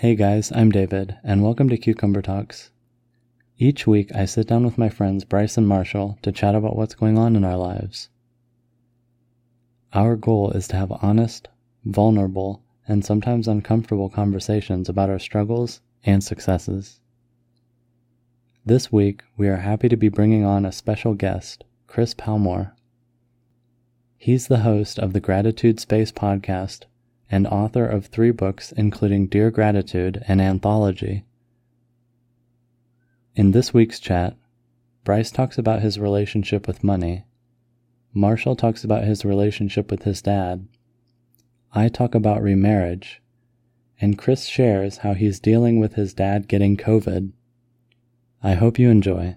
Hey guys, I'm David, and welcome to Cucumber Talks. Each week, I sit down with my friends Bryce and Marshall to chat about what's going on in our lives. Our goal is to have honest, vulnerable, and sometimes uncomfortable conversations about our struggles and successes. This week, we are happy to be bringing on a special guest, Chris Palmore. He's the host of the Gratitude Space podcast and author of three books, including Dear Gratitude and Anthology. In this week's chat, Bryce talks about his relationship with money. Marshall talks about his relationship with his dad. I talk about remarriage. And Chris shares how he's dealing with his dad getting COVID. I hope you enjoy.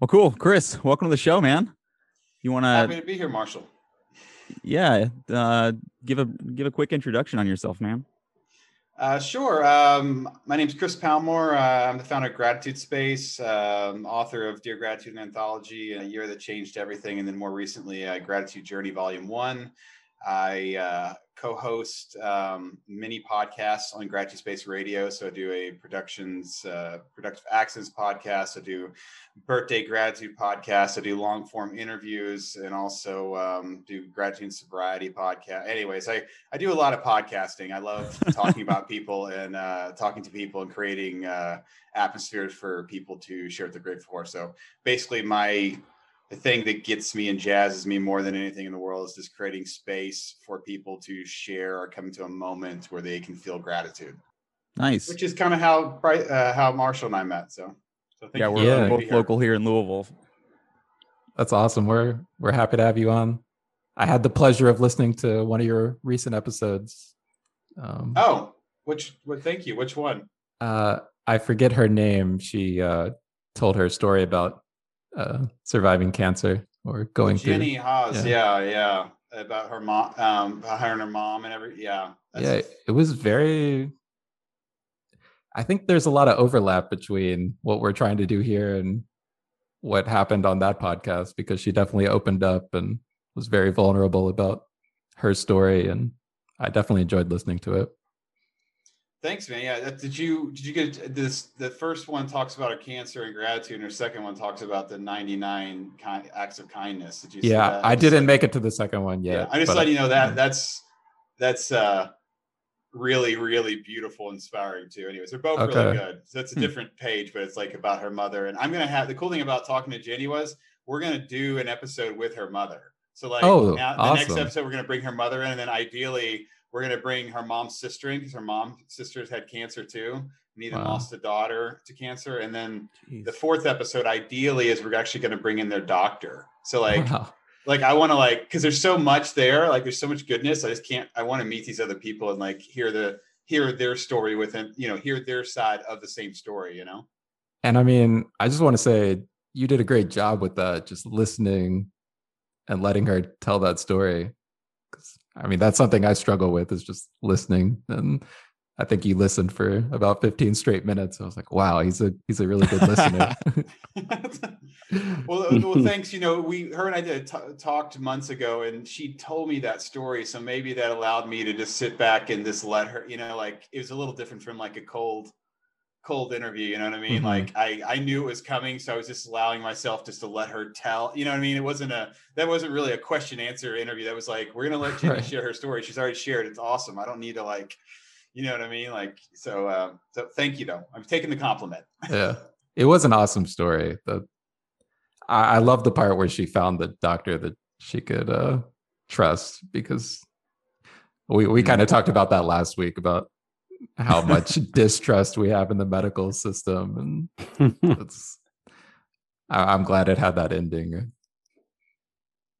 Well, cool. Chris, welcome to the show, man. You want to? Happy to be here, Marshall. Yeah, uh, give a give a quick introduction on yourself, man. Uh, sure. Um, my name is Chris Palmore. Uh, I'm the founder of Gratitude Space, um, author of Dear Gratitude and Anthology, A Year That Changed Everything, and then more recently, uh, Gratitude Journey Volume 1. I uh, co-host um, many podcasts on Gratitude Space Radio. So I do a productions, uh, productive accents podcast. I do birthday gratitude podcast. I do long form interviews and also um, do gratitude and sobriety podcast. Anyways, I, I do a lot of podcasting. I love talking about people and uh, talking to people and creating uh, atmospheres for people to share what they're grateful for. So basically my the thing that gets me and jazzes me more than anything in the world is just creating space for people to share or come to a moment where they can feel gratitude. Nice. Which is kind of how uh, how Marshall and I met. So, so yeah, we're yeah. both local here in Louisville. That's awesome. We're we're happy to have you on. I had the pleasure of listening to one of your recent episodes. Um, oh, which? Well, thank you. Which one? Uh, I forget her name. She uh, told her story about uh, surviving cancer or going Jenny through. Haas, yeah. yeah, yeah, about her mom, um, her and her mom and every, yeah, yeah. It was very. I think there's a lot of overlap between what we're trying to do here and what happened on that podcast because she definitely opened up and was very vulnerable about her story, and I definitely enjoyed listening to it. Thanks, man. Yeah, did you did you get this? The first one talks about a cancer and gratitude, and the second one talks about the ninety nine kind, acts of kindness. Did you? Yeah, I didn't make it to the second one yet. Yeah, I just let you know that that's that's uh really really beautiful, inspiring too. Anyways, they're both okay. really good. So it's a hmm. different page, but it's like about her mother. And I'm gonna have the cool thing about talking to Jenny was we're gonna do an episode with her mother. So like oh, now, the awesome. next episode we're gonna bring her mother in, and then ideally we're going to bring her mom's sister in because her mom sisters had cancer too. Neither wow. lost a daughter to cancer. And then Jeez. the fourth episode, ideally, is we're actually going to bring in their doctor. So like, wow. like I want to like because there's so much there. Like there's so much goodness. I just can't. I want to meet these other people and like hear the hear their story within you know hear their side of the same story. You know. And I mean, I just want to say you did a great job with that. Just listening and letting her tell that story. I mean, that's something I struggle with is just listening. And I think he listened for about 15 straight minutes. I was like, wow, he's a he's a really good listener. well, uh, well, thanks. You know, we her and I did t- talked months ago, and she told me that story. So maybe that allowed me to just sit back and just let her. You know, like it was a little different from like a cold cold interview you know what i mean? Mm-hmm. like i i knew it was coming so i was just allowing myself just to let her tell you know what i mean? It wasn't a that wasn't really a question answer interview. That was like we're gonna let jenny right. share her story. She's already shared. It's awesome. I don't need to like you know what i mean? Like so uh, so thank you though. I'm taking the compliment. Yeah. It was an awesome story. The i, I love the part where she found the doctor that she could uh trust because we we kind of talked about that last week about how much distrust we have in the medical system and it's i'm glad it had that ending.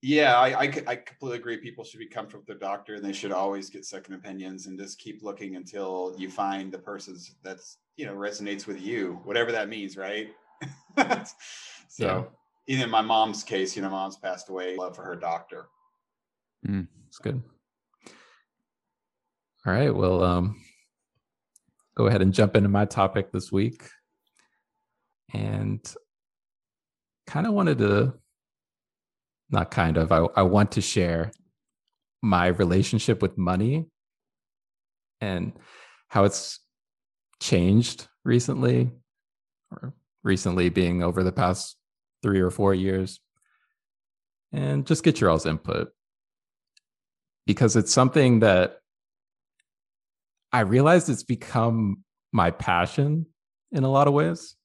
Yeah I, I, I completely agree. People should be comfortable with their doctor and they should always get second opinions and just keep looking until you find the person's that's you know resonates with you whatever that means right? So yeah. in my mom's case you know mom's passed away love for her doctor. Mm, that's good. All right well um go ahead and jump into my topic this week. And kind of wanted to, not kind of, I, I want to share my relationship with money. And how it's changed recently, or recently being over the past three or four years, and just get your all's input because it's something that I realized it's become my passion in a lot of ways,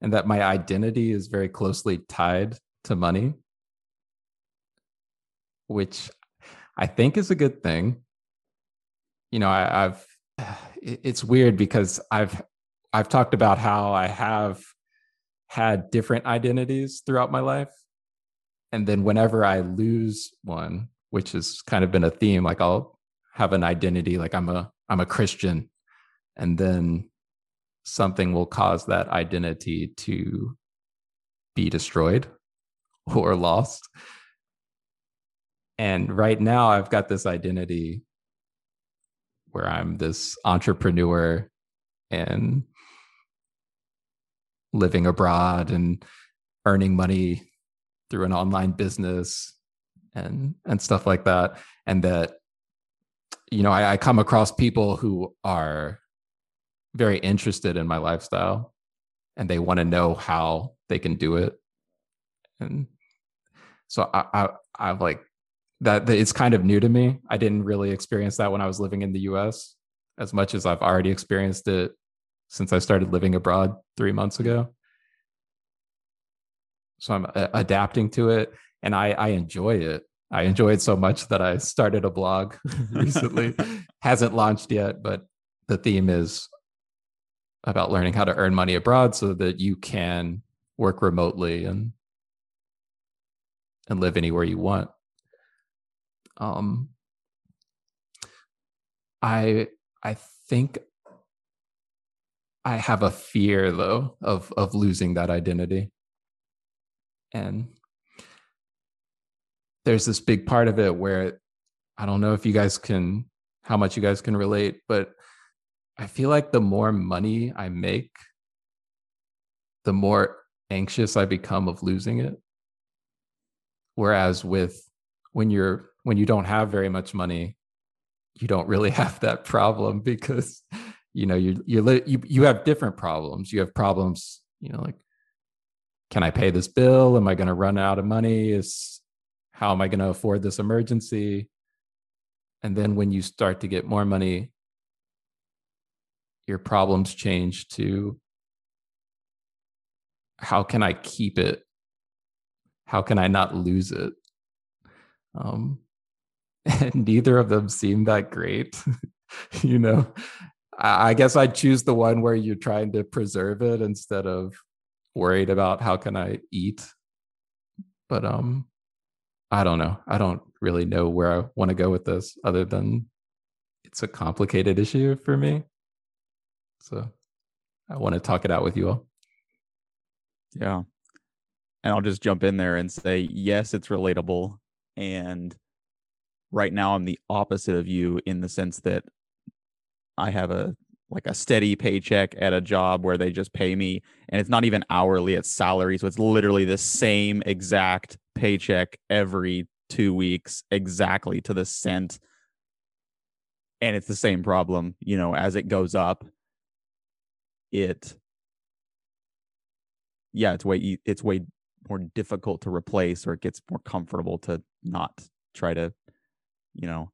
and that my identity is very closely tied to money, which I think is a good thing. You know, I, I've it's weird because I've I've talked about how I have had different identities throughout my life. And then whenever I lose one, which has kind of been a theme, like I'll have an identity like I'm a I'm a Christian and then something will cause that identity to be destroyed or lost. And right now I've got this identity where I'm this entrepreneur and living abroad and earning money through an online business and and stuff like that and that you know I, I come across people who are very interested in my lifestyle and they want to know how they can do it and so i i i've like that, that it's kind of new to me i didn't really experience that when i was living in the us as much as i've already experienced it since I started living abroad three months ago. So I'm adapting to it and I, I enjoy it. I enjoy it so much that I started a blog recently. Hasn't launched yet, but the theme is about learning how to earn money abroad so that you can work remotely and and live anywhere you want. Um I I think I have a fear though of of losing that identity. And there's this big part of it where I don't know if you guys can how much you guys can relate, but I feel like the more money I make, the more anxious I become of losing it. Whereas with when you're when you don't have very much money, you don't really have that problem because you know you're, you're you you have different problems. You have problems you know like can i pay this bill? Am i going to run out of money? Is how am i going to afford this emergency? And then when you start to get more money your problems change to how can i keep it? How can i not lose it? Um and neither of them seem that great you know? I guess I'd choose the one where you're trying to preserve it instead of worried about how can I eat. But um I don't know. I don't really know where I want to go with this other than it's a complicated issue for me. So I want to talk it out with you all. Yeah. And I'll just jump in there and say, yes, it's relatable. And right now, I'm the opposite of you in the sense that I have a like a steady paycheck at a job where they just pay me and it's not even hourly it's salary so it's literally the same exact paycheck every 2 weeks exactly to the cent. And it's the same problem you know as it goes up it yeah it's way it's way more difficult to replace or it gets more comfortable to not try to you know.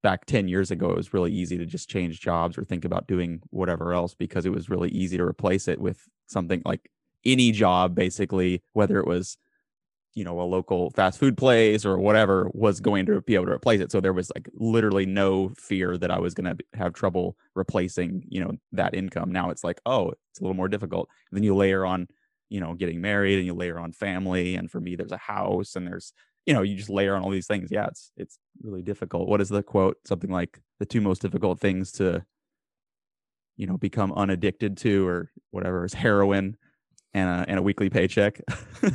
Back 10 years ago, it was really easy to just change jobs or think about doing whatever else because it was really easy to replace it with something like any job, basically, whether it was, you know, a local fast food place or whatever was going to be able to replace it. So there was like literally no fear that I was going to have trouble replacing, you know, that income. Now it's like, oh, it's a little more difficult. And then you layer on, you know, getting married and you layer on family. And for me, there's a house and there's you know you just layer on all these things yeah it's it's really difficult what is the quote something like the two most difficult things to you know become unaddicted to or whatever is heroin and a, and a weekly paycheck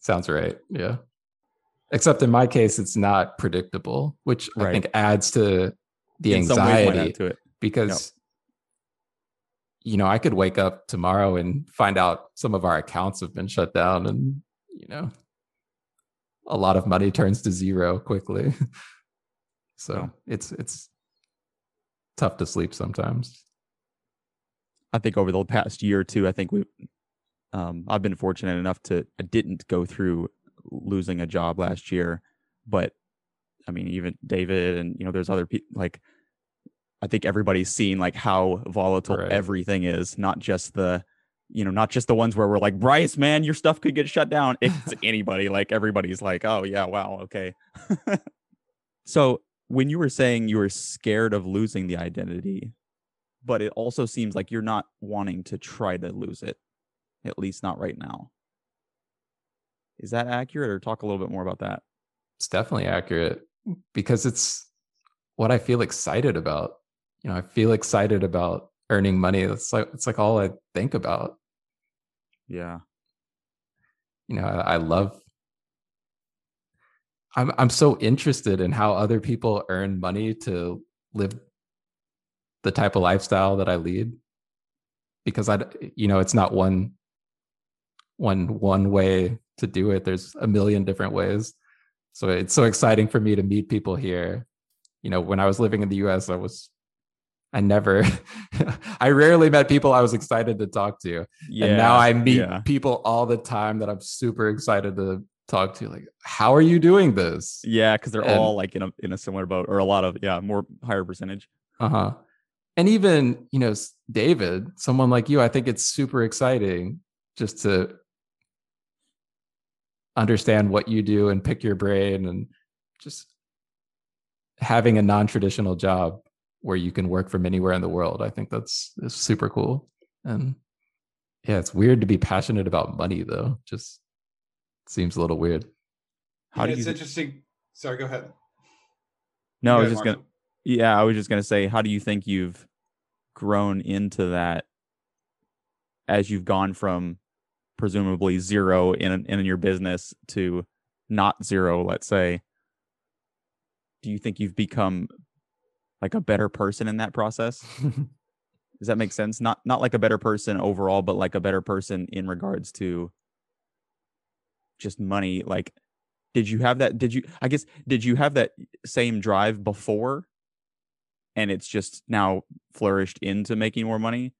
sounds right yeah except in my case it's not predictable which right. i think adds to the in anxiety to it because yep. you know i could wake up tomorrow and find out some of our accounts have been shut down and you know, a lot of money turns to zero quickly. So it's it's tough to sleep sometimes. I think over the past year or two, I think we, um, I've been fortunate enough to I didn't go through losing a job last year, but I mean, even David and you know, there's other people like, I think everybody's seen like how volatile Right. everything is, not just the, you know, not just the ones where we're like, Bryce, man, your stuff could get shut down. It's anybody. Like everybody's like, oh yeah, wow, okay. so when you were saying you were scared of losing the identity, but it also seems like you're not wanting to try to lose it, at least not right now. Is that accurate, or talk a little bit more about that? It's definitely accurate because it's what I feel excited about. You know, I feel excited about earning money. It's like it's like all I think about. Yeah, you know I, I love i'm i'm so interested in how other people earn money to live the type of lifestyle that i lead because I you know it's not one one one way to do it there's a million different ways so it's so exciting for me to meet people here you know when i was living in the us i was i never i rarely met people i was excited to talk to yeah. and now I meet yeah. people all the time that I'm super excited to talk to. Like, how are you doing this? Yeah, because they're And- all like in a in a similar boat, or a lot of yeah, more higher percentage. Uh huh. And even you know, David, someone like you, I think it's super exciting just to understand what you do and pick your brain and just having a non-traditional job where you can work from anywhere in the world. I think that's, that's super cool. And yeah, it's weird to be passionate about money though. Just seems a little weird. How Yeah, do it's you? interesting. Sorry, go ahead. No, I was ahead, just gonna. Yeah, I was just gonna say, how do you think you've grown into that as you've gone from presumably zero in in your business to not zero, let's say? Do you think you've become like a better person in that process? Does that make sense? Not not like a better person overall, but like a better person in regards to just money. Like, did you have that? Did you? I guess did you have that same drive before, and it's just now flourished into making more money,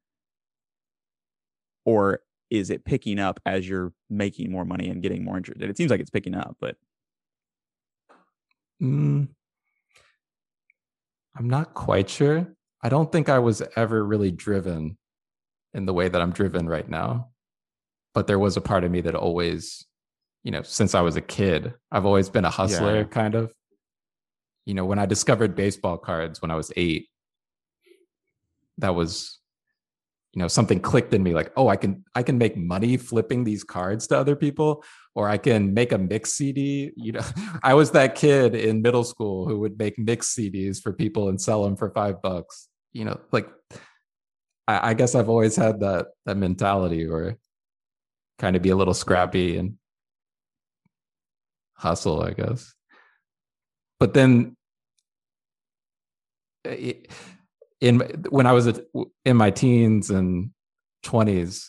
or is it picking up as you're making more money and getting more interested? It seems like it's picking up, but Mm, I'm not quite sure. I don't think I was ever really driven in the way that I'm driven right now. But there was a part of me that always, you know, since I was a kid, I've always been a hustler, yeah. kind of. You know, when I discovered baseball cards when I was eight, that was, you know, something clicked in me like, oh, I can I can make money flipping these cards to other people or I can make a mix CD. You know, I was that kid in middle school who would make mix CDs for people and sell them for five bucks. You know, like I, I guess I've always had that that mentality or kind of be a little scrappy and hustle, I guess. But then in when I was in my teens and 20s,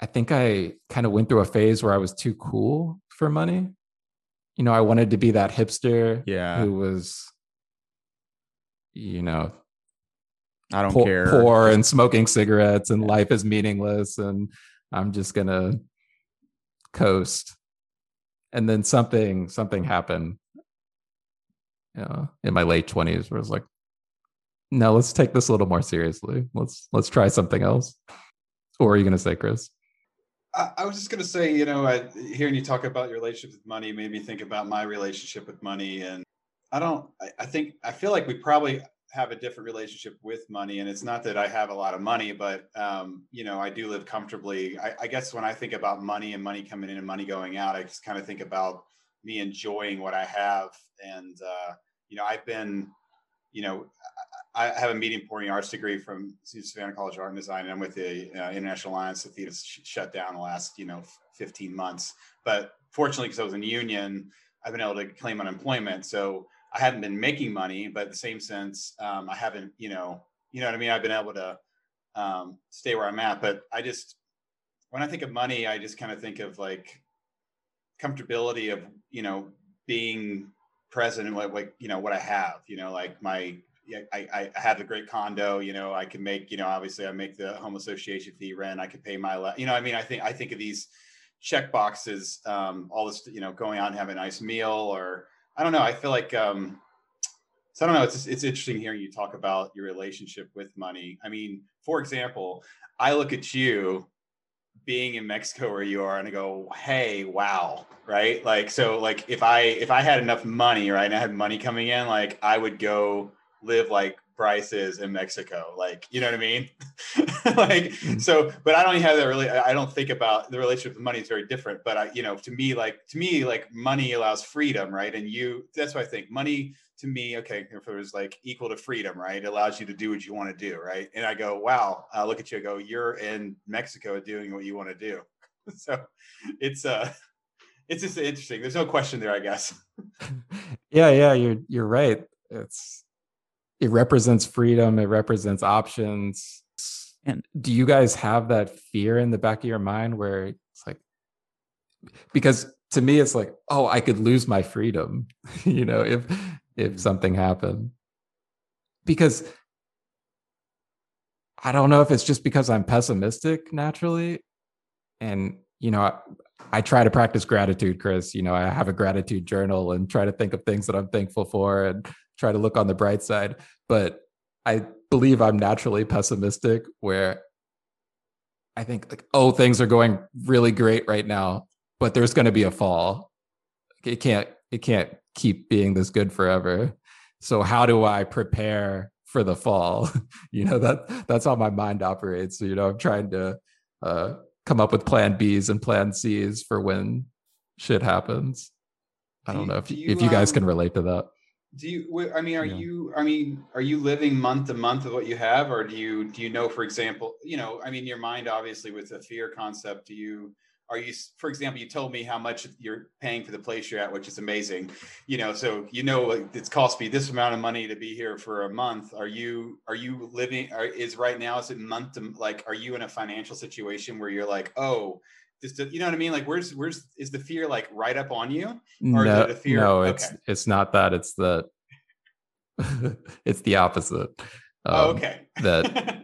I think I kind of went through a phase where I was too cool for money. You know, I wanted to be that hipster yeah, who was, you know, I don't poor, care. poor and smoking cigarettes and life is meaningless and I'm just gonna coast. And then something something happened, you know, in my late twenties where I was like, no, let's take this a little more seriously. Let's let's try something else. What are you gonna say, Chris? I, I was just going to say, you know, I, hearing you talk about your relationship with money made me think about my relationship with money. And I don't, I, I think, I feel like we probably have a different relationship with money. And it's not that I have a lot of money, but, um, you know, I do live comfortably. I, I guess when I think about money and money coming in and money going out, I just kind of think about me enjoying what I have. And, uh, you know, I've been, you know, I have a medium performing arts degree from Savannah College of Art and Design, and I'm with the uh, International Alliance of Theater sh- shut down the last, you know, 15 months. But fortunately, because I was in the union, I've been able to claim unemployment. So I haven't been making money, but in the same sense, um, I haven't, you know, you know what I mean. I've been able to um, stay where I'm at. But I just, when I think of money, I just kind of think of like comfortability of, you know, being present in what like you know what I have. You know, like my yeah, I, I have a great condo, you know, I can make, you know, obviously I make the home association fee rent. I can pay my, you know, I mean, I think, I think of these check boxes, um, all this, you know, going out and having a nice meal or I don't know. I feel like, um, so I don't know. It's, it's interesting hearing you talk about your relationship with money. I mean, for example, I look at you being in Mexico where you are and I go, hey, wow, right? Like, so like if I if I had enough money, right, and I had money coming in, like I would go live like Bryce is in Mexico. Like, you know what I mean? like, mm. so, but I don't have that really, I don't think about the relationship with money is very different. But I, you know, to me, like, to me, like money allows freedom, right? And you, that's what I think money to me, okay, if it was like equal to freedom, right? It allows you to do what you want to do, right? And I go, wow, I look at you, I go, you're in Mexico doing what you want to do. so it's, uh, it's just interesting. There's no question there, I guess. yeah, yeah, you're you're right. It's it represents freedom it represents options. And do you guys have that fear in the back of your mind where it's like because to me it's like oh i could lose my freedom you know if if mm-hmm. something happened. Because i don't know if it's just because i'm pessimistic naturally and you know I, I try to practice gratitude chris. You know i have a gratitude journal and try to think of things that i'm thankful for and try to look on the bright side. But I believe I'm naturally pessimistic where I think like, oh, things are going really great right now, but there's going to be a fall. It can't it can't keep being this good forever. So how do I prepare for the fall? you know that that's how my mind operates. So, you know, I'm trying to uh, come up with plan Bs and plan Cs for when shit happens. I don't know if you, if you guys um, can relate to that do you i mean are yeah. you i mean are you living month to month of what you have or do you do you know for example you know i mean your mind obviously with the fear concept do you are you for example you told me how much you're paying for the place you're at which is amazing you know so you know it's cost me this amount of money to be here for a month are you are you living are, is right now is it month to like are you in a financial situation where you're like oh just you know what I mean? Like, where's where's is the fear like right up on you, or no, is it a fear? No, it's okay. it's not that. It's the it's the opposite. Oh, um, oh, okay. that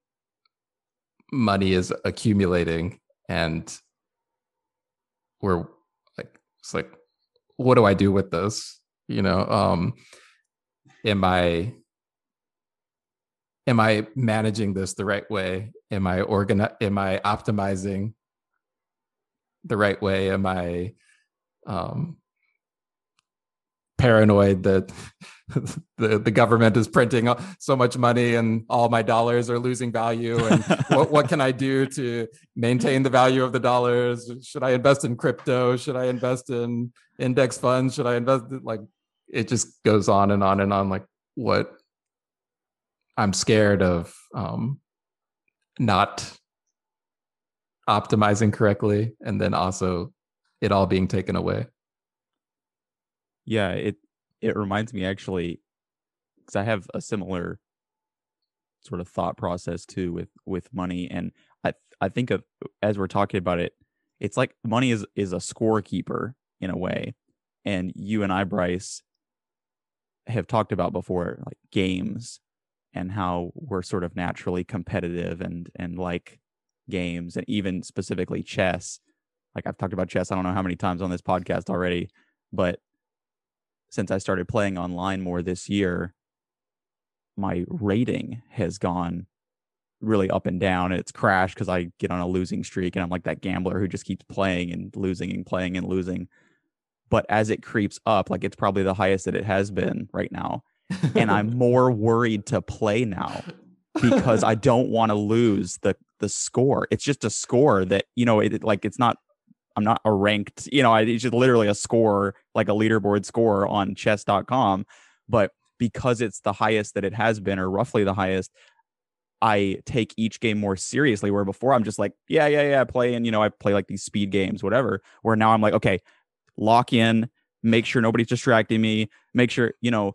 money is accumulating, and we're like, it's like, what do I do with this? You know, um, am I am I managing this the right way? Am I organ? Am I optimizing the right way? Am I um, paranoid that the, the government is printing so much money and all my dollars are losing value? And what, what can I do to maintain the value of the dollars? Should I invest in crypto? Should I invest in index funds? Should I invest like it just goes on and on and on like what I'm scared of um, not optimizing correctly and then also it all being taken away. Yeah it it reminds me actually because i have a similar sort of thought process too with with money. And i i think of as we're talking about it it's like money is is a scorekeeper in a way. And you and i bryce have talked about before like games and how we're sort of naturally competitive and and like games and even specifically chess. Like I've talked about chess, I don't know how many times on this podcast already, but since I started playing online more this year, my rating has gone really up and down. It's crashed because I get on a losing streak and I'm like that gambler who just keeps playing and losing and playing and losing. But as it creeps up, like it's probably the highest that it has been right now. and I'm more worried to play now because I don't want to lose the the score. It's just a score that you know, it like it's not. I'm not a ranked, you know, it's just literally a score, like a leaderboard score on chess.com. But because it's the highest that it has been, or roughly the highest, I take each game more seriously. Where before I'm just like, yeah, yeah, yeah, play and you know, I play like these speed games, whatever. Where now I'm like, okay, lock in, make sure nobody's distracting me, make sure, you know,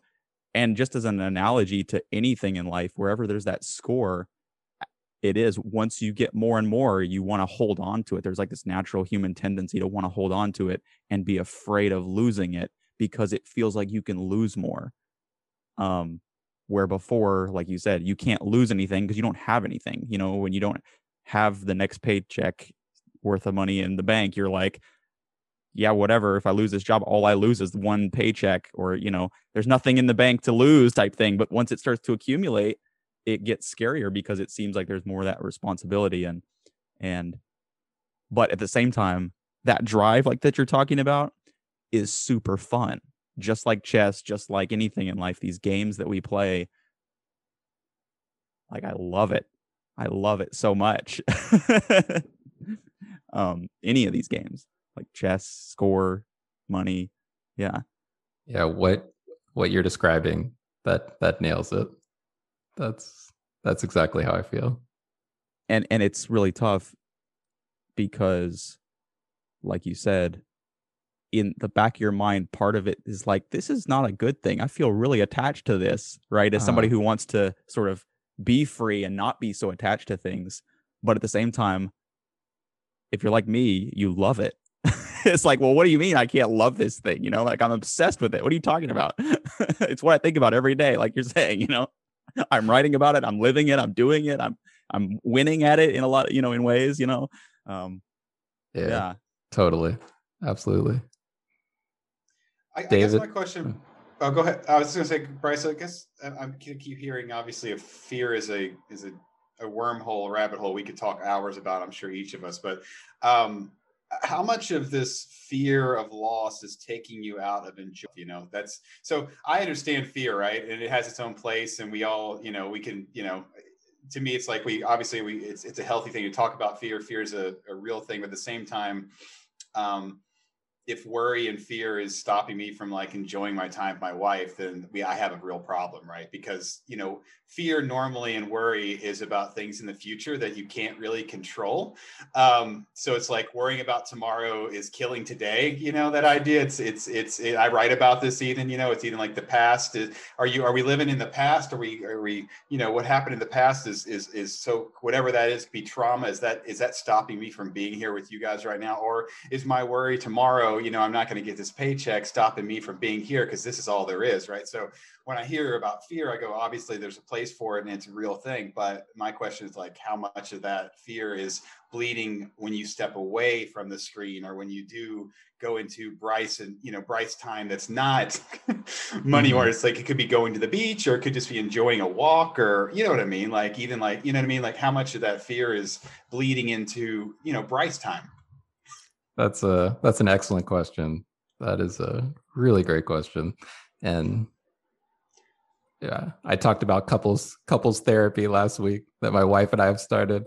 and just as an analogy to anything in life, wherever there's that score, it is once you get more and more, you want to hold on to it. There's like this natural human tendency to want to hold on to it and be afraid of losing it because it feels like you can lose more. Um, where before, like you said, you can't lose anything because you don't have anything. You know, when you don't have the next paycheck worth of money in the bank, you're like, yeah, whatever. If I lose this job, all I lose is one paycheck, or you know, there's nothing in the bank to lose type thing. But once it starts to accumulate, it gets scarier because it seems like there's more of that responsibility and and but at the same time, that drive like that you're talking about is super fun. Just like chess, just like anything in life, these games that we play, like I love it. I love it so much. um, any of these games like chess, score, money. Yeah. Yeah, what what you're describing that that nails it. That's that's exactly how I feel. And and it's really tough because like you said in the back of your mind part of it is like this is not a good thing. I feel really attached to this, right? As somebody Uh-huh. who wants to sort of be free and not be so attached to things, but at the same time if you're like me, you love it. it's like, well, what do you mean I can't love this thing? You know, like I'm obsessed with it. What are you talking about? it's what I think about every day, like you're saying, you know. I'm writing about it, I'm living it, I'm doing it, I'm I'm winning at it in a lot, you know, in ways, you know. Um Yeah, yeah. totally. Absolutely. I, I guess my question. Oh, go ahead. I was going to say, Bryce. I guess I- I'm going to keep hearing. Obviously, if fear is a is a, a wormhole, a rabbit hole, we could talk hours about. I'm sure each of us. But um, how much of this fear of loss is taking you out of enjoy? You know, that's so. I understand fear, right? And it has its own place, and we all, you know, we can, you know. To me, it's like we obviously we it's it's a healthy thing to talk about fear. Fear is a, a real thing, but at the same time, um, if worry and fear is stopping me from like enjoying my time with my wife, then we I have a real problem, right? Because you know, fear normally and worry is about things in the future that you can't really control. Um, so it's like worrying about tomorrow is killing today. You know that idea. It's it's it's. It, I write about this, Eden. You know, it's even like the past. Is, are you are we living in the past? Are we are we you know what happened in the past is is is so whatever that is be trauma. Is that is that stopping me from being here with you guys right now, or is my worry tomorrow you know i'm not going to get this paycheck stopping me from being here because this is all there is right? So when i hear about fear i go obviously there's a place for it and it's a real thing. But my question is like how much of that fear is bleeding when you step away from the screen or when you do go into bryce and you know bryce time that's not money mm-hmm. or it's like it could be going to the beach or it could just be enjoying a walk or you know what i mean? Like even like you know what i mean? Like how much of that fear is bleeding into you know bryce time That's a that's an excellent question. That is a really great question. And yeah, I talked about couples couples therapy last week that my wife and I have started.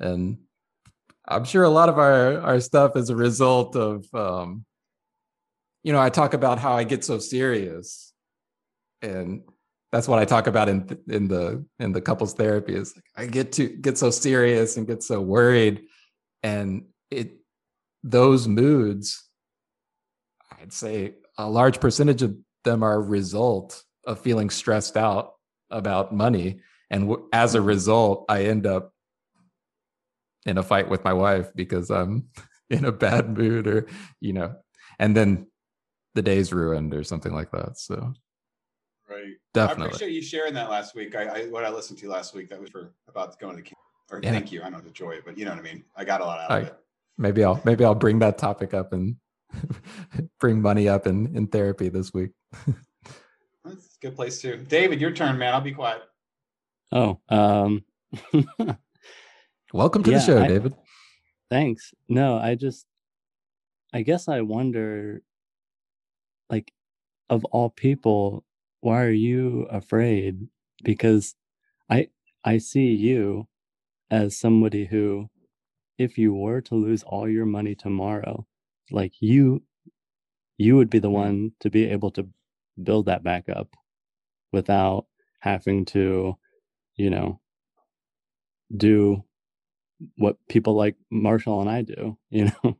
And I'm sure a lot of our our stuff is a result of um you know, I talk about how I get so serious. And that's what I talk about in in the in the couples therapy is like I get to get so serious and get so worried and it those moods i'd say a large percentage of them are a result of feeling stressed out about money and w- as a result i end up in a fight with my wife because i'm in a bad mood or you know and then the day's ruined or something like that so right Definitely. I appreciate you sharing that last week. I, I what I listened to last week that was for about going to the or Yeah. thank you. I know the joy, but you know what I mean. I got a lot out I- of it. Maybe i'll maybe i'll bring that topic up and bring money up in in therapy this week That's a good place too. David, your turn, man. I'll be quiet. Oh, um, welcome to Yeah, the show I- david thanks. No, I just, I guess I wonder, like, of all people, why are you afraid? Because I, I see you as somebody who, if you were to lose all your money tomorrow, like you, you would be the one to be able to build that back up without having to, you know, do what people like Marshall and I do, you know,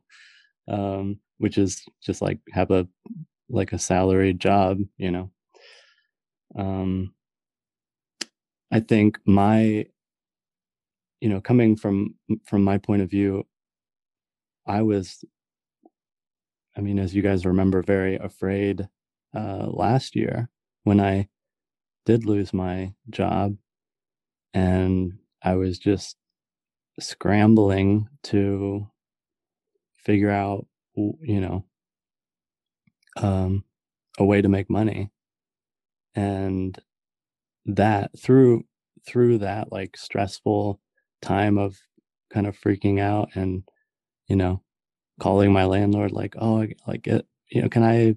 um, which is just like have a like a salaried job, you know. Um, I think my, you know, coming from from my point of view, I was, I mean, as you guys remember, very afraid uh, last year when I did lose my job and I was just scrambling to figure out, you know, um, a way to make money. And that through through that like stressful time of kind of freaking out and you know calling my landlord like oh like it you know can i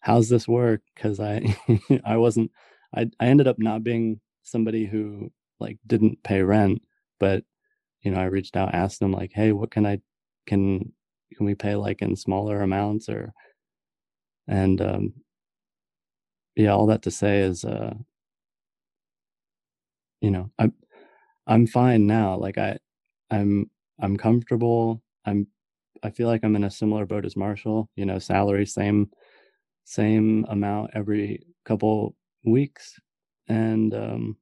how's this work? Because i i wasn't I, I ended up not being somebody who like didn't pay rent but you know i reached out asked them like hey what can i can can we pay like in smaller amounts? or and um yeah all that to say is uh you know i'm i'm fine now like i i'm i'm comfortable i'm i feel like i'm in a similar boat as marshall you know salary same same amount every couple weeks and um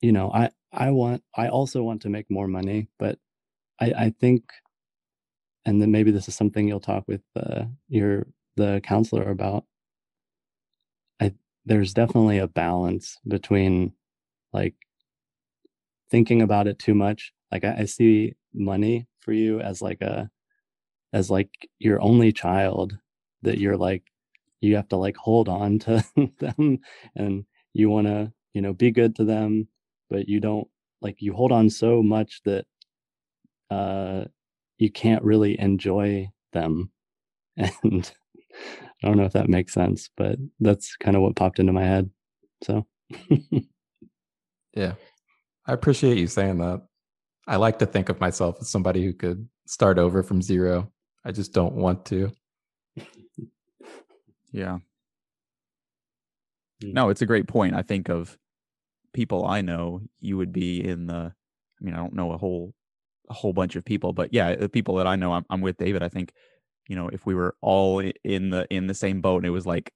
you know i i want i also want to make more money but i i think and then maybe this is something you'll talk with uh, your the counselor about i there's definitely a balance between like thinking about it too much like I, I see money for you as like a as like your only child that you're like you have to like hold on to them and you want to you know be good to them but you don't like you hold on so much that uh you can't really enjoy them. And i don't know if that makes sense but that's kind of what popped into my head so. Yeah i appreciate you saying that. I like to think of myself as somebody who could start over from zero. I just don't want to. Yeah. Hmm. No, it's a great point. I think of people I know, you would be in the I mean, I don't know a whole a whole bunch of people, but yeah, the people that I know I'm, I'm with David, I think, you know, if we were all in the in the same boat and it was like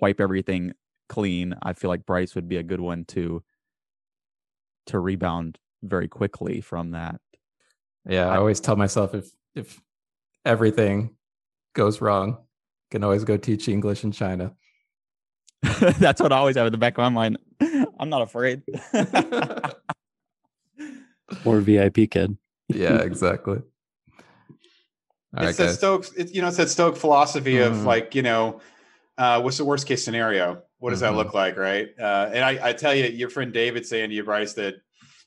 wipe everything clean, I feel like Bryce would be a good one to to rebound very quickly from that. Yeah, I, I always tell myself if if everything goes wrong, can always go teach English in China. That's what I always have in the back of my mind. I'm not afraid. or VIPKid. yeah, exactly. All it's right, that Stoic, it, you know, it's that Stoic philosophy mm-hmm. of like, you know, uh, what's the worst case scenario? What does mm-hmm. that look like, right? Uh, and I, I tell you, your friend David saying to you, Bryce, that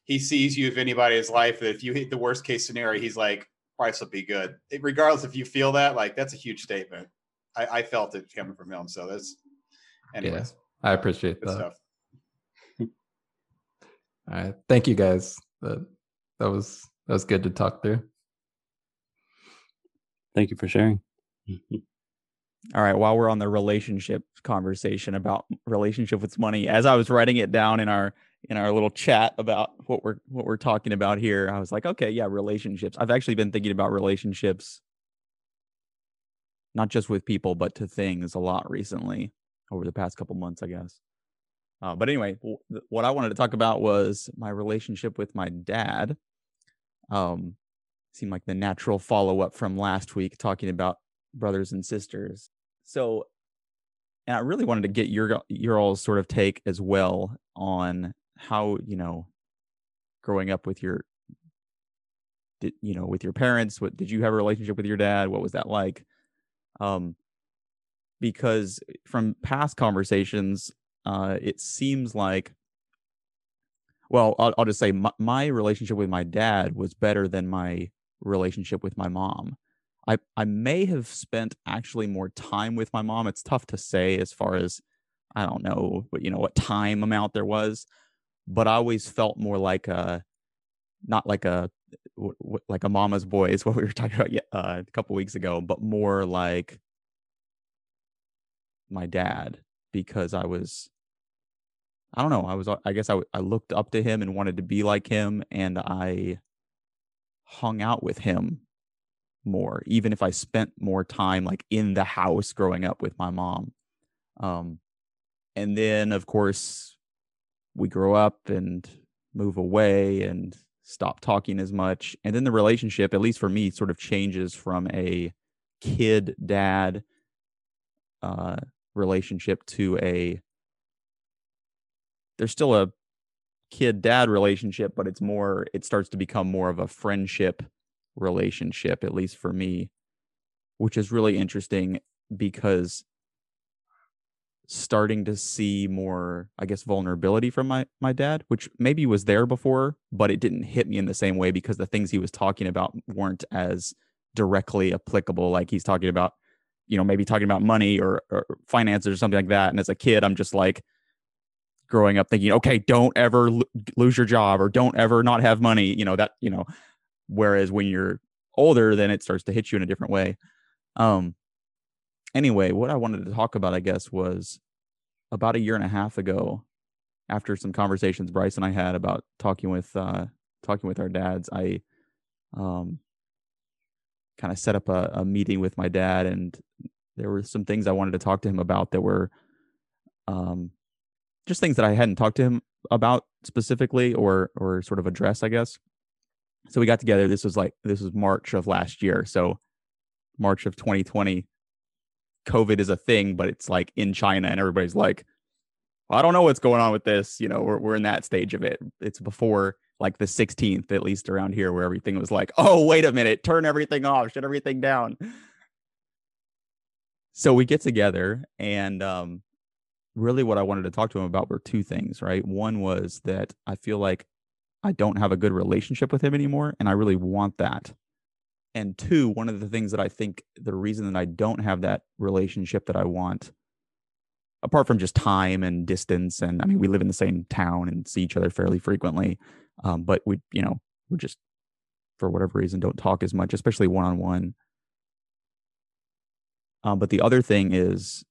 he sees you, if anybody in his life, that if you hit the worst case scenario, he's like, Bryce will be good. It, regardless if you feel that, like that's a huge statement. I, I felt it coming from him. So that's anyways. Yeah, I appreciate that. Stuff. All right. Thank you guys. That that was that was good to talk through. Thank you for sharing. All right, while we're on the relationship conversation about relationship with money, as I was writing it down in our in our little chat about what we're what we're talking about here, I was like, okay, yeah, relationships. I've actually been thinking about relationships not just with people but to things a lot recently over the past couple months, I guess. Uh, but anyway, w- what I wanted to talk about was my relationship with my dad. Um, seemed like the natural follow up from last week, talking about brothers and sisters. So, and I really wanted to get your your all sort of take as well on how you know growing up with your did, you know with your parents what did you have a relationship with your dad what was that like um because from past conversations, uh, it seems like, well, I'll, I'll just say my, my, relationship with my dad was better than my relationship with my mom. I, I may have spent actually more time with my mom. It's tough to say as far as I don't know, but you know what time amount there was, but I always felt more like a, not like a, like a mama's boy is what we were talking about uh, a couple weeks ago, but more like my dad because I was I don't know, I was I guess I I looked up to him and wanted to be like him and I hung out with him more even if I spent more time like in the house growing up with my mom. Um and then of course we grow up and move away and stop talking as much and then the relationship at least for me sort of changes from a kid dad uh relationship to a there's still a kid dad relationship but it's more it starts to become more of a friendship relationship at least for me which is really interesting because starting to see more i guess vulnerability from my my dad which maybe was there before but it didn't hit me in the same way because the things he was talking about weren't as directly applicable. Like he's talking about you know maybe talking about money or, or finances or something like that. And as a kid i'm just like growing up thinking okay don't ever lose your job or don't ever not have money you know that you know whereas when you're older then it starts to hit you in a different way um anyway, what I wanted to talk about, I guess, was about a year and a half ago, after some conversations Bryce and I had about talking with uh, talking with our dads, I um, kind of set up a, a, meeting with my dad, and there were some things I wanted to talk to him about that were um, just things that I hadn't talked to him about specifically, or or sort of address, I guess. So we got together. This was like this was March of last year, so March of 2020 COVID is a thing, but it's like in China and everybody's like, well, I don't know what's going on with this. You know, we're, we're in that stage of it. It's before like the 16th, at least around here, where everything was like, oh, wait a minute, turn everything off, shut everything down. So we get together and um, really what I wanted to talk to him about were two things, right? One was that I feel like I don't have a good relationship with him anymore, and I really want that. And two one of the things that i think the reason that i don't have that relationship that i want apart from just time and distance and i mean we live in the same town and see each other fairly frequently um, but we you know we're just for whatever reason don't talk as much especially one-on-one. Um, but the other thing is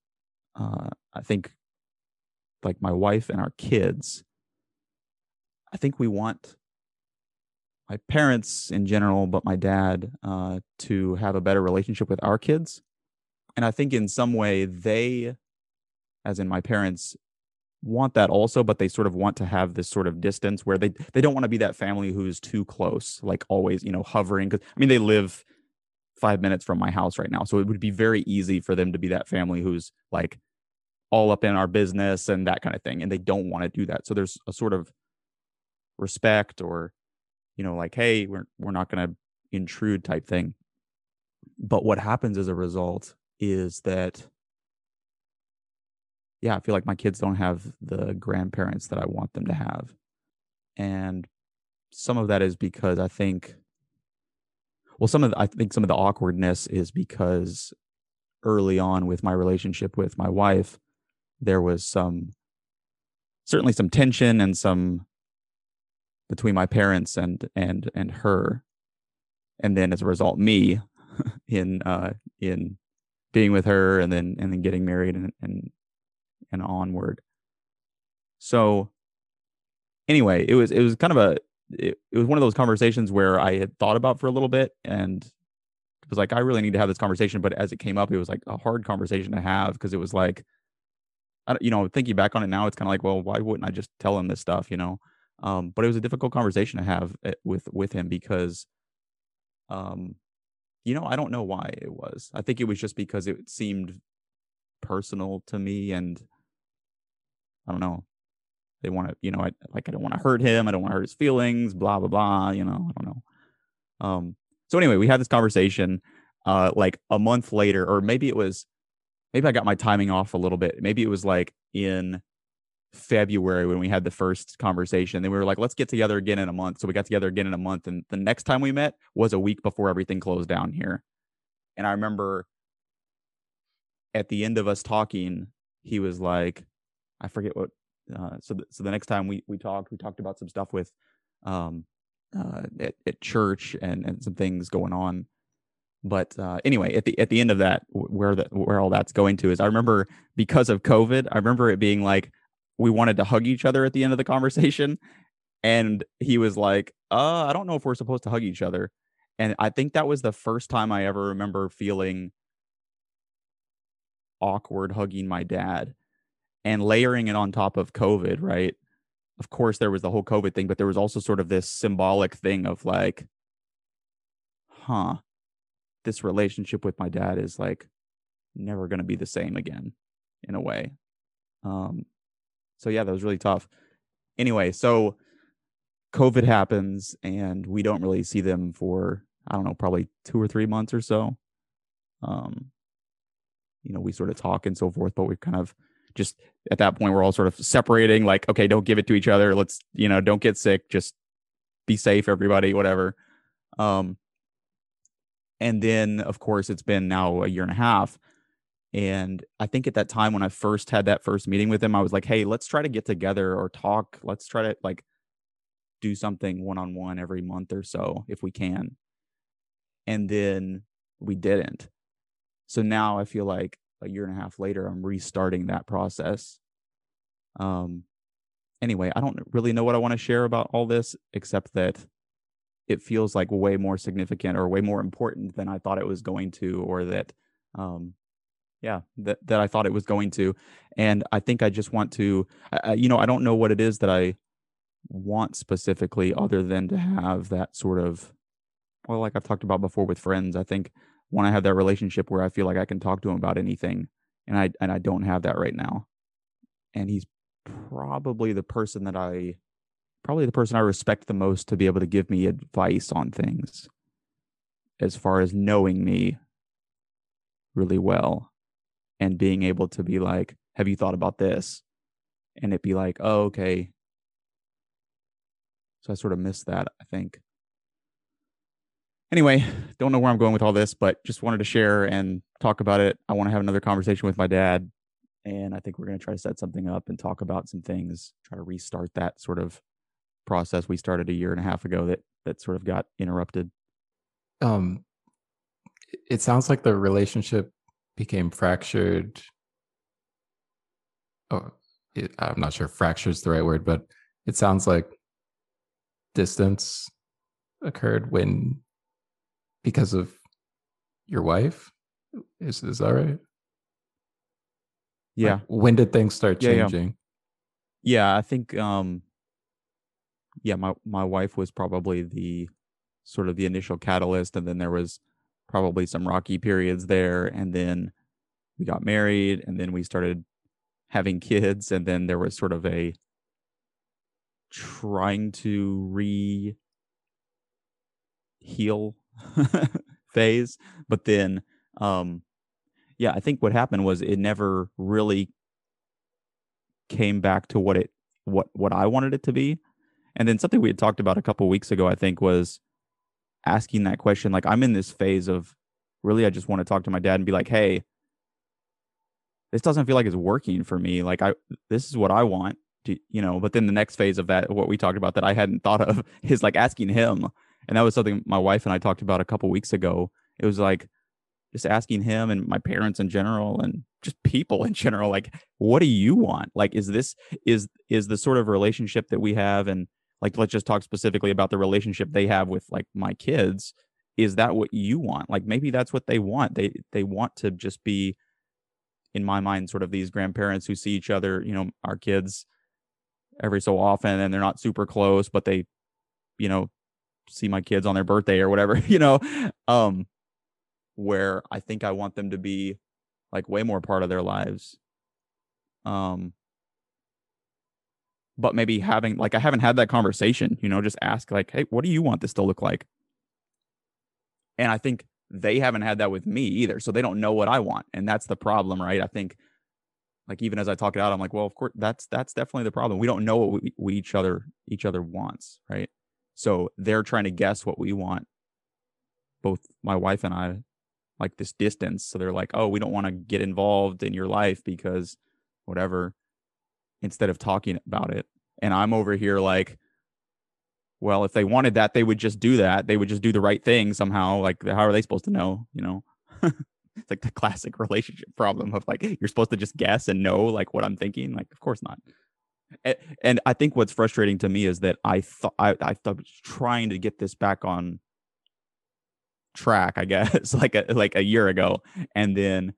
uh, i think like my wife and our kids i think we want my parents in general, but my dad, uh, to have a better relationship with our kids. And I think in some way they, as in my parents, want that also, but they sort of want to have this sort of distance where they they don't want to be that family who's too close, like always, you know, hovering. Because I mean, they live five minutes from my house right now, so it would be very easy for them to be that family who's like all up in our business and that kind of thing, and they don't want to do that. So there's a sort of respect or you know, like, hey, we're we're not going to intrude type thing. But what happens as a result is that yeah, I feel like my kids don't have the grandparents that I want them to have. And some of that is because I think well some of the, I think some of the awkwardness is because early on with my relationship with my wife there was some certainly some tension and some between my parents and and and her. And then as a result me in uh in being with her and then and then getting married and and and onward. So anyway it was it was kind of a it, it was one of those conversations where i had thought about for a little bit and was like i really need to have this conversation but as it came up it was like a hard conversation to have because it was like I, don't, you know thinking back on it now it's kind of like well why wouldn't i just tell him this stuff you know um, but it was a difficult conversation to have eh, with with him because, um, you know, I don't know why it was. I think it was just because it seemed personal to me, and I don't know. They want to, you know, I like I don't want to hurt him. I don't want to hurt his feelings. Blah blah blah. You know, I don't know. Um. So anyway, we had this conversation. Uh, like a month later, or maybe it was, maybe I got my timing off a little bit. Maybe it was like in February when we had the first conversation. Then we were like, let's get together again in a month. So we got together again in a month. And the next time we met was a week before everything closed down here. And I remember at the end of us talking, he was like, I forget what. Uh, so, th- so the next time we we talked, we talked about some stuff with, um, uh, at, at church and and some things going on. But uh, anyway, at the at the end of that, where the where all that's going to is, I remember because of COVID, I remember it being like, we wanted to hug each other at the end of the conversation. And he was like uh i don't know if we're supposed to hug each other. And i think that was the first time i ever remember feeling awkward hugging my dad and layering it on top of covid right? Of course there was the whole covid thing but there was also sort of this symbolic thing of like huh this relationship with my dad is like never going to be the same again in a way. Um, so yeah, that was really tough. Anyway, so COVID happens and we don't really see them for I don't know, probably two or three months or so. Um, you know, we sort of talk and so forth, but we kind of just at that point we're all sort of separating, like, okay, don't give it to each other. Let's, you know, don't get sick, just be safe, everybody, whatever. Um, and then of course it's been now a year and a half. And I think at that time when I first had that first meeting with him, I was like, hey, let's try to get together or talk. Let's try to like do something one on one every month or so if we can. And then we didn't. So now I feel like a year and a half later, I'm restarting that process. Um, anyway, I don't really know what I want to share about all this, except that it feels like way more significant or way more important than I thought it was going to, or that, um, yeah, that that I thought it was going to. And I think I just want to, uh, you know, I don't know what it is that I want specifically, other than to have that sort of, well, like I've talked about before with friends. I think when I have that relationship where I feel like I can talk to him about anything, and I and I don't have that right now. And he's probably the person that I probably the person I respect the most to be able to give me advice on things as far as knowing me really well and being able to be like, have you thought about this? And it be like, oh, okay. So I sort of missed that, I think anyway, don't know where I'm going with all this, but just wanted to share and talk about it. I want to have another conversation with my dad. And I think we're going to try to set something up and talk about some things, try to restart that sort of process we started a year and a half ago that that sort of got interrupted. Um it sounds like the relationship became fractured. Oh, it, I'm not sure fracture is the right word, but it sounds like distance occurred when because of your wife. Is is that right? Yeah. Like, when did things start Yeah, yeah. changing? Yeah, I think um yeah, my my wife was probably the sort of the initial catalyst and then there was probably some rocky periods there and then we got married and then we started having kids and then there was sort of a trying to re heal phase. But then um yeah i think what happened was it never really came back to what it what what i wanted it to be. And then something we had talked about a couple weeks ago i think was asking that question like i'm in this phase of really i just want to talk to my dad and be like hey this doesn't feel like it's working for me like i this is what i want to, you know but then the next phase of that what we talked about that i hadn't thought of is like asking him and that was something my wife and I talked about a couple weeks ago. It was like just asking him and my parents in general and just people in general like what do you want? Like is this is is the sort of relationship that we have and like let's just talk specifically about the relationship they have with like my kids is that what you want? Like maybe that's what they want. They they want to just be in my mind sort of these grandparents who see each other, you know, our kids every so often and they're not super close but they you know see my kids on their birthday or whatever, you know, um, where I think I want them to be like way more part of their lives. Um, but maybe having like I haven't had that conversation, you know, just ask like, hey, what do you want this to look like? And I think they haven't had that with me either, so they don't know what I want, and that's the problem, right? I think like even as I talk it out, I'm like, well, of course, that's that's definitely the problem. We don't know what we, we each other each other wants, right? So they're trying to guess what we want. Both my wife and I like this distance. So they're like, oh, we don't want to get involved in your life because whatever, instead of talking about it. And I'm over here like, well, if they wanted that, they would just do that. They would just do the right thing somehow. Like, how are they supposed to know? You know, it's like the classic relationship problem of like, you're supposed to just guess and know like what I'm thinking. Like, of course not and, and I think what's frustrating to me is that I thought I, I thought trying to get this back on track, I guess, like a like a year ago, and then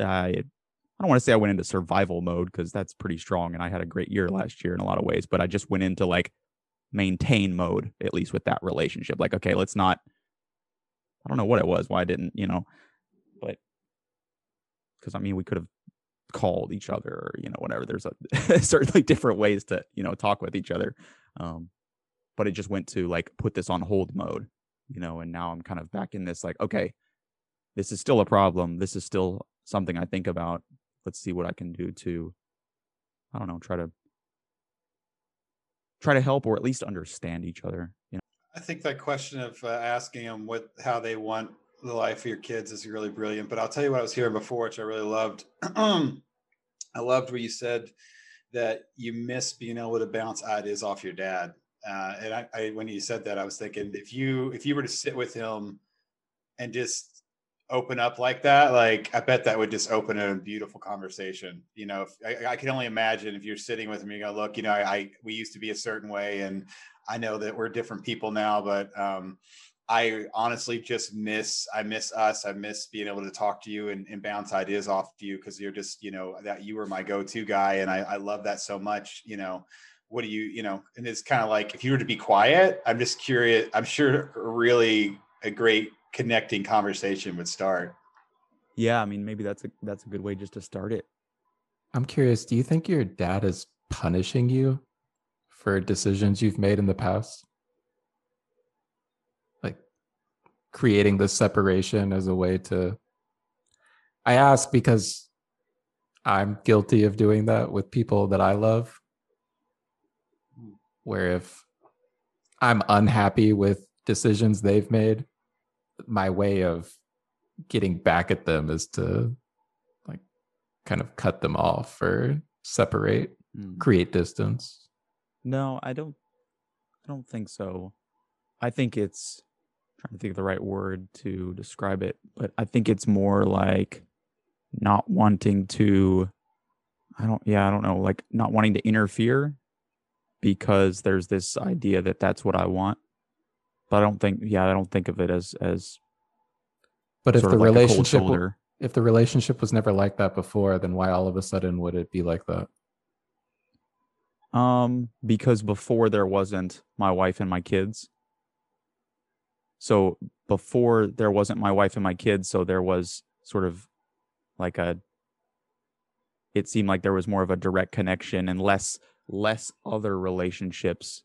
I I don't want to say I went into survival mode because that's pretty strong, and I had a great year last year in a lot of ways, but I just went into like maintain mode at least with that relationship. Like, okay, let's not. I don't know what it was, why I didn't, you know, but because I mean, we could have called each other or you know whatever there's a certainly different ways to you know talk with each other um but it just went to like put this on hold mode you know and now i'm kind of back in this like okay this is still a problem this is still something i think about let's see what i can do to i don't know try to try to help or at least understand each other you know? I think that question of uh, asking them what how they want the life of your kids is really brilliant but i'll tell you what i was hearing before which i really loved. I loved where you said that you miss being able to bounce ideas off your dad uh, and I, I, when you said that, I was thinking if you if you were to sit with him and just open up like that, like I bet that would just open a beautiful conversation. You know, if, I, I, can only imagine if you're sitting with him, you go, look, you know, I, I, we used to be a certain way, and I know that we're different people now, but um, I honestly just miss I miss us. I miss being able to talk to you and, and bounce ideas off you because you're just you know that you were my go-to guy, and I, I love that so much. You know what do you you know and it's kind of like if you were to be quiet i'm just curious i'm sure really a great connecting conversation would start. Yeah i mean maybe that's a that's a good way just to start it. I'm curious do you think your dad is punishing you for decisions you've made in the past? Like creating this separation as a way to i ask because i'm guilty of doing that with people that i love where if I'm unhappy with decisions they've made, my way of getting back at them is to like kind of cut them off or separate, mm. create distance. No, I don't I don't think so. I think it's I'm trying to think of the right word to describe it, but I think it's more like not wanting to I don't yeah, I don't know, like not wanting to interfere because there's this idea that that's what I want. But I don't think, yeah, I don't think of it as as. But if the like relationship, if the relationship was never like that before, then why all of a sudden would it be like that? Um, because before there wasn't my wife and my kids. So before there wasn't my wife and my kids, so there was sort of like a. It seemed like there was more of a direct connection and less less other relationships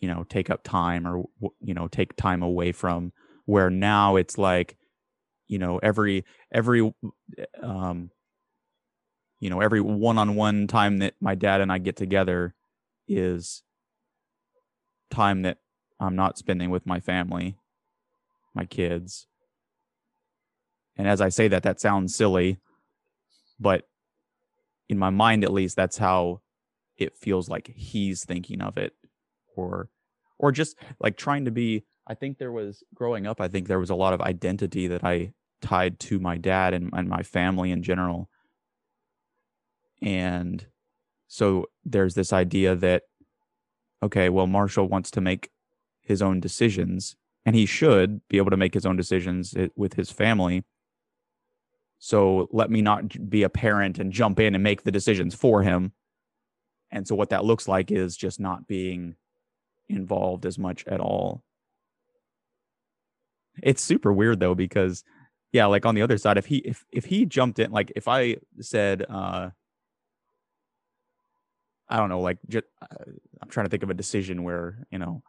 you know take up time or you know take time away from where now it's like you know every every um you know every one-on-one time that my dad and I get together is time that I'm not spending with my family my kids. And as I say that that sounds silly but in my mind at least that's how it feels like he's thinking of it or or just like trying to be i think there was growing up i think there was a lot of identity that i tied to my dad and, and my family in general and so there's this idea that okay well marshall wants to make his own decisions and he should be able to make his own decisions eh, with his family so let me not be a parent and jump in and make the decisions for him. And so what that looks like is just not being involved as much at all. It's super weird though because yeah, like on the other side if he if if he jumped in like if I said uh I don't know like just uh, I'm trying to think of a decision where, you know,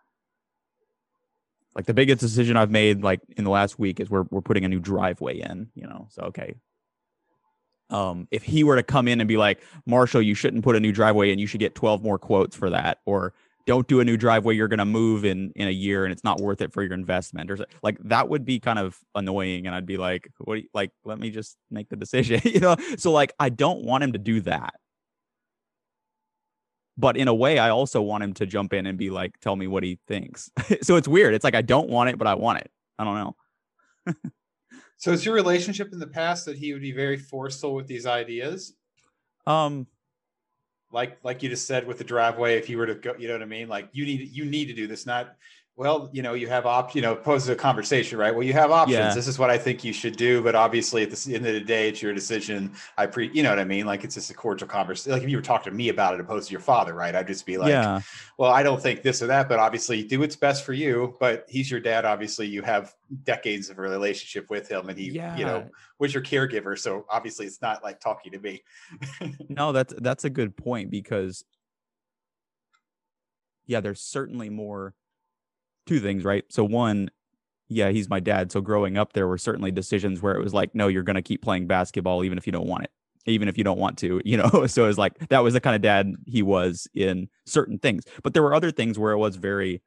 like the biggest decision I've made like in the last week is we're we're putting a new driveway in, you know. So okay. Um, if he were to come in and be like, Marshall, you shouldn't put a new driveway and you should get 12 more quotes for that, or don't do a new driveway, you're gonna move in in a year and it's not worth it for your investment, or like that would be kind of annoying. And I'd be like, what you, like, let me just make the decision, you know? So like I don't want him to do that. But in a way i also want him to jump in and be like tell me what he thinks. So it's weird. It's like i don't want it but i want it. I don't know. So is your relationship in the past that he would be very forceful with these ideas? Um like like you just said with the driveway if you were to go you know what i mean? Like you need you need to do this not well, you know, you have op, you know, poses a conversation, right? Well, you have options. Yeah. This is what I think you should do, but obviously at the end of the day, it's your decision. I pre, you know what I mean? Like it's just a cordial conversation. Like if you were talking to me about it opposed to your father, right? I'd just be like, yeah, well, I don't think this or that, but obviously do what's best for you. But he's your dad. Obviously, you have decades of a relationship with him, and he, yeah. you know, was your caregiver. So obviously, it's not like talking to me. no, that's that's a good point because yeah, there's certainly more two things, right? So one, yeah, he's my dad. So growing up, there were certainly decisions where it was like, no, you're going to keep playing basketball even if you don't want it, even if you don't want to, you know. So it was like that was the kind of dad he was in certain things. But there were other things where it was very,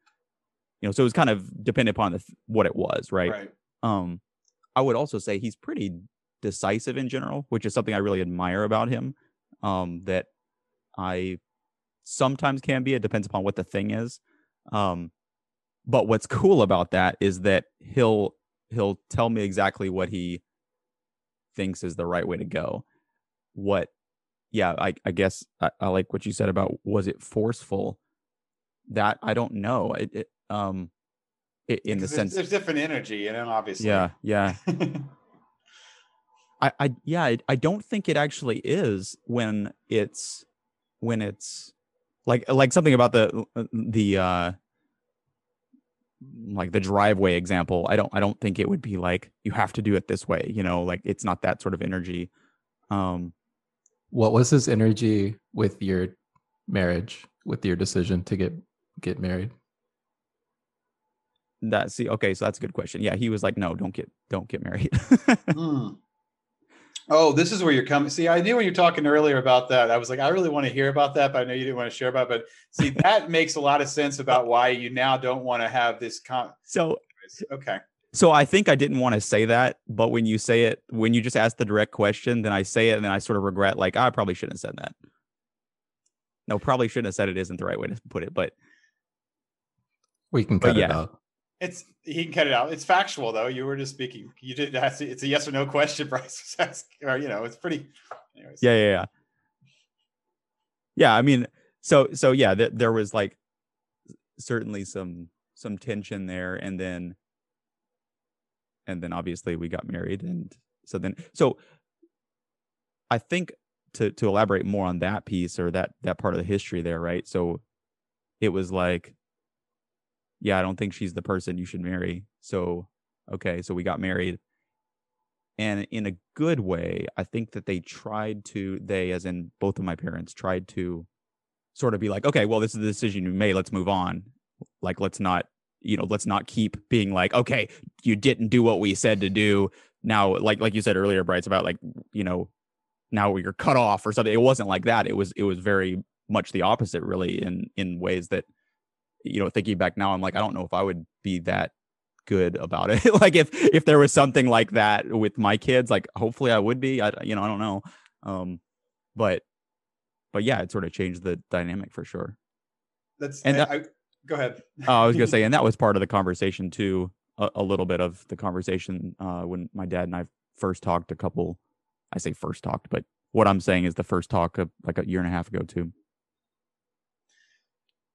you know, so it was kind of dependent upon the, what it was, right? right. Um, I would also say he's pretty decisive in general, which is something I really admire about him. Um, that I sometimes can be. It depends upon what the thing is. Um, but what's cool about that is that he'll he'll tell me exactly what he thinks is the right way to go. What, yeah, I I guess I, I like what you said about was it forceful? That I don't know. It, it um, i in the sense, there's different energy, you know, obviously. yeah, yeah. I, I yeah, I, I don't think it actually is when it's when it's like like something about the the uh like the driveway example. I don't I don't think it would be like you have to do it this way, you know, like it's not that sort of energy. Um What was his energy with your marriage, with your decision to get get married? that see okay, so that's a good question. Yeah, he was like, no, don't get don't get married. Hmm. Oh, this is where you're coming. See, I knew when you were talking earlier about that. I was like, I really want to hear about that, but I know you didn't want to share about. It. But see, that makes a lot of sense about why you now don't want to have this. Con- so okay, So I think I didn't want to say that, but when you say it, when you just ask the direct question, then I say it and then I sort of regret, like, "Ah, I probably shouldn't have said that. No, probably shouldn't have said it isn't the right way to put it, but We can But cut it yeah. out. It's he can cut it out. It's factual though. You were just speaking. You did ask. It's a yes or no question, Bryce. was asking, or you know, it's pretty. Anyways. yeah, yeah, yeah. Yeah, I mean, so so yeah, th- there was like certainly some some tension there and then and then obviously we got married and so then so I think to to elaborate more on that piece or that that part of the history there, right? So it was like yeah, I don't think she's the person you should marry. So okay, so we got married. And in a good way i think that they tried to they as in both of my parents tried to sort of be like okay well this is the decision you made. Let's move on. Like let's not you know let's not keep being like okay you didn't do what we said to do. Now like like you said earlier Bryce, it's about like you know now you're cut off or something. It wasn't like that. It was it was very much the opposite really in in ways that you know thinking back now i'm like i don't know if i would be that good about it like if if there was something like that with my kids like hopefully i would be i you know i don't know um but but yeah it sort of changed the dynamic for sure That's And and that- I, go ahead. uh, i was gonna say and that was part of the conversation too a, a little bit of the conversation uh when my dad and i first talked a couple i say first talked but what i'm saying is the first talk of like a year and a half ago too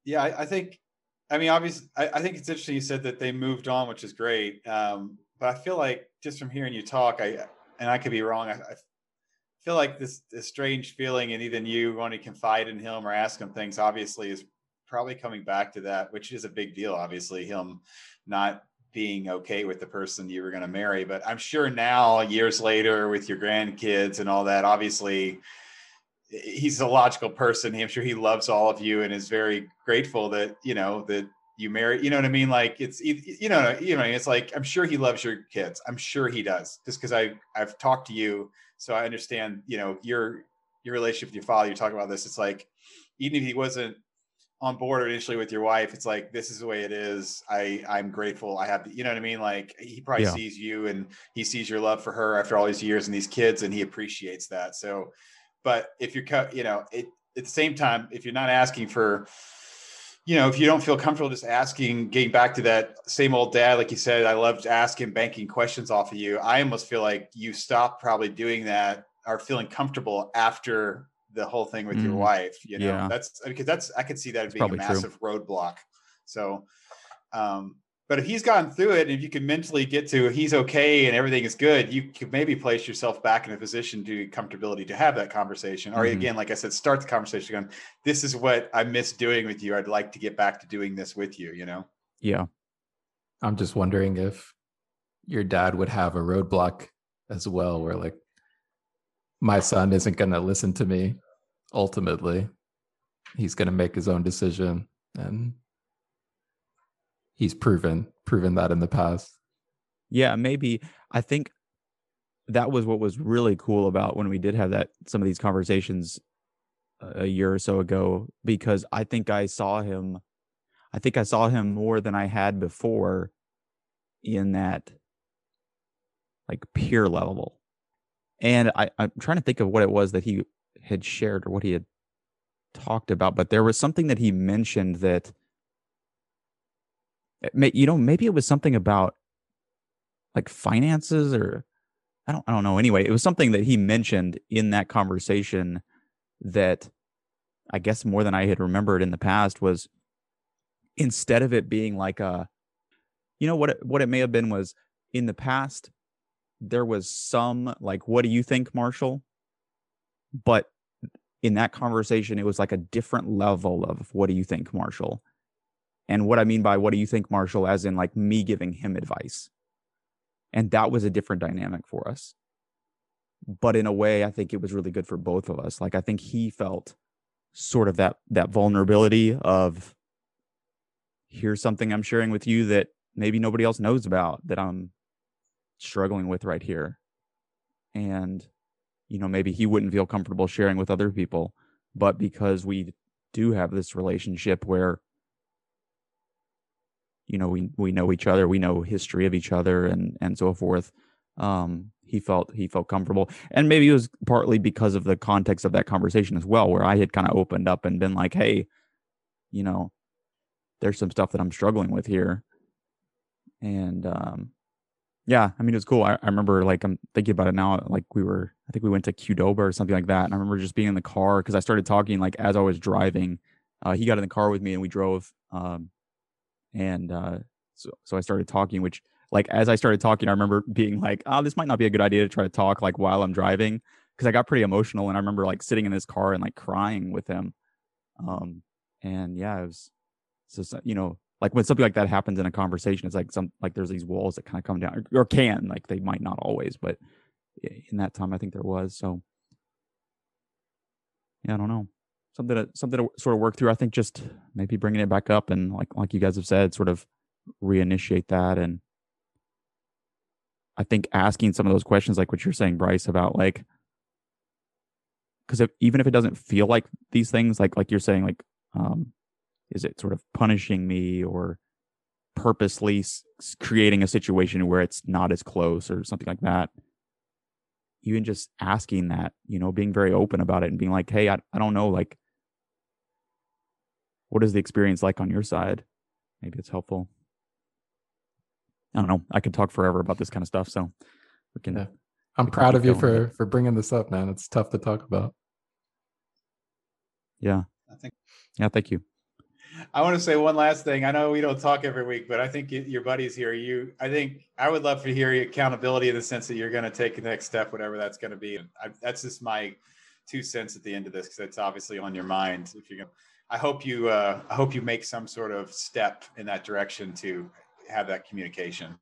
Yeah, I, I think. I mean, obviously, I, I think it's interesting. You said that they moved on, which is great. Um, but I feel like just from hearing you talk, I and I could be wrong. I, I feel like this this strange feeling, and even you want to confide in him or ask him things, obviously, is probably coming back to that, which is a big deal. Obviously, him not being okay with the person you were going to marry. But I'm sure now, years later, with your grandkids and all that, obviously, he's a logical person. I'm sure he loves all of you and is very grateful that you know that you marry. You know what I mean? Like it's you know you know it's like I'm sure he loves your kids. I'm sure he does, just because I I've talked to you, so I understand. You know your your relationship with your father. You talk about this. It's like even if he wasn't on board initially with your wife, it's like this is the way it is. I I'm grateful. I have you know what I mean. Like he probably Yeah. sees you and he sees your love for her after all these years and these kids, and he appreciates that. So but if you're cut you know it at the same time if you're not asking for you know if you don't feel comfortable just asking getting back to that same old dad like you said i loved asking banking questions off of you i almost feel like you stopped probably doing that or feeling comfortable after the whole thing with your Mm. wife you know Yeah. that's because that's i could see that as being a probably true. massive roadblock so Um, but if he's gotten through it, and if you can mentally get to he's okay and everything is good, you could maybe place yourself back in a position to comfortability to have that conversation. Or Mhm. again, like I said, start the conversation going, this is what I miss doing with you. I'd like to get back to doing this with you, you know? Yeah. I'm just wondering if your dad would have a roadblock as well, where like my son isn't going to listen to me. Ultimately, he's going to make his own decision, and he's proven proven that in the past. Yeah, maybe. I think that was what was really cool about when we did have that some of these conversations uh, a year or so ago because I think I saw him I think I saw him more than I had before in that like peer level. And I, I'm trying to think of what it was that he had shared or what he had talked about, but there was something that he mentioned that Eh, may, you know, maybe it was something about like finances or I don't I don't know. Anyway, it was something that he mentioned in that conversation that I guess more than I had remembered in the past was instead of it being like a you know what it, what it may have been was in the past there was some like what do you think Marshall but in that conversation it was like a different level of what do you think Marshall and what I mean by what do you think Marshall as in like me giving him advice? And that was a different dynamic for us. But in a way i think it was really good for both of us. Like i think he felt sort of that that vulnerability of here's something i'm sharing with you that maybe nobody else knows about that i'm struggling with right here. And you know maybe he wouldn't feel comfortable sharing with other people but because we do have this relationship where you know we we know each other we know history of each other and and so forth. Um he felt he felt comfortable. And maybe it was partly because of the context of that conversation as well where i had kind of opened up and been like hey you know there's some stuff that i'm struggling with here. And um yeah i mean it was cool. I, I remember like i'm thinking about it now like we were i think we went to qdoba or something like that and i remember just being in the car because i started talking like as i was driving uh, he got in the car with me and we drove um and uh, so so I started talking. Which like as I started talking, I remember being like, "Oh, this might not be a good idea to try to talk like while I'm driving," because I got pretty emotional, and I remember like sitting in this car and like crying with him. Um, and yeah, it was so so- you know like when something like that happens in a conversation, it's like some like there's these walls that kind of come down or, or can like they might not always, but in that time I think there was so. Yeah, I don't know something to something to sort of work through. I think just maybe bringing it back up and like like you guys have said, sort of reinitiate that. And I think asking some of those questions, like what you're saying, Bryce, about like because even if it doesn't feel like these things, like like you're saying, like um, is it sort of punishing me or purposely s- creating a situation where it's not as close or something like that? Even just asking that, you know, being very open about it and being like, hey, I, I don't know, like what is the experience like on your side? Maybe it's helpful. I don't know. I could talk forever about this kind of stuff, so we can. Yeah. I'm We can proud of you for for bringing this up, man. It's tough to talk about. Yeah. I think Yeah. Thank you. I want to say one last thing. I know we don't talk every week, but I think your buddies here. You, I think I would love to hear your accountability in the sense that you're going to take the next step, whatever that's going to be. And I, that's just my two cents at the end of this because it's obviously on your mind. If you're going, to I hope you, uh, I hope you make some sort of step in that direction to have that communication.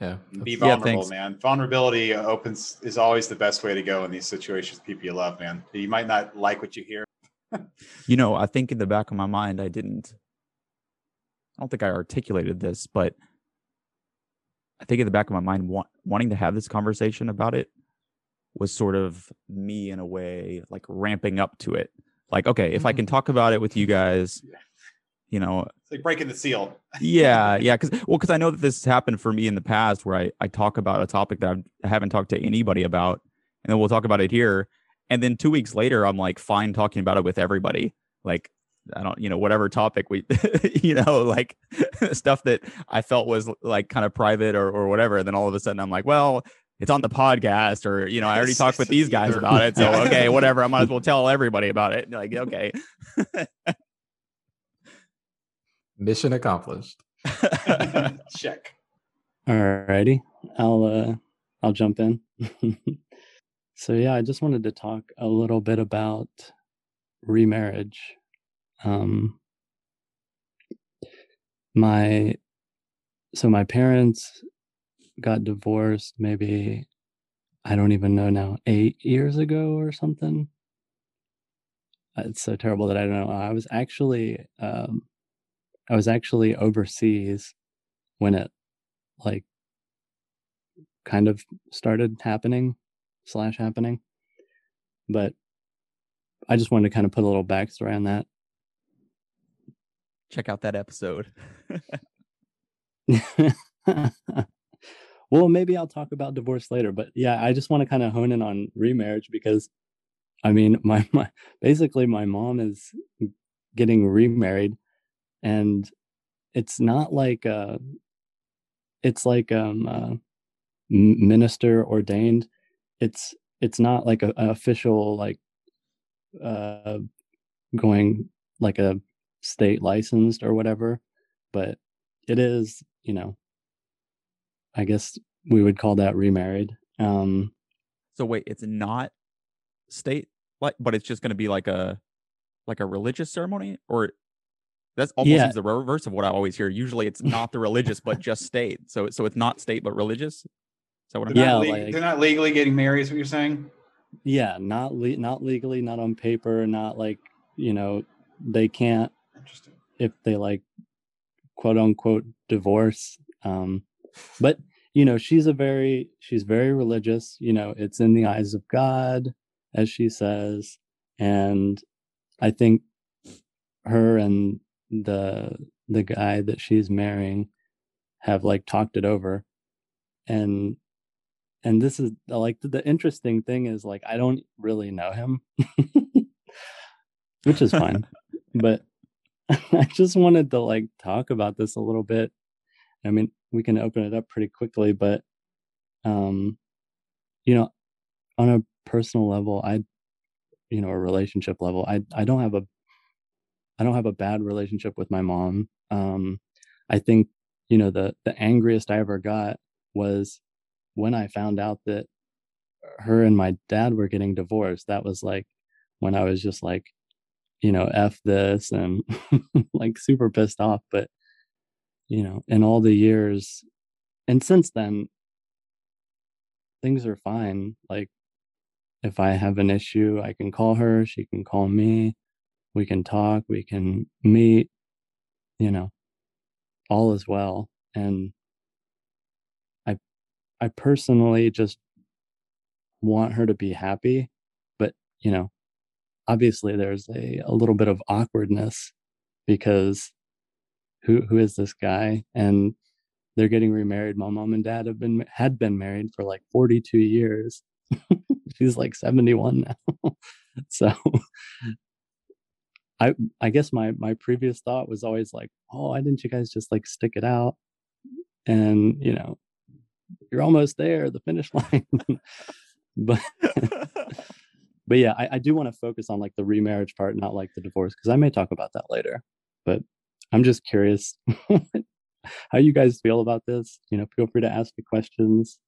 Yeah. Be that's- Yeah, vulnerable, man. Vulnerability opens is always the best way to go in these situations. People you love, man. You might not like what you hear. You know, I think in the back of my mind, I didn't. I don't think I articulated this, but I think in the back of my mind, want, wanting to have this conversation about it was sort of me in a way, like ramping up to it. Like, okay, if I can mm-hmm. talk about it with you guys, you know, It's like breaking the seal. yeah yeah because well because i know that this has happened for me in the past where i i talk about a topic that I've, i haven't talked to anybody about and then we'll talk about it here and then two weeks later i'm like fine talking about it with everybody. Like i don't you know whatever topic we you know like stuff that i felt was like kind of private or, or whatever and then all of a sudden i'm like well it's on the podcast or you know i already talked with these guys about it so okay whatever i might as well tell everybody about it like okay Mission accomplished. Check. Alrighty, I'll uh, I'll jump in. so yeah, I just wanted to talk a little bit about remarriage. Um, my so my parents got divorced maybe I don't even know now eight years ago or something. Uh, It's so terrible that I don't know. I was actually um, I was actually overseas when it like kind of started happening slash happening but i just wanted to kind of put a little backstory on that Check out that episode. well maybe i'll talk about divorce later but yeah i just want to kind of hone in on remarriage because i mean my, my basically my mom is getting remarried and it's not like uh it's like um uh, minister ordained. It's it's not like a, a official like uh going like a state licensed or whatever but it is you know i guess we would call that remarried um so wait, it's not state like but it's just gonna be like a like a religious ceremony? Or that's almost Yeah. the reverse of what I always hear. Usually it's not the religious, but just state. So so it's not state but religious. So what I'm They're, Yeah, not le- like- they're not legally getting married, is what you're saying? yeah not le- not legally not on paper not like you know they can't Interesting. if they like quote unquote divorce um but you know she's a very she's very religious you know it's in the eyes of god as she says. And i think her and the the guy that she's marrying have like talked it over. And and this is like the, the interesting thing is like i don't really know him which is fine. But I just wanted to like talk about this a little bit. I mean, we can open it up pretty quickly, but um, you know, on a personal level, I, you know, a relationship level, I I don't have a, I don't have a bad relationship with my mom. Um, I think you know the the angriest I ever got was when I found out that her and my dad were getting divorced. That was like when I was just like, you know, F this and like super pissed off. But, you know, in all the years, and since then, things are fine. Like, if I have an issue, I can call her, she can call me, we can talk, we can meet, you know, all is well. And I, I personally just want her to be happy, but, you know, obviously there's a, a little bit of awkwardness because who who is this guy? And they're getting remarried. My mom and dad have been had been married for like 42 years. She's like 71 now. So i i guess my my previous thought was always like oh why didn't you guys just like stick it out? And you know you're almost there the finish line. But but yeah i, I do want to focus on like the remarriage part not like the divorce because i may talk about that later. But i'm just curious how you guys feel about this you know feel free to ask me questions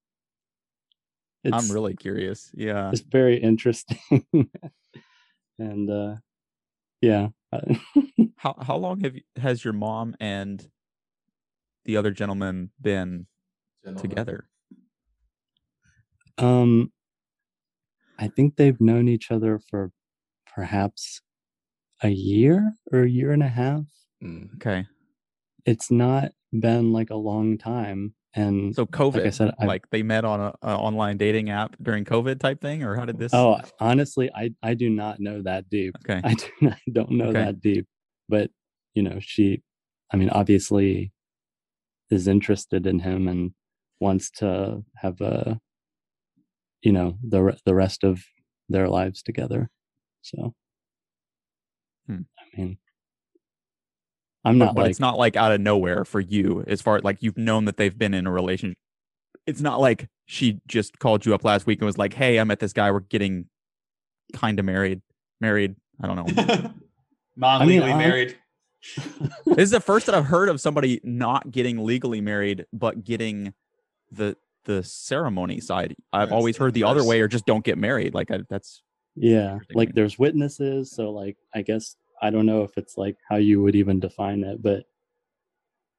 it's, I'm really curious. Yeah. it's very interesting and uh yeah How how long have you, has your mom and the other gentleman been together? um i think they've known each other for perhaps a year or a year and a half Mm. Okay. it's not been like a long time and So COVID, I said, I- like they met on a, a online dating app during COVID type thing, or how did this? oh honestly i i do not know that deep okay. i do not don't know Okay. that deep but you know she i mean obviously is interested in him and wants to have a you know the the rest of their lives together so Hmm. i mean i'm not but like it's not like out of nowhere for you, as far like you've known that they've been in a relationship. It's not like she just called you up last week and was like, "Hey, I met this guy. We're getting kind of married. Married. I don't know. Non legally I- married. this is the first that I've heard of somebody not getting legally married, but getting the the ceremony side. I've Yes, always heard the other way, or just don't get married. Like I, that's Yeah, like there's witnesses, so like I guess I don't know if it's like how you would even define it, but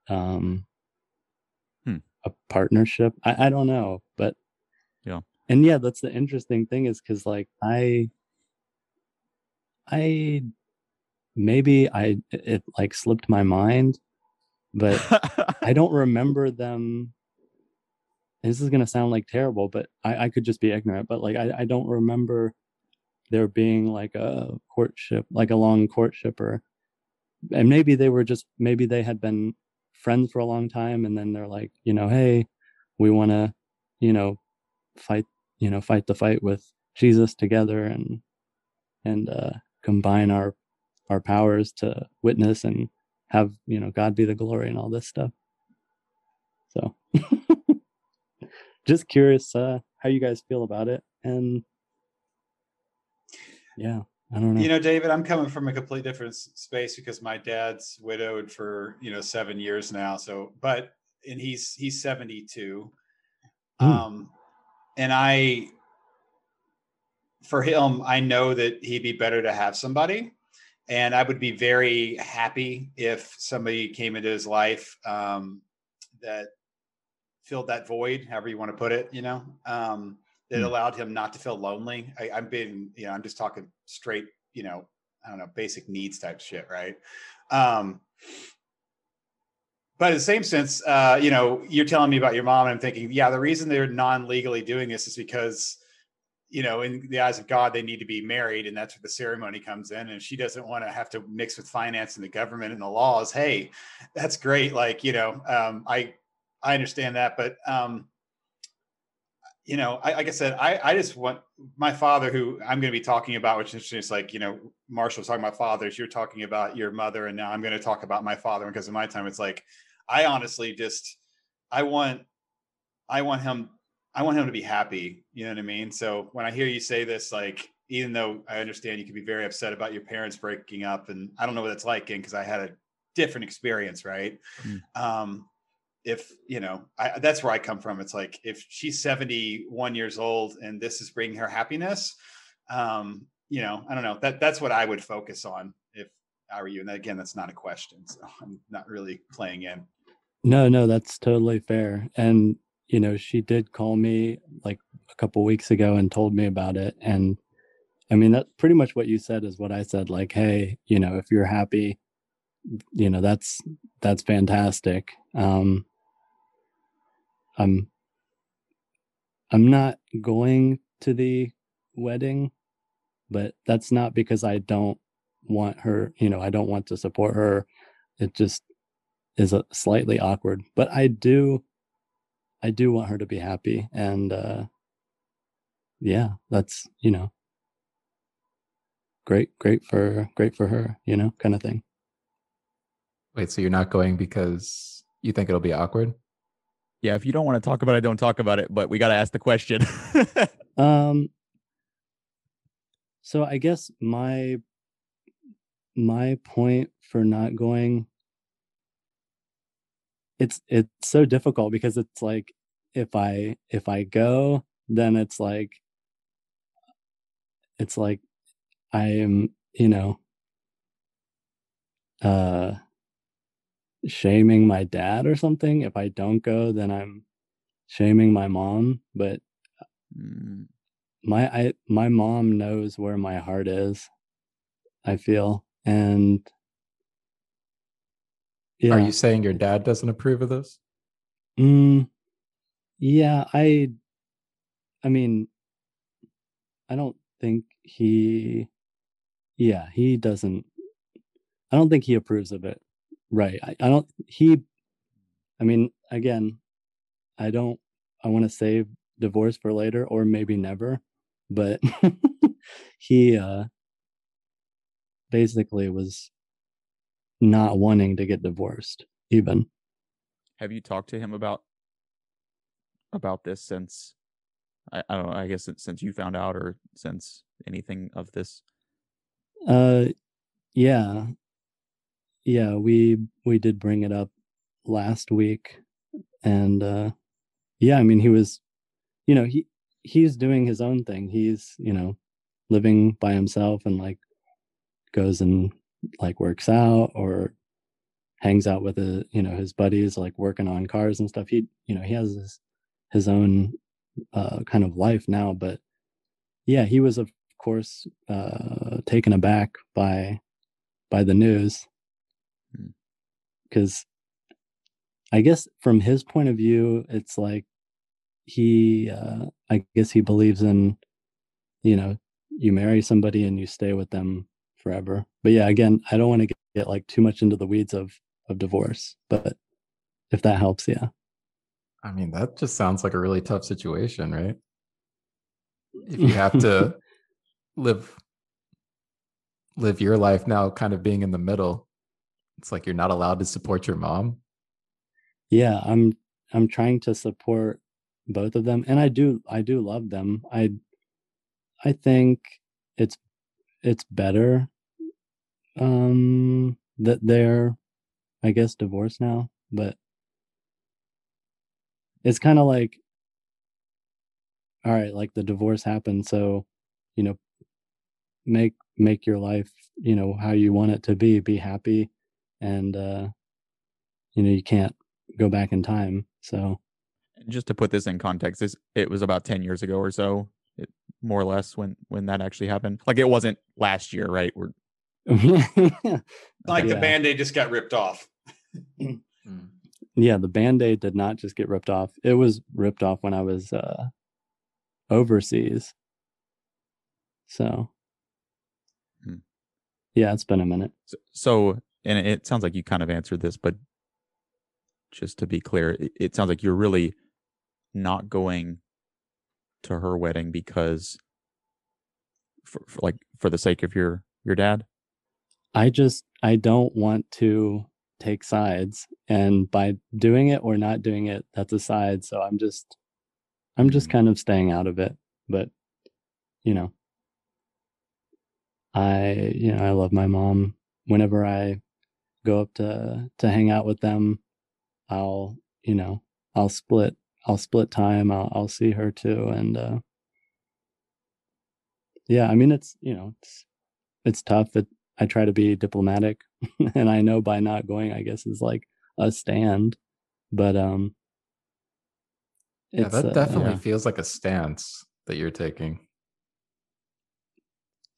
um Hmm. a partnership. I I don't know, but Yeah. And yeah, that's the interesting thing is cuz like I I maybe I it like slipped my mind, but I don't remember them. This is gonna sound like terrible, but I, I could just be ignorant. But like I, I don't remember there being like a courtship, like a long courtship, or and maybe they were just maybe they had been friends for a long time, and then they're like, you know, hey, we want to, you know, fight, you know, fight the fight with Jesus together, and and uh, combine our our powers to witness and have you know God be the glory and all this stuff. So, just curious uh, how you guys feel about it, and yeah, I don't know. You know, David, I'm coming from a completely different space because my dad's widowed for you know seven years now. So, but and he's he's 72, Hmm. um, and I, for him, I know that he'd be better to have somebody, and I would be very happy if somebody came into his life um, that filled that void, however you want to put it. You know, um, that Hmm. allowed him not to feel lonely. I, I'm being, you know, I'm just talking straight, you know, I don't know, basic needs type shit, right? Um, but in the same sense, uh, you know, you're telling me about your mom, and I'm thinking, yeah, the reason they're non-legally doing this is because, you know, in the eyes of God, they need to be married, and that's where the ceremony comes in. And she doesn't want to have to mix with finance and the government and the laws. Hey, that's great. Like, you know, um, I I understand that, but um, you know, I, like I said, I, I just want my father, who I'm going to be talking about, which is interesting. It's like, you know, Marshall was talking about fathers, you're talking about your mother, and now I'm going to talk about my father because in my time, it's like, I honestly just, I want, I want him, I want him to be happy. You know what I mean? So when I hear you say this, like, even though I understand you can be very upset about your parents breaking up, and I don't know what it's like, because I had a different experience, right? Mm. Um, if you know I, that's where i come from it's like if she's 71 years old and this is bringing her happiness um you know i don't know that that's what i would focus on if i were you and again that's not a question so i'm not really playing in No, no, that's totally fair. And you know, she did call me like a couple weeks ago and told me about it. And I mean, that's pretty much what you said is what I said. Like, hey, you know, if you're happy, you know, that's that's fantastic. Um, I'm I'm not going to the wedding, but that's not because I don't want her. You know, I don't want to support her. It just is a slightly awkward but i do i do want her to be happy and uh yeah that's you know great great for great for her you know kind of thing Wait, so you're not going because you think it'll be awkward? Yeah. If you don't want to talk about it, don't talk about it. But we got to ask the question. um so i guess my my point for not going it's it's so difficult because it's like if i if i go then it's like it's like i am you know uh shaming my dad or something if i don't go then i'm shaming my mom but Mm, my i my mom knows where my heart is i feel and yeah Are you saying your dad doesn't approve of this? Mm, yeah, I I mean I don't think he yeah, he doesn't I don't think he approves of it. Right. I, I don't he I mean, again, I don't I want to save divorce for later or maybe never, but he uh basically was not wanting to get divorced even. have you talked to him about about this since? I, I don't know. I guess since, since you found out, or since anything of this. Uh, yeah. Yeah, we we did bring it up last week, and uh, yeah, I mean, he was, you know, he he's doing his own thing. He's you know living by himself and like goes and like works out or hangs out with a you know his buddies like working on cars and stuff he you know he has his, his own uh, kind of life now but yeah he was of course uh, taken aback by by the news because i guess from his point of view it's like he uh, i guess he believes in you know you marry somebody and you stay with them forever but yeah again i don't want to get, get like too much into the weeds of of divorce. But if that helps, yeah. I mean, that just sounds like a really tough situation, right? If you have to live live your life now kind of being in the middle. It's like you're not allowed to support your mom. Yeah, I'm I'm trying to support both of them and I do I do love them. I I think it's it's better um that they're I guess divorced now, but it's kind of like all right, like the divorce happened, so you know, make make your life, you know, how you want it to be, be happy and uh you know, you can't go back in time. So just to put this in context, this it was about 10 years ago or so, it, more or less when when that actually happened. Like it wasn't last year, right? We're like yeah. the band-aid just got ripped off. Yeah, the band-aid did not just get ripped off. It was ripped off when I was uh overseas. So hmm. yeah, it's been a minute. So, so, and it sounds like you kind of answered this, but just to be clear, it, it sounds like you're really not going to her wedding because for, for like for the sake of your your dad? I just i don't want to take sides and by doing it or not doing it that's a side so i'm just i'm just mm-hmm. kind of staying out of it but you know. I you know i love my mom. Whenever i go up to to hang out with them i'll you know i'll split i'll split time i'll, I'll see her too and uh yeah i mean it's you know it's it's tough it i try to be diplomatic and I know by not going, I guess is like a stand. But um, yeah, that uh, definitely yeah. feels like a stance that you're taking.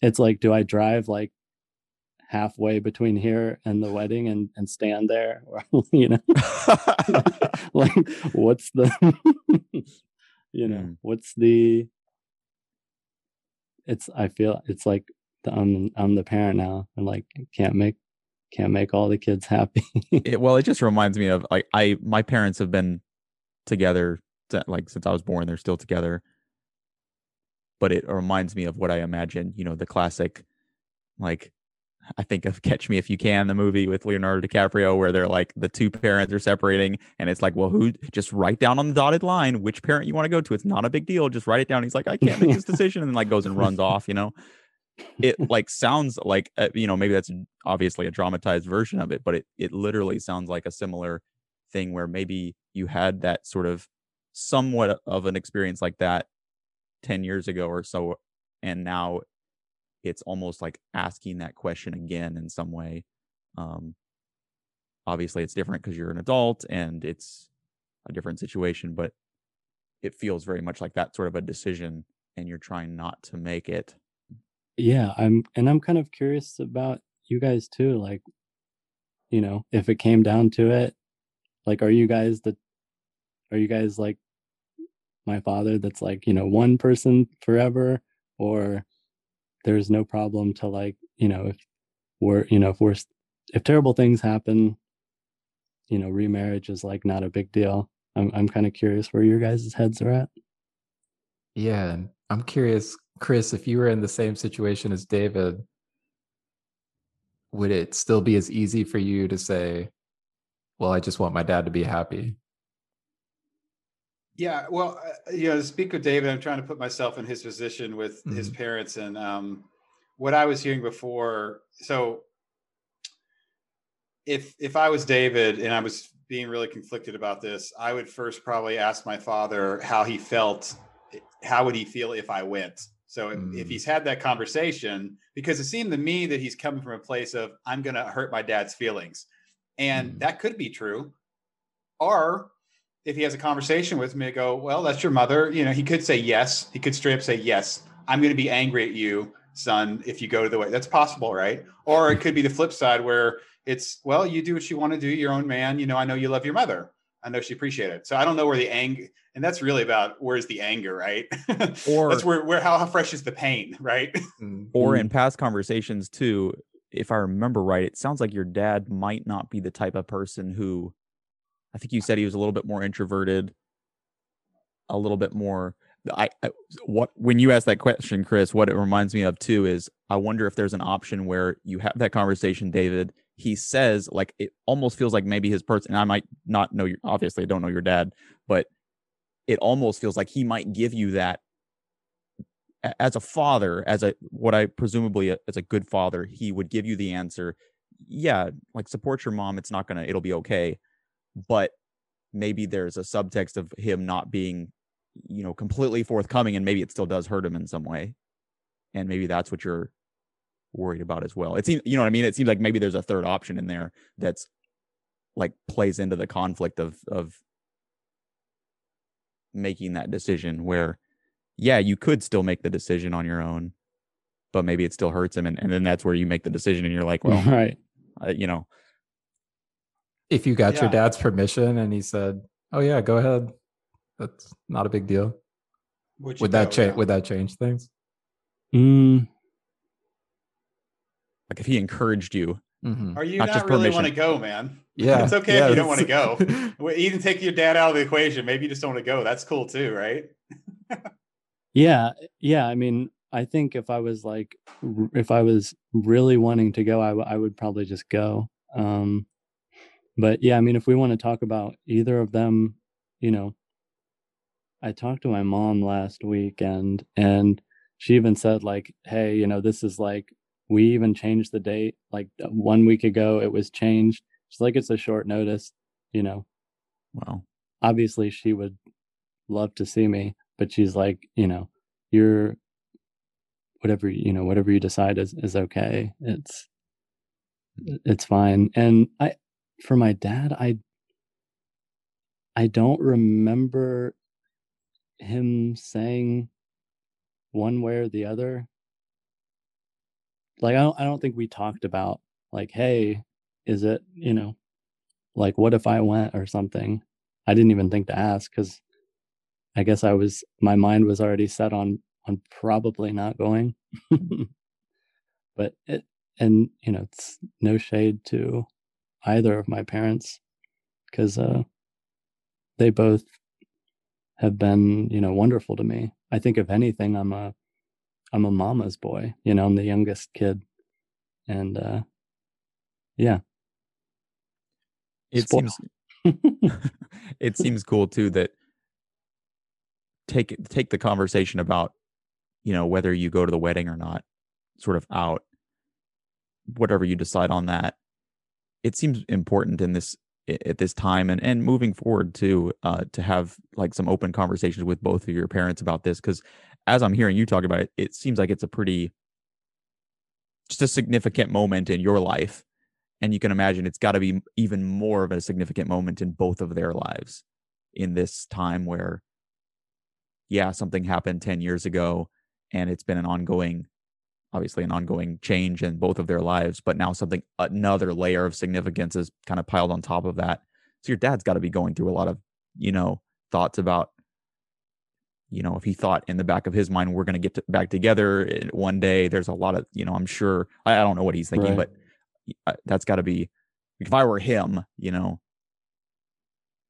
It's like, do I drive like halfway between here and the wedding and and stand there, or you know, like what's the, you know, mm. what's the? It's I feel it's like I'm I'm the parent now and like can't make can't make all the kids happy. it, well, it just reminds me of like I my parents have been together like since I was born. They're still together, but it reminds me of what I imagine. You know, the classic like I think of Catch Me If You Can, the movie with Leonardo DiCaprio, where they're like the two parents are separating, and it's like, well, who just write down on the dotted line which parent you want to go to. It's not a big deal. Just write it down. He's like, I can't make this decision, and then like goes and runs off. You know, it like sounds like uh, you know maybe that's obviously a dramatized version of it but it it literally sounds like a similar thing where maybe you had that sort of somewhat of an experience like that 10 years ago or so and now it's almost like asking that question again in some way um obviously it's different because you're an adult and it's a different situation but it feels very much like that sort of a decision and you're trying not to make it yeah, I'm and I'm kind of curious about you guys too. Like, you know, if it came down to it, like are you guys the are you guys like my father that's like, you know, one person forever or there's no problem to like, you know, if we're, you know, if we're if terrible things happen, you know, remarriage is like not a big deal. I'm I'm kind of curious where your guys' heads are at. Yeah, I'm curious Chris, if you were in the same situation as David, would it still be as easy for you to say, well, I just want my dad to be happy? Yeah, well, uh, you know, to speak with David, I'm trying to put myself in his position with mm-hmm. his parents and um, what I was hearing before. So, if if I was David and I was being really conflicted about this, I would first probably ask my father how he felt. How would he feel if I went? So if, Mm. if he's had that conversation, because it seemed to me that he's coming from a place of I'm going to hurt my dad's feelings, and Mm. that could be true. Or if he has a conversation with me, I go, well, that's your mother. You know, he could say yes. He could straight up say yes. I'm going to be angry at you, son, if you go to the way. That's possible, right? Or it could be the flip side where it's well, you do what you want to do. Your own man. You know, I know you love your mother. I know she appreciated it. So I don't know where the anger, and that's really about where's the anger, right? Or- that's where where how, how fresh is the pain, right? Mm. or in past conversations too if i remember right it sounds like your dad might not be the type of person who i think you said he was a little bit more introverted a little bit more I, I what when you asked that question chris what it reminds me of too is i wonder if there's an option where you have that conversation david he says like it almost feels like maybe his person and i might not know your obviously i don't know your dad but it almost feels like he might give you that as a father as a what i presumably as a good father he would give you the answer yeah like support your mom it's not gonna it'll be okay but maybe there's a subtext of him not being you know completely forthcoming and maybe it still does hurt him in some way. And maybe that's what you're worried about as well. It seems you know what i mean? It seems like maybe there's a third option in there that's like plays into the conflict of of making that decision where yeah you could still make the decision on your own but maybe it still hurts him and, and then that's where you make the decision and you're like well right. uh, you know If you got your dad's permission and he said, "Oh yeah, go ahead," that's not a big deal. Would, Would that change? Would that change things? Mm, like if he encouraged you Mhm. Or you Not not, just really permission. want to go, man? Yeah, it's okay yeah, if you don't want to go. Even take your dad out of the equation. Maybe you just don't want to go. That's cool too, right? yeah. Yeah. I mean, I think if I was like, if I was really wanting to go, I, w- I would probably just go. Um, but yeah, I mean, if we want to talk about either of them, you know, I talked to my mom last week and and she even said like, Hey, you know, this is like, we even changed the date like uh, one week ago, it was changed. She's like, it's a short notice, you know, well obviously she would love to see me, but she's like, you know, you're whatever you know, whatever you decide is is okay. It's it's fine. And I for my dad, I I don't remember him saying one way or the other. Like I don't I don't think we talked about like, hey, is it, you know, like what if I went or something. I didn't even think to ask because I guess I was my mind was already set on on probably not going. but it and you know it's no shade to either of my parents because uh they both have been you know wonderful to me. I think if anything I'm a I'm a mama's boy. You know I'm the youngest kid, and uh yeah. it Spoiled. seems it seems cool too that take take the conversation about you know whether you go to the wedding or not sort of out whatever you decide on that it seems important in this at this time and and moving forward too uh to have like some open conversations with both of your parents about this because as i'm hearing you talk about it it seems like it's a pretty just a significant moment in your life. And you can imagine it's got to be even more of a significant moment in both of their lives in this time where yeah something happened 10 years ago and it's been an ongoing obviously an ongoing change in both of their lives but now something another layer of significance is kind of piled on top of that so your dad's got to be going through a lot of you know thoughts about you know if he thought in the back of his mind we're going to get back together one day there's a lot of you know i'm sure i, I don't know what he's thinking Right. but uh, that's got to be if I were him, you know,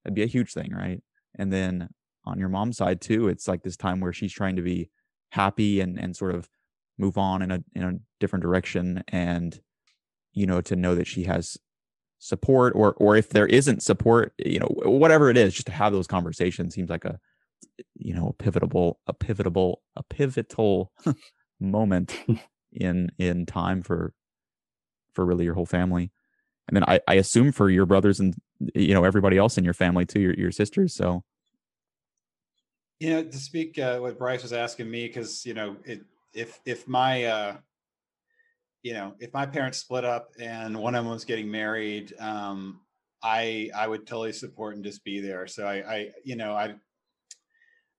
that'd be a huge thing, right? And then on your mom's side too, it's like this time where she's trying to be happy and and sort of move on in a in a different direction and you know to know that she has support or or if there isn't support, you know, whatever it is, just to have those conversations seems like a you know, a pivotal a pivotal a pivotal moment in in time for for really your whole family and then I, I assume for your brothers and you know everybody else in your family too, your your sisters. So, you know, to speak uh, what Bryce was asking me, because you know, it, if if my uh, you know, if my parents split up and one of them was getting married, um, I I would totally support and just be there. So I I you know I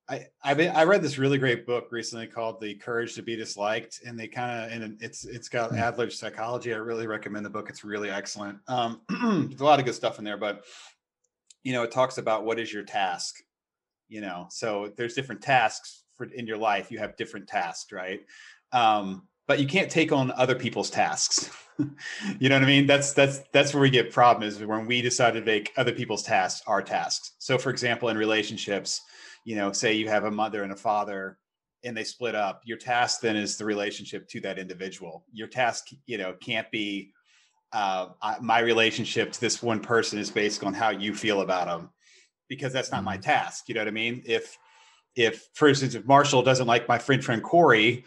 I I, been, I read this really great book recently called The Courage to Be Disliked, and they kind of and it's it's got mm. Adler's psychology. I really recommend the book. It's really excellent. Um, there's a lot of good stuff in there, but you know, it talks about what is your task. You know, so there's different tasks for in your life. You have different tasks, right? Um, but you can't take on other people's tasks. you know what I mean? That's that's that's where we get problem is when we decide to make other people's tasks our tasks. So for example, in relationships, you know, say you have a mother and a father and they split up, your task then is the relationship to that individual. Your task, you know, can't be uh, my relationship to this one person is based on how you feel about them because that's not my mm-hmm. task. You know what I mean? If if for instance, if Marshall doesn't like my friend friend Corey,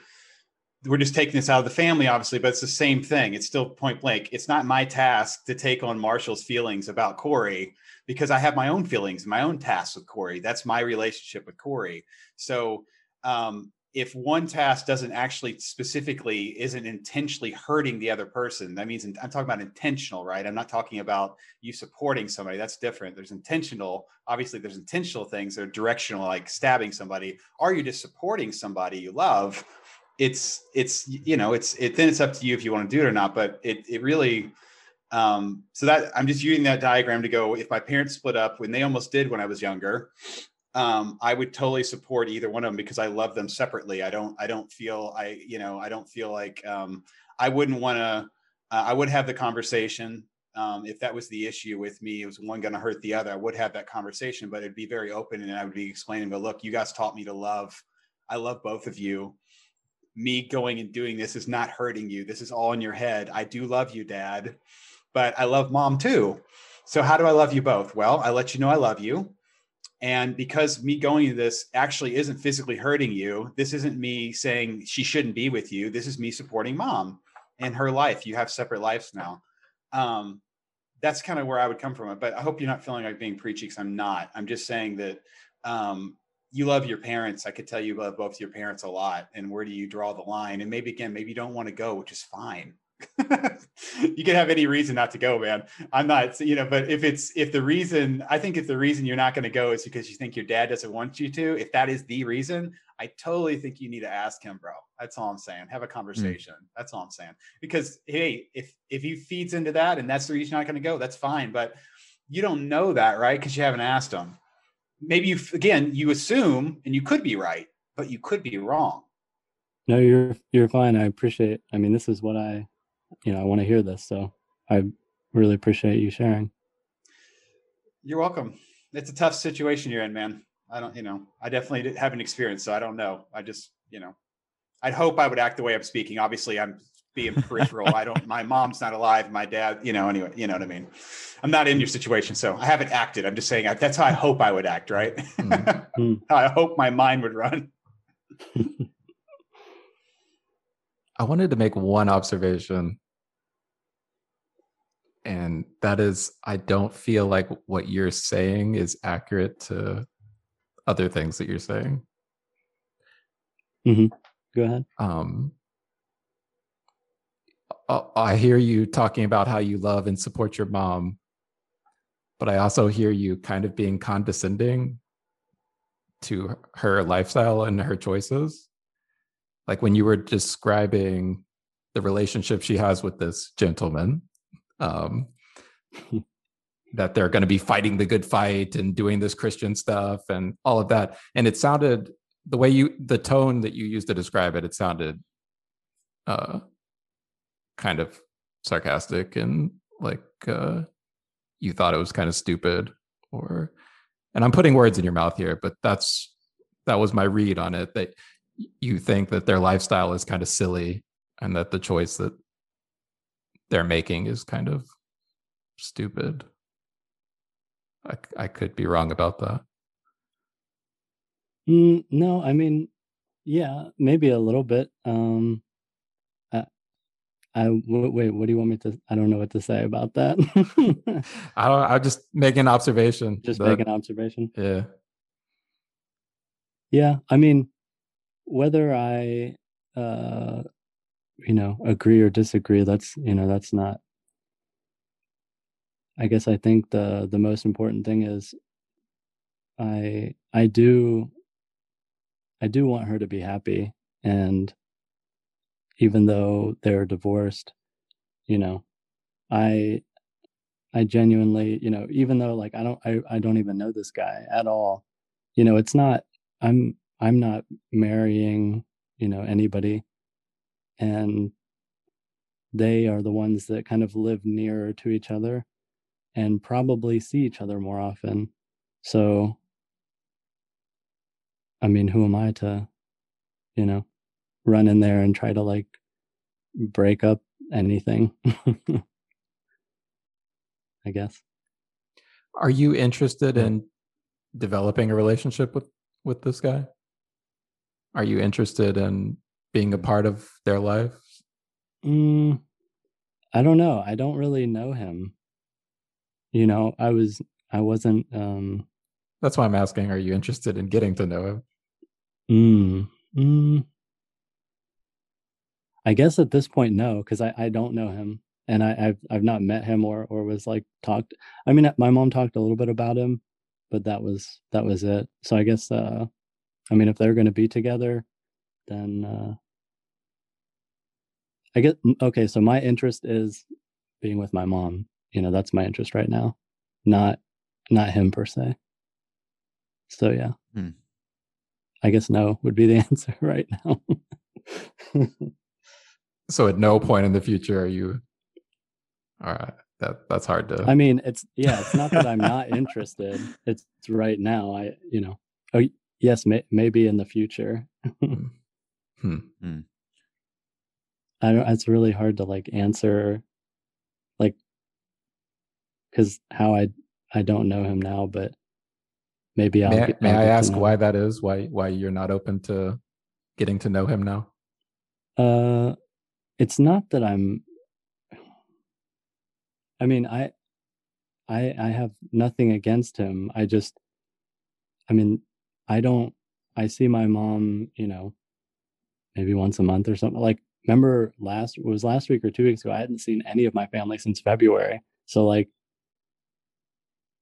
we're just taking this out of the family, obviously, but it's the same thing. It's still point blank. It's not my task to take on Marshall's feelings about Corey because I have my own feelings, my own tasks with Corey. That's my relationship with Corey. So um, if one task doesn't actually specifically isn't intentionally hurting the other person, that means I'm talking about intentional, right? I'm not talking about you supporting somebody. That's different. There's intentional. Obviously, there's intentional things that are directional, like stabbing somebody. Are you just supporting somebody you love? it's it's you know it's it then it's up to you if you want to do it or not but it it really um so that i'm just using that diagram to go if my parents split up when they almost did when i was younger um i would totally support either one of them because i love them separately i don't i don't feel i you know i don't feel like um i wouldn't want to uh, i would have the conversation um, if that was the issue with me, it was one going to hurt the other. I would have that conversation, but it'd be very open, and I would be explaining, "But look, you guys taught me to love. I love both of you, me going and doing this is not hurting you. This is all in your head. I do love you, dad, but I love mom too. So, how do I love you both? Well, I let you know I love you. And because me going to this actually isn't physically hurting you, this isn't me saying she shouldn't be with you. This is me supporting mom in her life. You have separate lives now. Um, that's kind of where I would come from. But I hope you're not feeling like being preachy because I'm not. I'm just saying that um, you love your parents. I could tell you love both your parents a lot. And where do you draw the line? And maybe again, maybe you don't want to go, which is fine. you can have any reason not to go, man. I'm not, you know, but if it's if the reason I think if the reason you're not going to go is because you think your dad doesn't want you to, if that is the reason, I totally think you need to ask him, bro. That's all I'm saying. Have a hmm. conversation. Mm. That's all I'm saying. Because hey, if if he feeds into that and that's the reason you're not going to go, that's fine. But you don't know that, right? Because you haven't asked him maybe you again you assume and you could be right but you could be wrong no you're you're fine i appreciate i mean this is what i you know i want to hear this so i really appreciate you sharing you're welcome it's a tough situation you're in man i don't you know i definitely haven't experienced so i don't know i just you know i'd hope i would act the way i'm speaking obviously i'm being peripheral. I don't. My mom's not alive. My dad, you know. Anyway, you know what I mean. I'm not in your situation, so I haven't acted. I'm just saying that's how I hope I would act. Right. Mm-hmm. I hope my mind would run. I wanted to make one observation, and that is, I don't feel like what you're saying is accurate to other things that you're saying. Mm-hmm. Go ahead. Um, I hear you talking about how you love and support your mom, but I also hear you kind of being condescending to her lifestyle and her choices. Like when you were describing the relationship she has with this gentleman, um, that they're going to be fighting the good fight and doing this Christian stuff and all of that. And it sounded the way you, the tone that you used to describe it, it sounded uh, kind of sarcastic and like uh, you thought it was kind of stupid or and i'm putting words in your mouth here but that's that was my read on it that you think that their lifestyle is kind of silly and that the choice that they're making is kind of stupid i, I could be wrong about that mm, no i mean yeah maybe a little bit um I wait. What do you want me to? I don't know what to say about that. I don't. I'm just making an observation. Just that- make an observation. Yeah. Yeah, I mean, whether I, uh, you know, agree or disagree, that's you know, that's not. I guess I think the the most important thing is, I I do. I do want her to be happy, and even though they're divorced, you know, I I genuinely, you know, even though like I don't I, I don't even know this guy at all, you know, it's not I'm I'm not marrying, you know, anybody. And they are the ones that kind of live nearer to each other and probably see each other more often. So I mean, who am I to, you know, run in there and try to like break up anything? I guess. Are you interested in developing a relationship with with this guy? Are you interested in being a part of their life? Mm, I don't know. I don't really know him. You know, I was I wasn't um That's why I'm asking. Are you interested in getting to know him? mm, mm, I guess at this point no, because I, I don't know him and I, I've I've not met him or or was like talked I mean my mom talked a little bit about him, but that was that was it. So I guess uh I mean if they're gonna be together, then uh I get okay, so my interest is being with my mom. You know, that's my interest right now. Not not him per se. So yeah. Hmm. I guess no would be the answer right now. So at no point in the future are you. All right, that that's hard to. I mean, it's yeah, it's not that I'm not interested. It's right now. I you know, oh yes, may, maybe in the future. Hmm. I don't. It's really hard to like answer, like, because how I I don't know him now, but maybe I'll. May, I- get- may I'll I get to ask why that is? Why why you're not open to getting to know him now? Uh, it's not that I'm. I mean, I, I, I have nothing against him. I just, I mean, I don't. I see my mom, you know, maybe once a month or something. Like, remember last was last week or two weeks ago. I hadn't seen any of my family since February. So like,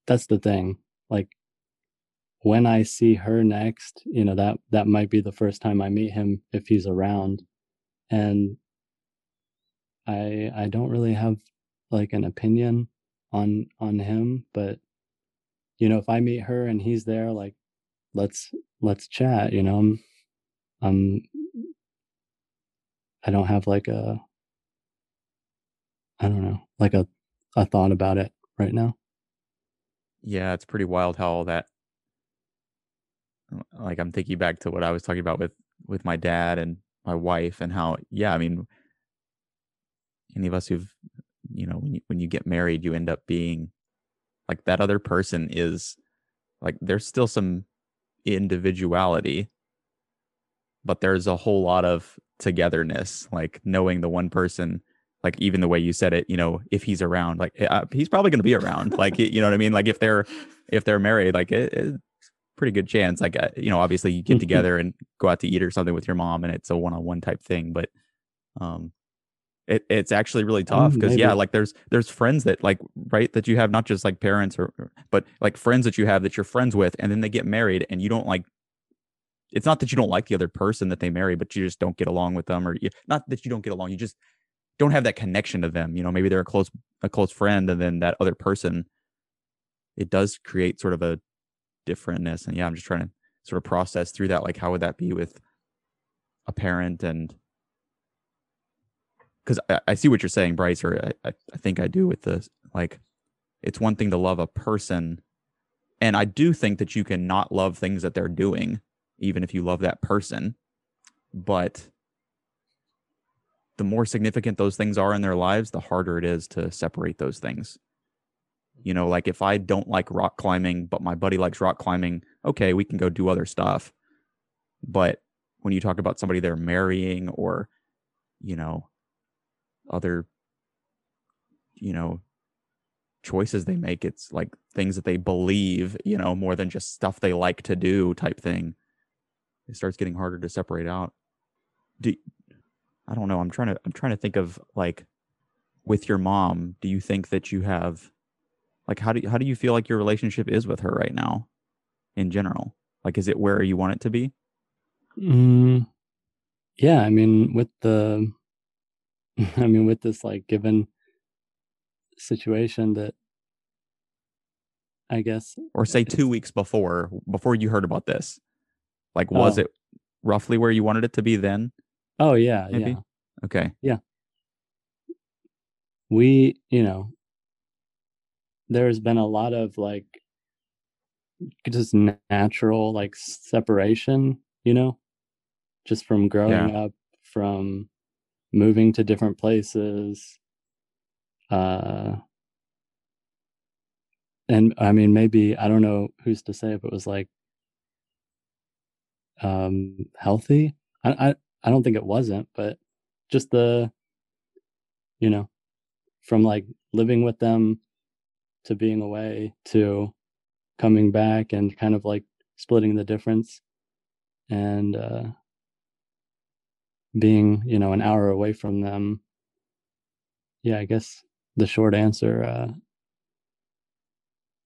that's the thing. Like, when I see her next, you know that that might be the first time I meet him if he's around, and I I don't really have like an opinion on on him, but you know if I meet her and he's there, like let's let's chat. You know, I'm I'm I don't have like a I don't know like a a thought about it right now. Yeah, it's pretty wild how all that like I'm thinking back to what I was talking about with with my dad and my wife and how yeah, I mean any of us who've you know, when you when you get married, you end up being like that other person is like there's still some individuality but there's a whole lot of togetherness like knowing the one person like even the way you said it you know if he's around like uh, he's probably going to be around like you know what i mean? Like if they're if they're married like it, it's pretty good chance like uh, you know obviously you get together and go out to eat or something with your mom and it's a one-on-one type thing but um it, it's actually really mm, tough because yeah like there's there's friends that like right that you have not just like parents or or- but like friends that you have that you're friends with and then they get married and you don't like it's not that you don't like the other person that they marry but you just don't get along with them or you, not that you don't get along you just don't have that connection to them you know maybe they're a close a close friend and then that other person it does create sort of a differentness and yeah i'm just trying to sort of process through that like how would that be with a parent and because I, I see what you're saying bryce or I, I, think i do with this like it's one thing to love a person and i do think that you can not love things that they're doing even if you love that person but the more significant those things are in their lives the harder it is to separate those things. You know like if i don't like rock climbing but my buddy likes rock climbing okay we can go do other stuff. But when you talk about somebody they're marrying or you know other you know choices they make. It's like things that they believe you know more than just stuff they like to do type thing. It starts getting harder to separate out. Do i don't know. I'm trying to i'm trying to think of like with your mom do you think that you have like how do you, how do you feel like your relationship is with her right now in general? Like is it where you want it to be? Mm, yeah, I mean, with the, I mean, with this like given situation that I guess, or say two weeks before before you heard about this like was Oh. it roughly where you wanted it to be then oh yeah, Maybe? yeah, okay Yeah. we, you know, there's been a lot of like just natural like separation, you know, just from growing up, from moving to different places. Uh, and I mean, maybe I don't know who's to say if it was like um healthy. I I, I don't think it wasn't, but just the you know from like living with them to being away to coming back and kind of like splitting the difference and uh being you know an hour away from them. Yeah i guess the short answer uh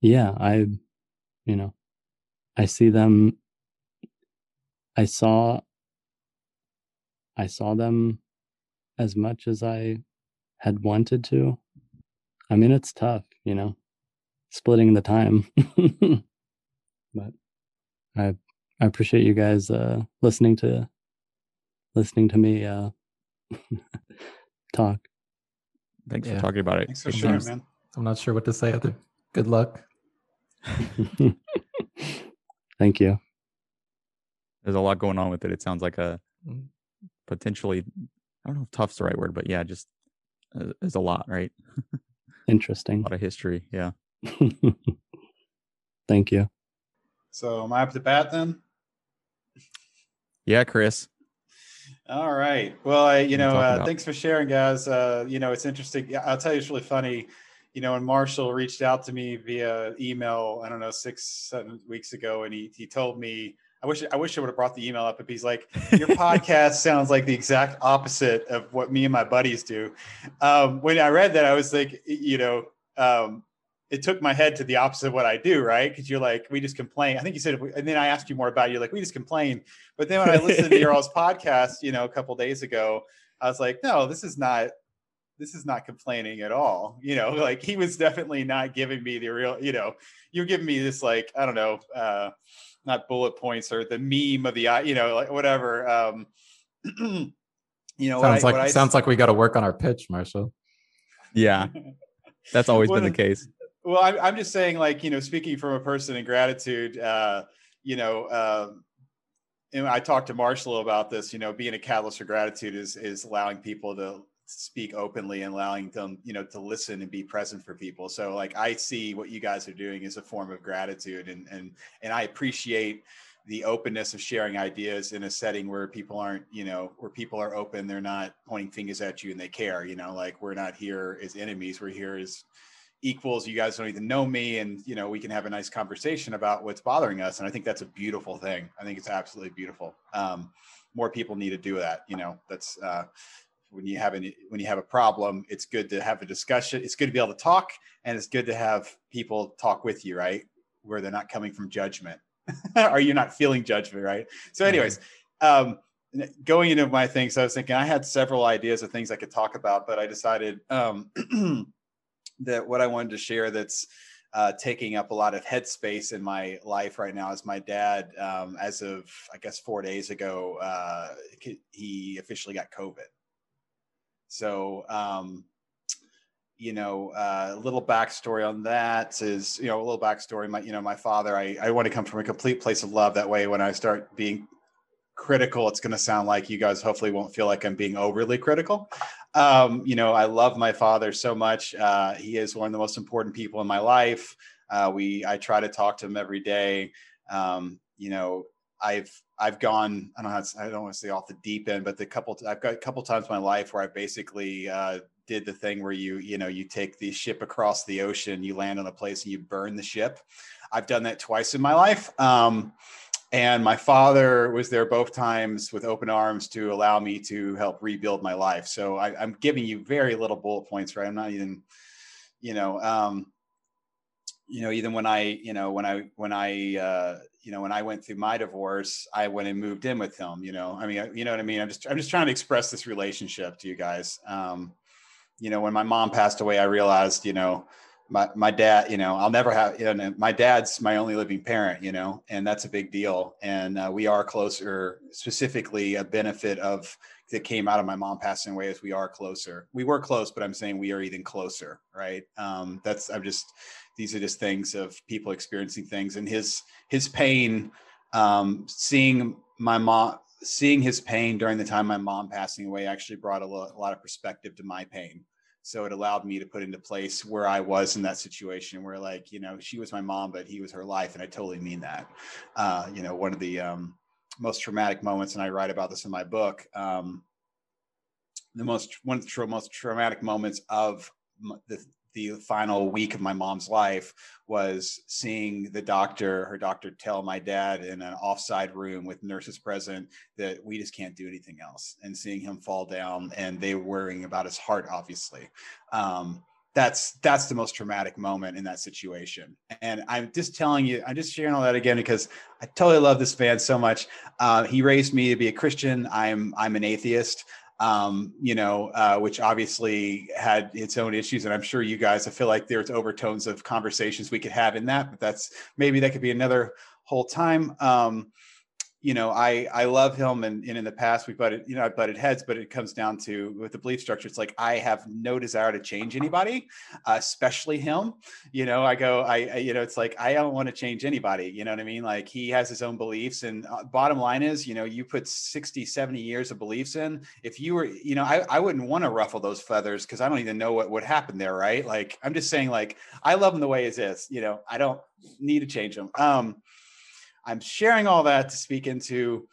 yeah i you know i see them i saw i saw them as much as i had wanted to. I mean it's tough you know splitting the time. But i i appreciate you guys uh listening to listening to me uh talk thanks Yeah. for talking about it Thanks for sharing, man. I'm not sure what to say other. Good luck. thank you there's a lot going on with it it sounds like a Mm. potentially i don't know if tough's the right word but yeah just uh, there's a lot right Interesting. a interesting lot of history yeah thank you So am I up to bat then? yeah chris All right. Well, I, you know, uh, thanks for sharing, guys. Uh, you know, it's interesting. I'll tell you, it's really funny. You know, when Marshall reached out to me via email, I don't know, six, seven weeks ago, and he he told me, I wish I wish I would have brought the email up, but he's like, your podcast sounds like the exact opposite of what me and my buddies do. Um, when I read that, I was like, you know, um, it took my head to the opposite of what I do, right? Because you're like, we just complain. I think you said, and then I asked you more about. It. You're like, we just complain. But then when I listened to your all's podcast, you know, a couple days ago, I was like, no, this is not. This is not complaining at all. You know, like he was definitely not giving me the real. You know, you're giving me this like I don't know. uh not bullet points or the meme of the eye, you know, like whatever. Um, you know, what sounds I- like what I- sounds like we got to work on our pitch, Marshall. yeah that's always Well, been the then- case well, I'm, I'm just saying, like, you know, speaking from a person in gratitude, uh, you know, um, and I talked to Marshall about this, you know, being a catalyst for gratitude is, is allowing people to speak openly and allowing them, you know, to listen and be present for people. So like, I see what you guys are doing as a form of gratitude and, and, and I appreciate the openness of sharing ideas in a setting where people aren't, you know, where people are open, they're not pointing fingers at you and they care, you know, like we're not here as enemies, we're here as equals you guys don't even know me and you know we can have a nice conversation about what's bothering us. And i think that's a beautiful thing. I think it's absolutely beautiful. Um, more people need to do that you know that's uh, when you have an when you have a problem it's good to have a discussion it's good to be able to talk and it's good to have people talk with you right? Where they're not coming from judgment or you're not feeling judgment right? So anyways um, going into my things i was thinking i had several ideas of things i could talk about but i decided um, that what I wanted to share that's uh, taking up a lot of headspace in my life right now is my dad. Um, as of I guess four days ago, uh, he officially got COVID. So, um, you know, a uh, little backstory on that is, you know, a little backstory. My, you know, my father. I, I want to come from a complete place of love. That way, when I start being critical, it's going to sound like you guys hopefully won't feel like I'm being overly critical. Um, you know, I love my father so much. Uh, he is one of the most important people in my life. Uh, we, I try to talk to him every day. Um, you know, I've I've gone I don't know I don't want to say off the deep end, but the couple I've got a couple times in my life where I basically uh, did the thing where you you know you take the ship across the ocean, you land on a place and you burn the ship. I've done that twice in my life. Um, and my father was there both times with open arms to allow me to help rebuild my life. So I, am giving you very little bullet points, right? I'm not even, you know, um, you know, even when I, you know, when I, when I, uh, you know, when I went through my divorce, I went and moved in with him. You know, I mean, you know what I mean. I'm just, I'm just trying to express this relationship to you guys. Um, you know, when my mom passed away, I realized, you know, my, my dad, you know, I'll never have, you know, my dad's my only living parent, you know, and that's a big deal. And uh, we are closer, specifically a benefit of that came out of my mom passing away is we are closer. We were close, but I'm saying we are even closer, right? Um, that's, I'm just, these are just things of people experiencing things and his, his pain, um, seeing my mom, seeing his pain during the time my mom passing away actually brought a, lo- a lot of perspective to my pain so it allowed me to put into place where i was in that situation where like you know she was my mom but he was her life and i totally mean that. Uh, you know one of the um, most traumatic moments and i write about this in my book um, the most one of the most traumatic moments of the, the final week of my mom's life was seeing the doctor, her doctor, tell my dad in an offside room with nurses present that we just can't do anything else, and seeing him fall down, and they worrying about his heart, obviously. Um, that's that's the most traumatic moment in that situation. And i'm just telling you i'm just sharing all that again because i totally love this man so much. Uh, he raised me to be a christian. I'm i'm an atheist um, you know, uh, which obviously had its own issues. And I'm sure you guys, I feel like there's overtones of conversations we could have in that, but that's maybe that could be another whole time. Um, you know, I I love him, and, and in the past we've butted, you know, I butted heads, but it comes down to with the belief structure. It's like I have no desire to change anybody, especially him. You know, I go, I, I, you know, it's like I don't want to change anybody. You know what I mean? Like he has his own beliefs, and uh, bottom line is, you know, you put 60, 70 years of beliefs in. If you were, you know, I I wouldn't want to ruffle those feathers because I don't even know what would happen there, right? Like I'm just saying, like I love him the way he is. You know, I don't need to change him. Um I'm sharing all that to speak into,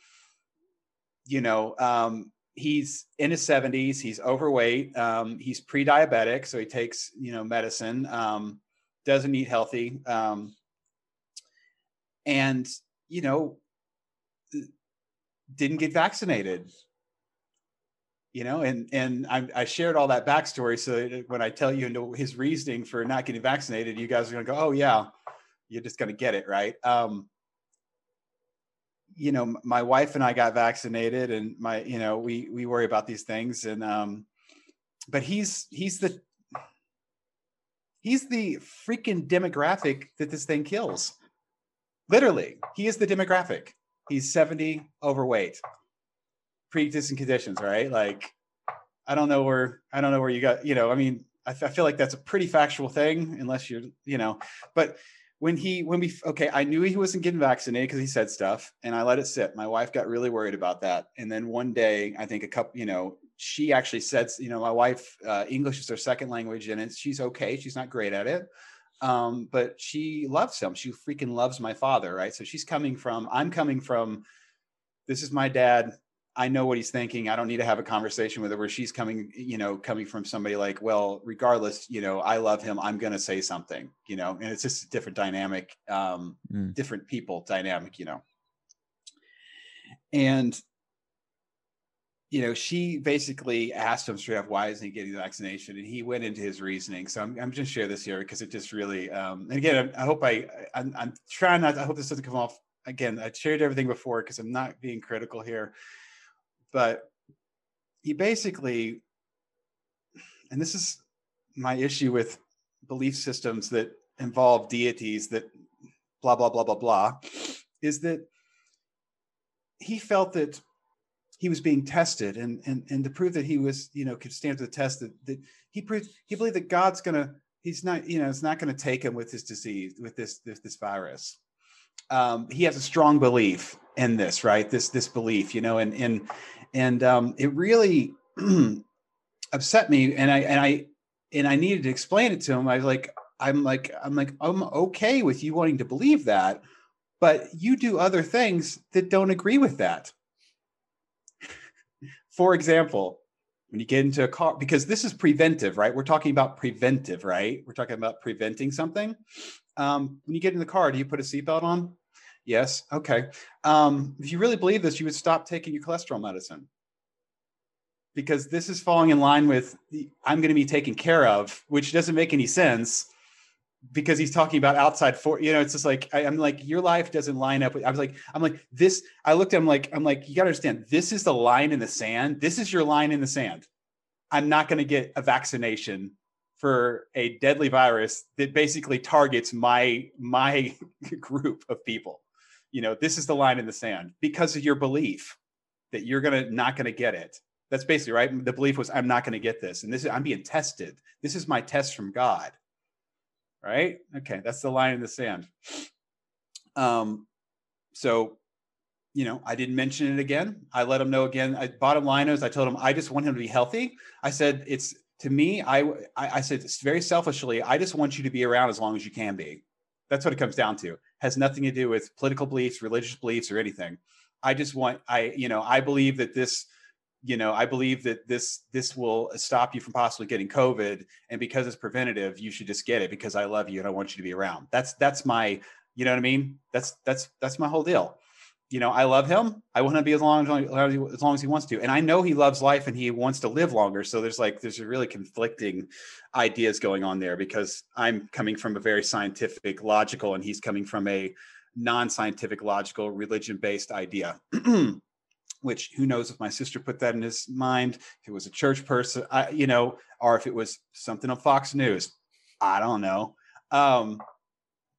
you know, um, he's in his 70s, he's overweight, um, he's pre-diabetic, so he takes, you know, medicine, um, doesn't eat healthy, um, and you know, didn't get vaccinated. You know, and and I, I shared all that backstory so that when I tell you his reasoning for not getting vaccinated, you guys are going to go, "Oh yeah, you're just going to get it right." Um, you know, my wife and I got vaccinated, and my, you know, we we worry about these things, and um, but he's he's the he's the freaking demographic that this thing kills. Literally, he is the demographic. He's seventy, overweight, pre-existing conditions, right? Like, I don't know where I don't know where you got, you know, I mean, I, I feel like that's a pretty factual thing, unless you're, you know, but when he when we okay i knew he wasn't getting vaccinated because he said stuff and i let it sit. My wife got really worried about that. And then one day i think a couple you know she actually said you know my wife uh, english is her second language and it's she's okay. She's not great at it. Um, but she loves him. She freaking loves my father right? So she's coming from i'm coming from this is my dad I know what he's thinking. I don't need to have a conversation with her where she's coming, you know, coming from somebody like, well, regardless, you know, I love him. I'm going to say something, you know, and it's just a different dynamic, um, mm. different people dynamic, you know. And, you know, she basically asked him straight up, why isn't he getting the vaccination? And he went into his reasoning. So I'm, I'm just share this here because it just really, um, and again, I, I hope I, I'm, I'm trying not, I hope this doesn't come off again. I shared everything before because I'm not being critical here but he basically, and this is my issue with belief systems that involve deities that blah, blah, blah, blah, blah, is that he felt that he was being tested and, and, and to prove that he was, you know, could stand to the test that, that he proved, he believed that God's going to, he's not, you know, it's not going to take him with this disease, with this, this, this virus. Um, he has a strong belief in this, right? This, this belief, you know, and, and, and um, it really upset me. And I and I and I needed to explain it to him. I was like, I'm like, I'm like, I'm okay with you wanting to believe that, but you do other things that don't agree with that. For example, when you get into a car, because this is preventive, right? We're talking about preventive, right? We're talking about preventing something. Um, when you get in the car, do you put a seatbelt on? Yes. Okay. Um, if you really believe this, you would stop taking your cholesterol medicine because this is falling in line with the, I'm going to be taken care of, which doesn't make any sense because he's talking about outside for you know it's just like I, am like your life doesn't line up with i was like i'm like this i looked at him like i'm like you gotta understand this is the line in the sand this is your line in the sand i'm not going to get a vaccination for a deadly virus that basically targets my my group of people you know this is the line in the sand because of your belief that you're gonna not gonna get it that's basically right the belief was i'm not gonna get this and this is i'm being tested this is my test from god right? Okay, that's the line in the sand. Um, so, you know, I didn't mention it again. I let him know again. I, bottom line is, I told him I just want him to be healthy. I said it's to me. I I, I said very selfishly. I just want you to be around as long as you can be. That's what it comes down to. Has nothing to do with political beliefs, religious beliefs, or anything. I just want I you know I believe that this you know i believe that this this will stop you from possibly getting covid and because it's preventative you should just get it because i love you and i want you to be around that's that's my you know what i mean that's that's that's my whole deal you know i love him i want to be as long as, as long as he wants to and i know he loves life and he wants to live longer so there's like there's really conflicting ideas going on there because i'm coming from a very scientific logical and he's coming from a non-scientific logical religion based idea which who knows if my sister put that in his mind, if it was a church person, I, you know, or if it was something on Fox News. I don't know. Um,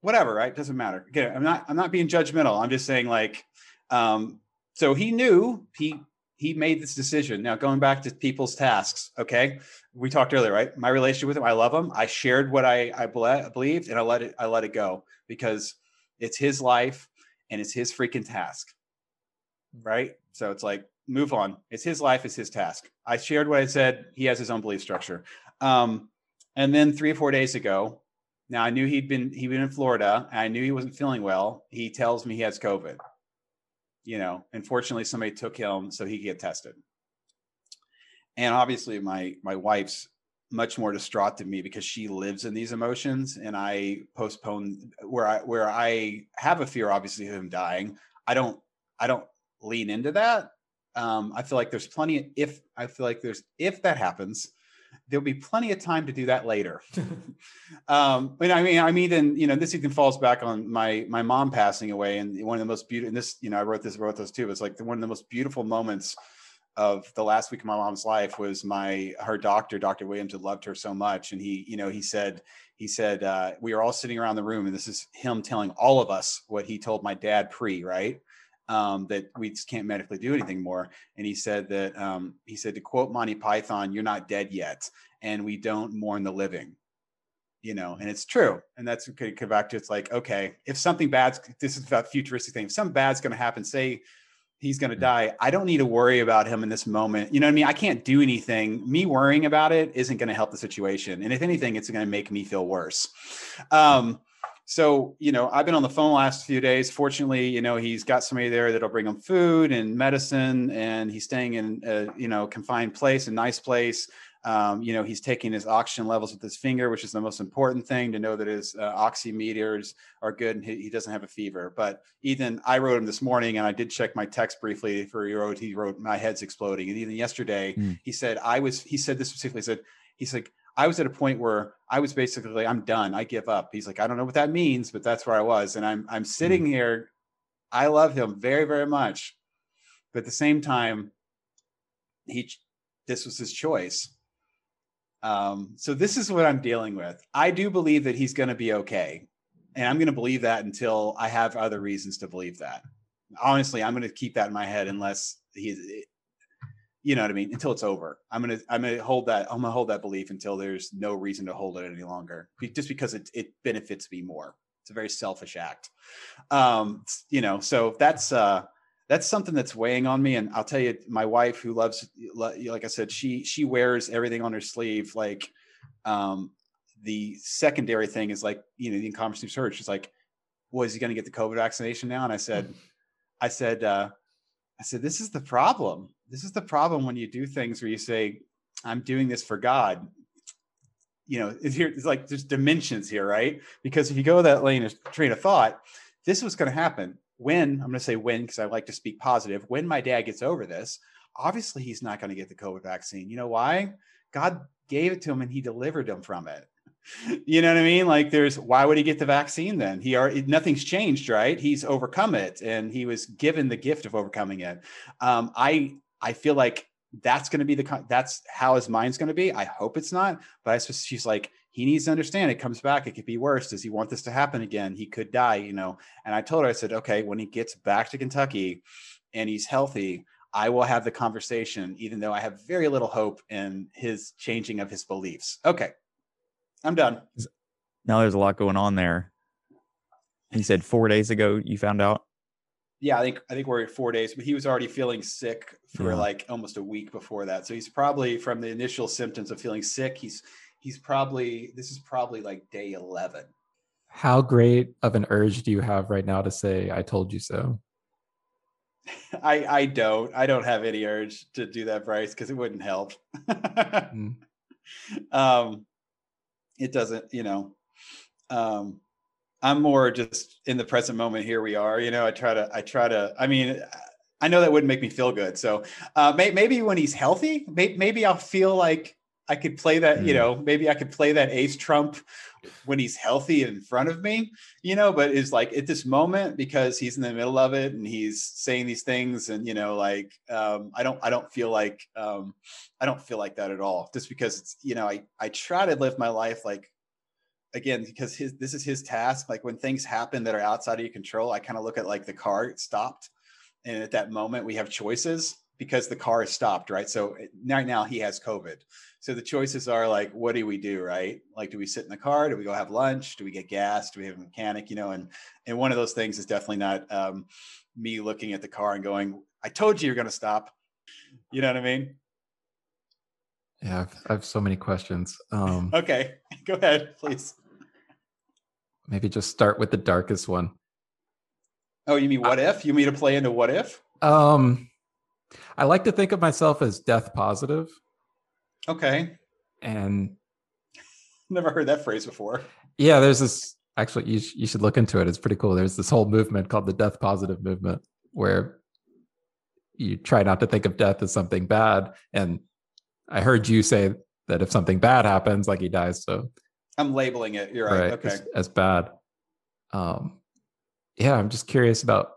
whatever, right? Doesn't matter. Again, I'm not I'm not being judgmental. I'm just saying like um, so he knew he he made this decision. Now going back to people's tasks, okay? We talked earlier, right? My relationship with him, I love him. I shared what I I believed and I let it I let it go because it's his life and it's his freaking task. Right? So it's like, move on. It's his life, it's his task. I shared what I said. He has his own belief structure. Um, and then three or four days ago, now I knew he'd been he'd been in Florida. I knew he wasn't feeling well. He tells me he has COVID. You know, unfortunately, somebody took him so he could get tested. And obviously, my my wife's much more distraught than me because she lives in these emotions, and I postpone where I where I have a fear, obviously, of him dying. I don't I don't lean into that. Um, I feel like there's plenty. If I feel like there's if that happens, there'll be plenty of time to do that later. um, but I mean, I mean, and you know, this even falls back on my my mom passing away, and one of the most beautiful. And this, you know, I wrote this, wrote those too. It's like the, one of the most beautiful moments of the last week of my mom's life was my her doctor, Dr. Williams, had loved her so much, and he, you know, he said he said uh, we were all sitting around the room, and this is him telling all of us what he told my dad pre, right? Um, that we just can't medically do anything more. And he said that um, he said to quote Monty Python, "You're not dead yet, and we don't mourn the living." You know, and it's true. And that's okay. Come back to it's like, okay, if something bad's this is about futuristic thing. If something bad's going to happen, say he's going to mm. die. I don't need to worry about him in this moment. You know what I mean? I can't do anything. Me worrying about it isn't going to help the situation. And if anything, it's going to make me feel worse. Um, so you know i've been on the phone the last few days. Fortunately you know he's got somebody there that'll bring him food and medicine and he's staying in a you know confined place a nice place. Um, you know he's taking his oxygen levels with his finger which is the most important thing to know that his uh, oximeters are good and he, he, doesn't have a fever. But ethan i wrote him this morning and i did check my text briefly for he wrote he wrote my head's exploding. And even yesterday mm. he said i was he said this specifically he said he's like I was at a point where I was basically like, I'm done. I give up. He's like, I don't know what that means, but that's where I was. And I'm I'm sitting mm-hmm. here. I love him very, very much. But at the same time, he this was his choice. Um, so this is what I'm dealing with. I do believe that he's going to be okay. And I'm going to believe that until I have other reasons to believe that. Honestly, I'm going to keep that in my head unless he's you know what I mean, until it's over. I'm gonna I'm gonna hold that I'm gonna hold that belief until there's no reason to hold it any longer, just because it it benefits me more. It's a very selfish act, um, you know. So that's uh that's something that's weighing on me. And I'll tell you, my wife, who loves, like I said, she she wears everything on her sleeve. Like um, the secondary thing is like you know the incompetency search is like was he going to get the COVID vaccination now? And I said, I said, uh, I said, this is the problem. This is the problem when you do things where you say, I'm doing this for God. You know, it's here, it's like there's dimensions here, right? Because if you go that lane of train of thought, this was going to happen when I'm going to say when because I like to speak positive. When my dad gets over this, obviously he's not going to get the COVID vaccine. You know why? God gave it to him and he delivered him from it. You know what I mean? Like there's why would he get the vaccine then? He already nothing's changed, right? He's overcome it and he was given the gift of overcoming it. Um, I I feel like that's going to be the that's how his mind's going to be. I hope it's not, but I suppose she's like he needs to understand it comes back. It could be worse. Does he want this to happen again? He could die, you know. And I told her, I said, okay, when he gets back to Kentucky and he's healthy, I will have the conversation, even though I have very little hope in his changing of his beliefs. Okay, I'm done. Now there's a lot going on there. He said four days ago you found out. Yeah, I think I think we're at four days, but he was already feeling sick for yeah. like almost a week before that. So he's probably from the initial symptoms of feeling sick. He's he's probably this is probably like day eleven. How great of an urge do you have right now to say "I told you so"? I I don't. I don't have any urge to do that, Bryce, because it wouldn't help. mm. Um, it doesn't. You know, um, I'm more just in the present moment. Here we are. You know, I try to. I try to. I mean, I know that wouldn't make me feel good. So uh, may, maybe when he's healthy, may, maybe I'll feel like I could play that. Mm. You know, maybe I could play that ace trump when he's healthy in front of me, you know, but is like at this moment because he's in the middle of it and he's saying these things and you know, like um, I don't I don't feel like um, I don't feel like that at all. Just because it's you know, I I try to live my life like again because his this is his task. Like when things happen that are outside of your control, I kind of look at like the car stopped. And at that moment we have choices because the car is stopped, right? So right now he has COVID. So the choices are like, what do we do, right? Like, do we sit in the car? Do we go have lunch? Do we get gas? Do we have a mechanic? You know, and and one of those things is definitely not um, me looking at the car and going, "I told you you're going to stop." You know what I mean? Yeah, I have so many questions. Um, okay, go ahead, please. Maybe just start with the darkest one. Oh, you mean what if? You mean to play into what if? Um, I like to think of myself as death positive. Okay. And never heard that phrase before. Yeah, there's this actually you, sh- you should look into it. It's pretty cool. There's this whole movement called the death positive movement where you try not to think of death as something bad and I heard you say that if something bad happens like he dies so I'm labeling it. You're right. right okay. As, as bad. Um yeah, I'm just curious about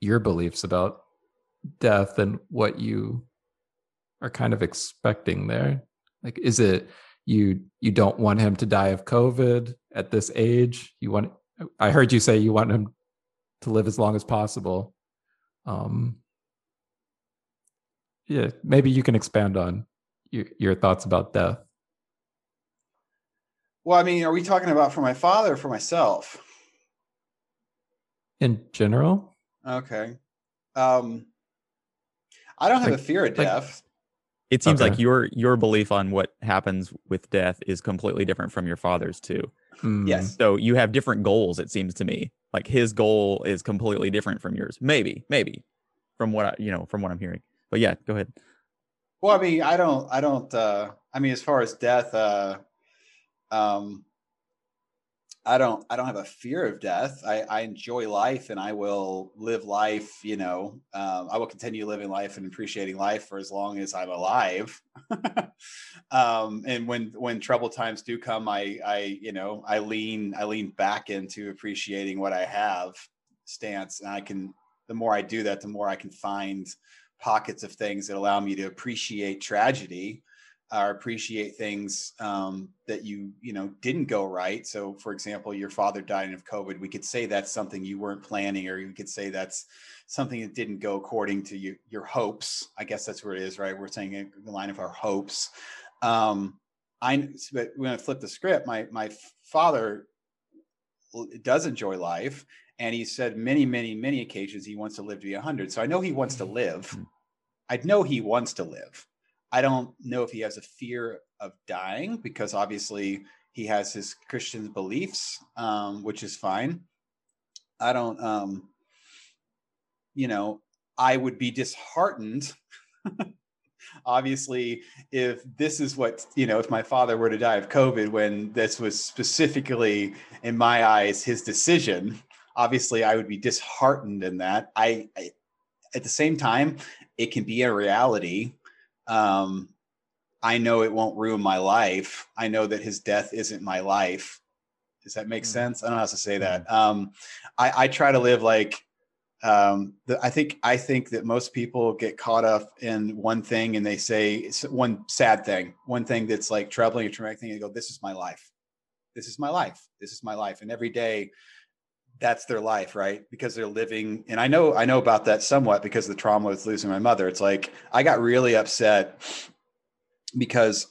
your beliefs about death and what you are kind of expecting there? Like, is it you you don't want him to die of COVID at this age? You want I heard you say you want him to live as long as possible. Um, yeah, maybe you can expand on your, your thoughts about death. Well, I mean, are we talking about for my father or for myself? In general. Okay. Um, I don't have like, a fear of death it seems okay. like your your belief on what happens with death is completely different from your father's too. Mm. Yes. So you have different goals. It seems to me like his goal is completely different from yours. Maybe, maybe, from what I, you know, from what I'm hearing. But yeah, go ahead. Well, I mean, I don't, I don't. uh I mean, as far as death, uh um I don't I don't have a fear of death. I, I enjoy life and I will live life, you know, um, I will continue living life and appreciating life for as long as I'm alive. um, and when when troubled times do come, I I you know I lean I lean back into appreciating what I have stance. And I can the more I do that, the more I can find pockets of things that allow me to appreciate tragedy or appreciate things um, that you you know didn't go right. So for example your father died of covid. We could say that's something you weren't planning or you could say that's something that didn't go according to you, your hopes. I guess that's where it is right? We're saying the line of our hopes. Um, i but when i flip the script. My my father does enjoy life and he said many many many occasions he wants to live to be 100 so i know he wants to live. Mm-hmm. i know he wants to live I don't know if he has a fear of dying because obviously he has his Christian beliefs, um, which is fine. I don't, um, you know, I would be disheartened. Obviously, if this is what, you know, if my father were to die of COVID when this was specifically, in my eyes, his decision, obviously I would be disheartened in that. I, I at the same time, it can be a reality. Um, I know it won't ruin my life. I know that his death isn't my life. Does that make mm-hmm. sense? I don't know how to say that. Mm-hmm. Um, I, I try to live like um, the, I think I think that most people get caught up in one thing and they say it's one sad thing, one thing that's like troubling or traumatic thing. And they go, "This is my life. This is my life. This is my life." And every day, that's their life, right? Because they're living. And I know I know about that somewhat because the trauma with losing my mother. It's like I got really upset because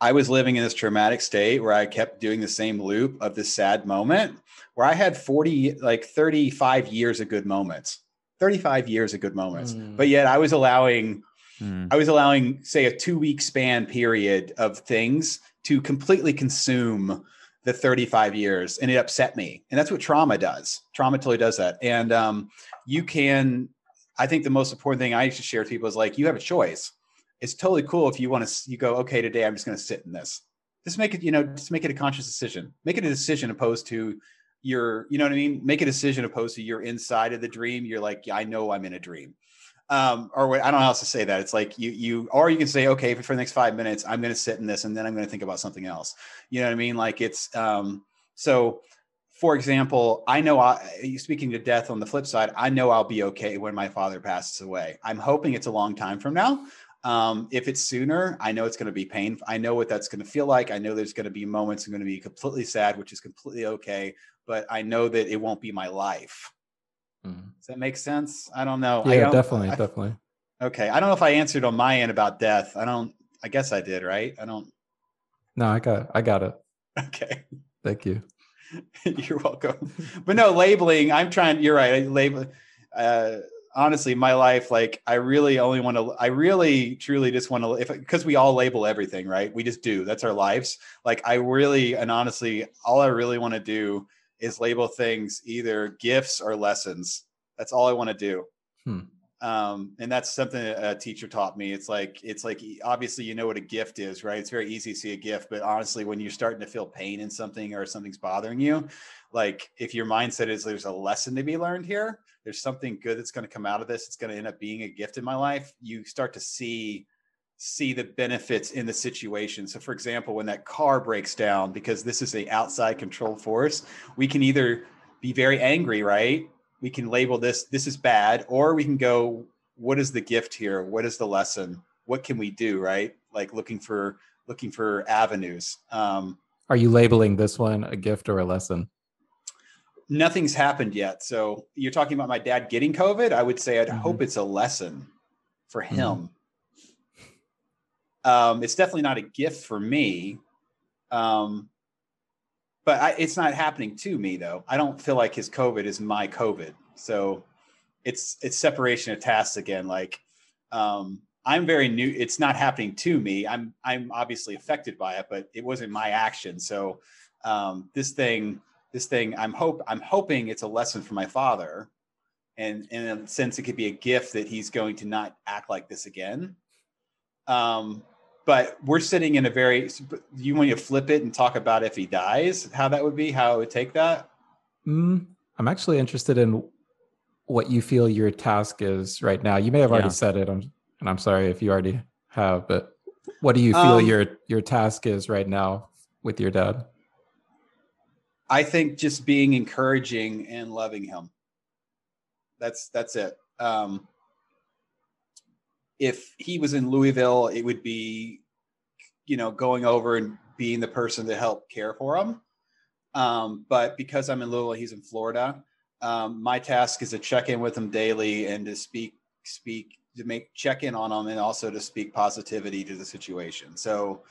I was living in this traumatic state where I kept doing the same loop of this sad moment where I had 40, like 35 years of good moments, 35 years of good moments. Mm. But yet I was allowing, mm. I was allowing, say, a two week span period of things to completely consume the 35 years and it upset me. And that's what trauma does. Trauma totally does that. And um, you can, I think the most important thing I used to share with people is like, you have a choice it's totally cool if you want to you go okay today i'm just going to sit in this just make it you know just make it a conscious decision make it a decision opposed to your you know what i mean make a decision opposed to you're inside of the dream you're like yeah, i know i'm in a dream um, or what I don't know how else to say that. It's like you, you, or you can say, okay, for the next five minutes, I'm going to sit in this, and then I'm going to think about something else. You know what I mean? Like it's, um, so for example, I know I, speaking to death on the flip side, I know I'll be okay when my father passes away. I'm hoping it's a long time from now. Um, if it's sooner, I know it's going to be painful. I know what that's going to feel like. I know there's going to be moments I'm going to be completely sad, which is completely okay. But I know that it won't be my life. Mm. Does that make sense? I don't know. Yeah, don't, definitely, I, definitely. Okay, I don't know if I answered on my end about death. I don't. I guess I did, right? I don't. No, I got. I got it. Okay. Thank you. you're welcome. But no labeling. I'm trying. You're right. I label. Uh, honestly my life like i really only want to i really truly just want to if because we all label everything right we just do that's our lives like i really and honestly all i really want to do is label things either gifts or lessons. That's all i want to do. Hmm. um, and that's something a teacher taught me. It's like it's like obviously you know what a gift is right? It's very easy to see a gift but honestly when you're starting to feel pain in something or something's bothering you like if your mindset is there's a lesson to be learned here there's something good that's going to come out of this it's going to end up being a gift in my life you start to see see the benefits in the situation so for example when that car breaks down because this is a outside control force we can either be very angry right we can label this this is bad or we can go what is the gift here what is the lesson what can we do right like looking for looking for avenues um, are you labeling this one a gift or a lesson nothing's happened yet. So you're talking about my dad getting COVID. I would say I'd mm-hmm. hope it's a lesson for him. Mm-hmm. Um, it's definitely not a gift for me. Um, but I, it's not happening to me though. I don't feel like his COVID is my COVID. So it's it's separation of tasks again. Like um, I'm very new. It's not happening to me. I'm I'm obviously affected by it, but it wasn't my action. So um, this thing this thing i'm hope i'm hoping it's a lesson for my father and, and in a sense it could be a gift that he's going to not act like this again um, but we're sitting in a very you want to flip it and talk about if he dies how that would be how it would take that mm, i'm actually interested in what you feel your task is right now you may have already yeah. said it I'm, and i'm sorry if you already have but what do you feel um, your your task is right now with your dad I think just being encouraging and loving him. That's that's it. Um, if he was in Louisville, it would be, you know, going over and being the person to help care for him. Um, but because I'm in Louisville, he's in Florida. Um, my task is to check in with him daily and to speak speak to make check in on him and also to speak positivity to the situation. So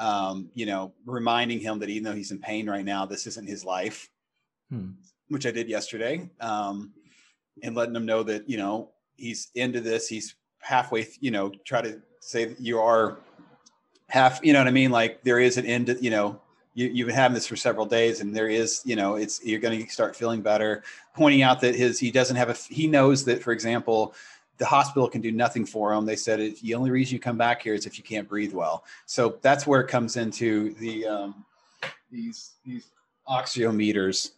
um, you know, reminding him that even though he's in pain right now, this isn't his life, hmm. which I did yesterday, um, and letting him know that you know he's into this. He's halfway, you know, try to say that you are half. You know what I mean? Like there is an end. To, you know, you, you've been having this for several days and there is you know it's you're going to start feeling better pointing out that his he doesn't have a he knows that for example the hospital can do nothing for him they said it, the only reason you come back here is if you can't breathe well so that's where it comes into the um, these these oxiometers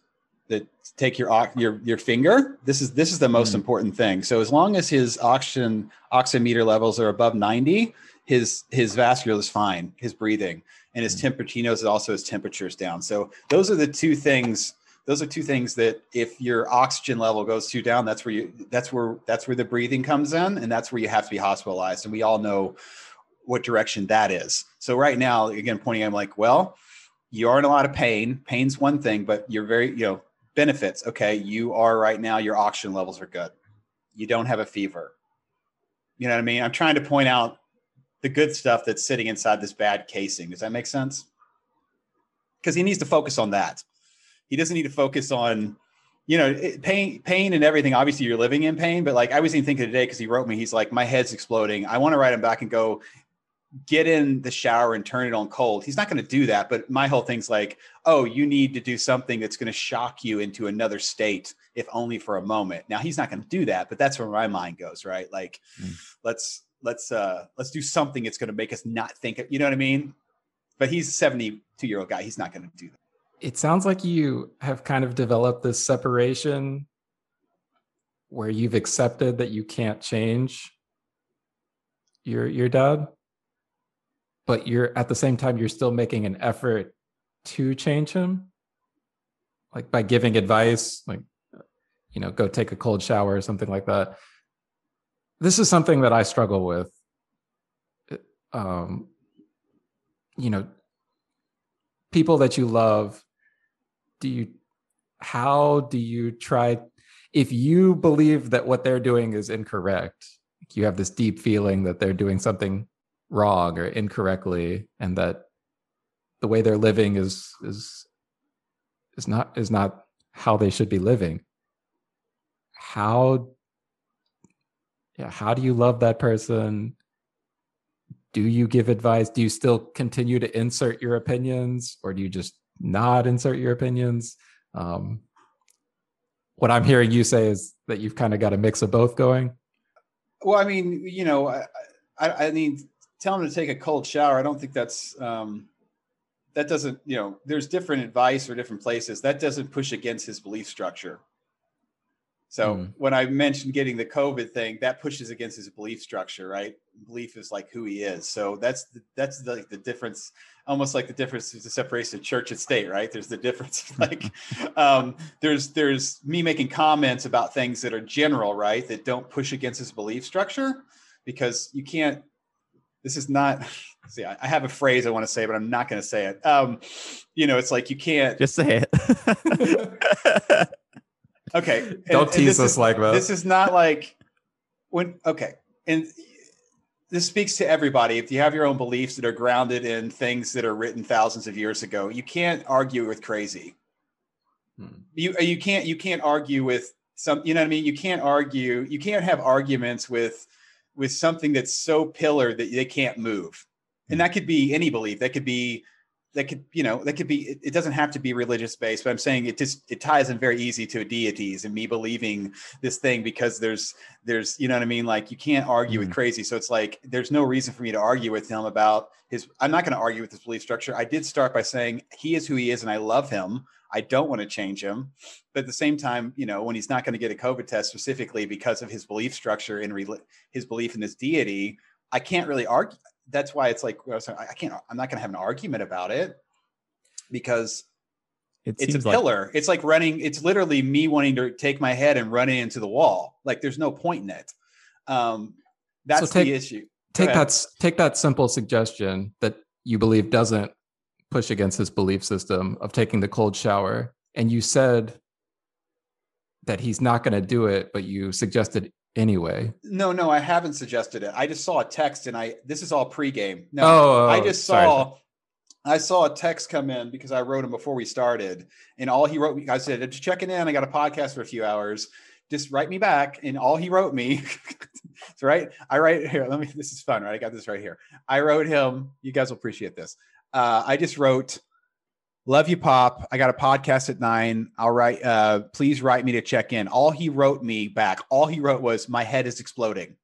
that take your your your finger this is this is the most mm. important thing. So as long as his oxygen oximeter levels are above 90 his his vascular is fine his breathing. And his mm. temperature he knows that also his temperature is down. So those are the two things those are two things that if your oxygen level goes too down that's where you that's where that's where the breathing comes in and that's where you have to be hospitalized. And we all know what direction that is. So right now again pointing i'm like well you are in a lot of pain. Pain's one thing but you're very you know benefits. Okay you are right now your oxygen levels are good. You don't have a fever. You know what i mean? I'm trying to point out the good stuff that's sitting inside this bad casing. Does that make sense? Because he needs to focus on that. He doesn't need to focus on you know pain pain and everything. Obviously you're living in pain but like i was even thinking today because he wrote me he's like my head's exploding. I want to write him back and go get in the shower and turn it on cold. He's not going to do that. But my whole thing's like, oh, you need to do something that's going to shock you into another state, if only for a moment. Now he's not going to do that, but that's where my mind goes, right? Like, mm. let's let's uh let's do something that's going to make us not think. You know what I mean? But he's a 72 year old guy. He's not going to do that. It sounds like you have kind of developed this separation where you've accepted that you can't change your your dad but you're at the same time you're still making an effort to change him? Like by giving advice like you know go take a cold shower or something like that? This is something that i struggle with. Um you know people that you love do you how do you try if you believe that what they're doing is incorrect you have this deep feeling that they're doing something wrong or incorrectly and that the way they're living is is is not is not how they should be living. How yeah how do you love that person? Do you give advice? Do you still continue to insert your opinions or do you just not insert your opinions? Um, what i'm hearing you say is that you've kind of got a mix of both going. Well i mean you know i, I, I mean tell him to take a cold shower. I don't think that's um, that doesn't you know. There's different advice or different places that doesn't push against his belief structure. So mm. when I mentioned getting the COVID thing, that pushes against his belief structure, right? Belief is like who he is. So that's the, that's the, the difference, almost like the difference is the separation of church and state, right? There's the difference. like um, there's there's me making comments about things that are general, right? That don't push against his belief structure, because you can't this is not see I, have a phrase i want to say but i'm not going to say it. Um you know it's like you can't just say it. Okay don't and, tease and us is, like that. this is not like when okay and this speaks to everybody. If you have your own beliefs that are grounded in things that are written thousands of years ago you can't argue with crazy. Hmm. you you can't you can't argue with some you know what i mean? You can't argue you can't have arguments with with something that's so pillar that they can't move. And that could be any belief. That could be that could you know that could be it, it, doesn't have to be religious based but i'm saying it just it ties in very easy to deities and me believing this thing because there's there's you know what i mean? Like you can't argue mm-hmm. with crazy. So it's like there's no reason for me to argue with him about his i'm not going to argue with his belief structure. I did start by saying he is who he is and i love him I don't want to change him. But at the same time, you know, when he's not going to get a COVID test specifically because of his belief structure and re- his belief in this deity, I can't really argue. That's why it's like I can't. I'm not going to have an argument about it because it it's a pillar. Like- it's like running. It's literally me wanting to take my head and run it into the wall. Like there's no point in it. Um, that's so take, the issue. take that. Take that simple suggestion that you believe doesn't push against his belief system of taking the cold shower and you said that he's not going to do it but you suggested anyway no no i haven't suggested it i just saw a text and i this is all pregame no oh, oh i oh, just saw sorry. I saw a text come in because I wrote him before we started, and all he wrote me, I said, "Just checking in. I got a podcast for a few hours. Just write me back." And all he wrote me, right, I write here. Let me. This is fun, right? I got this right here. I wrote him. You guys will appreciate this uh, I just wrote, Love you, Pop. I got a podcast at nine. I'll write. Uh, please write me to check in. All he wrote me back. All he wrote was, "My head is exploding."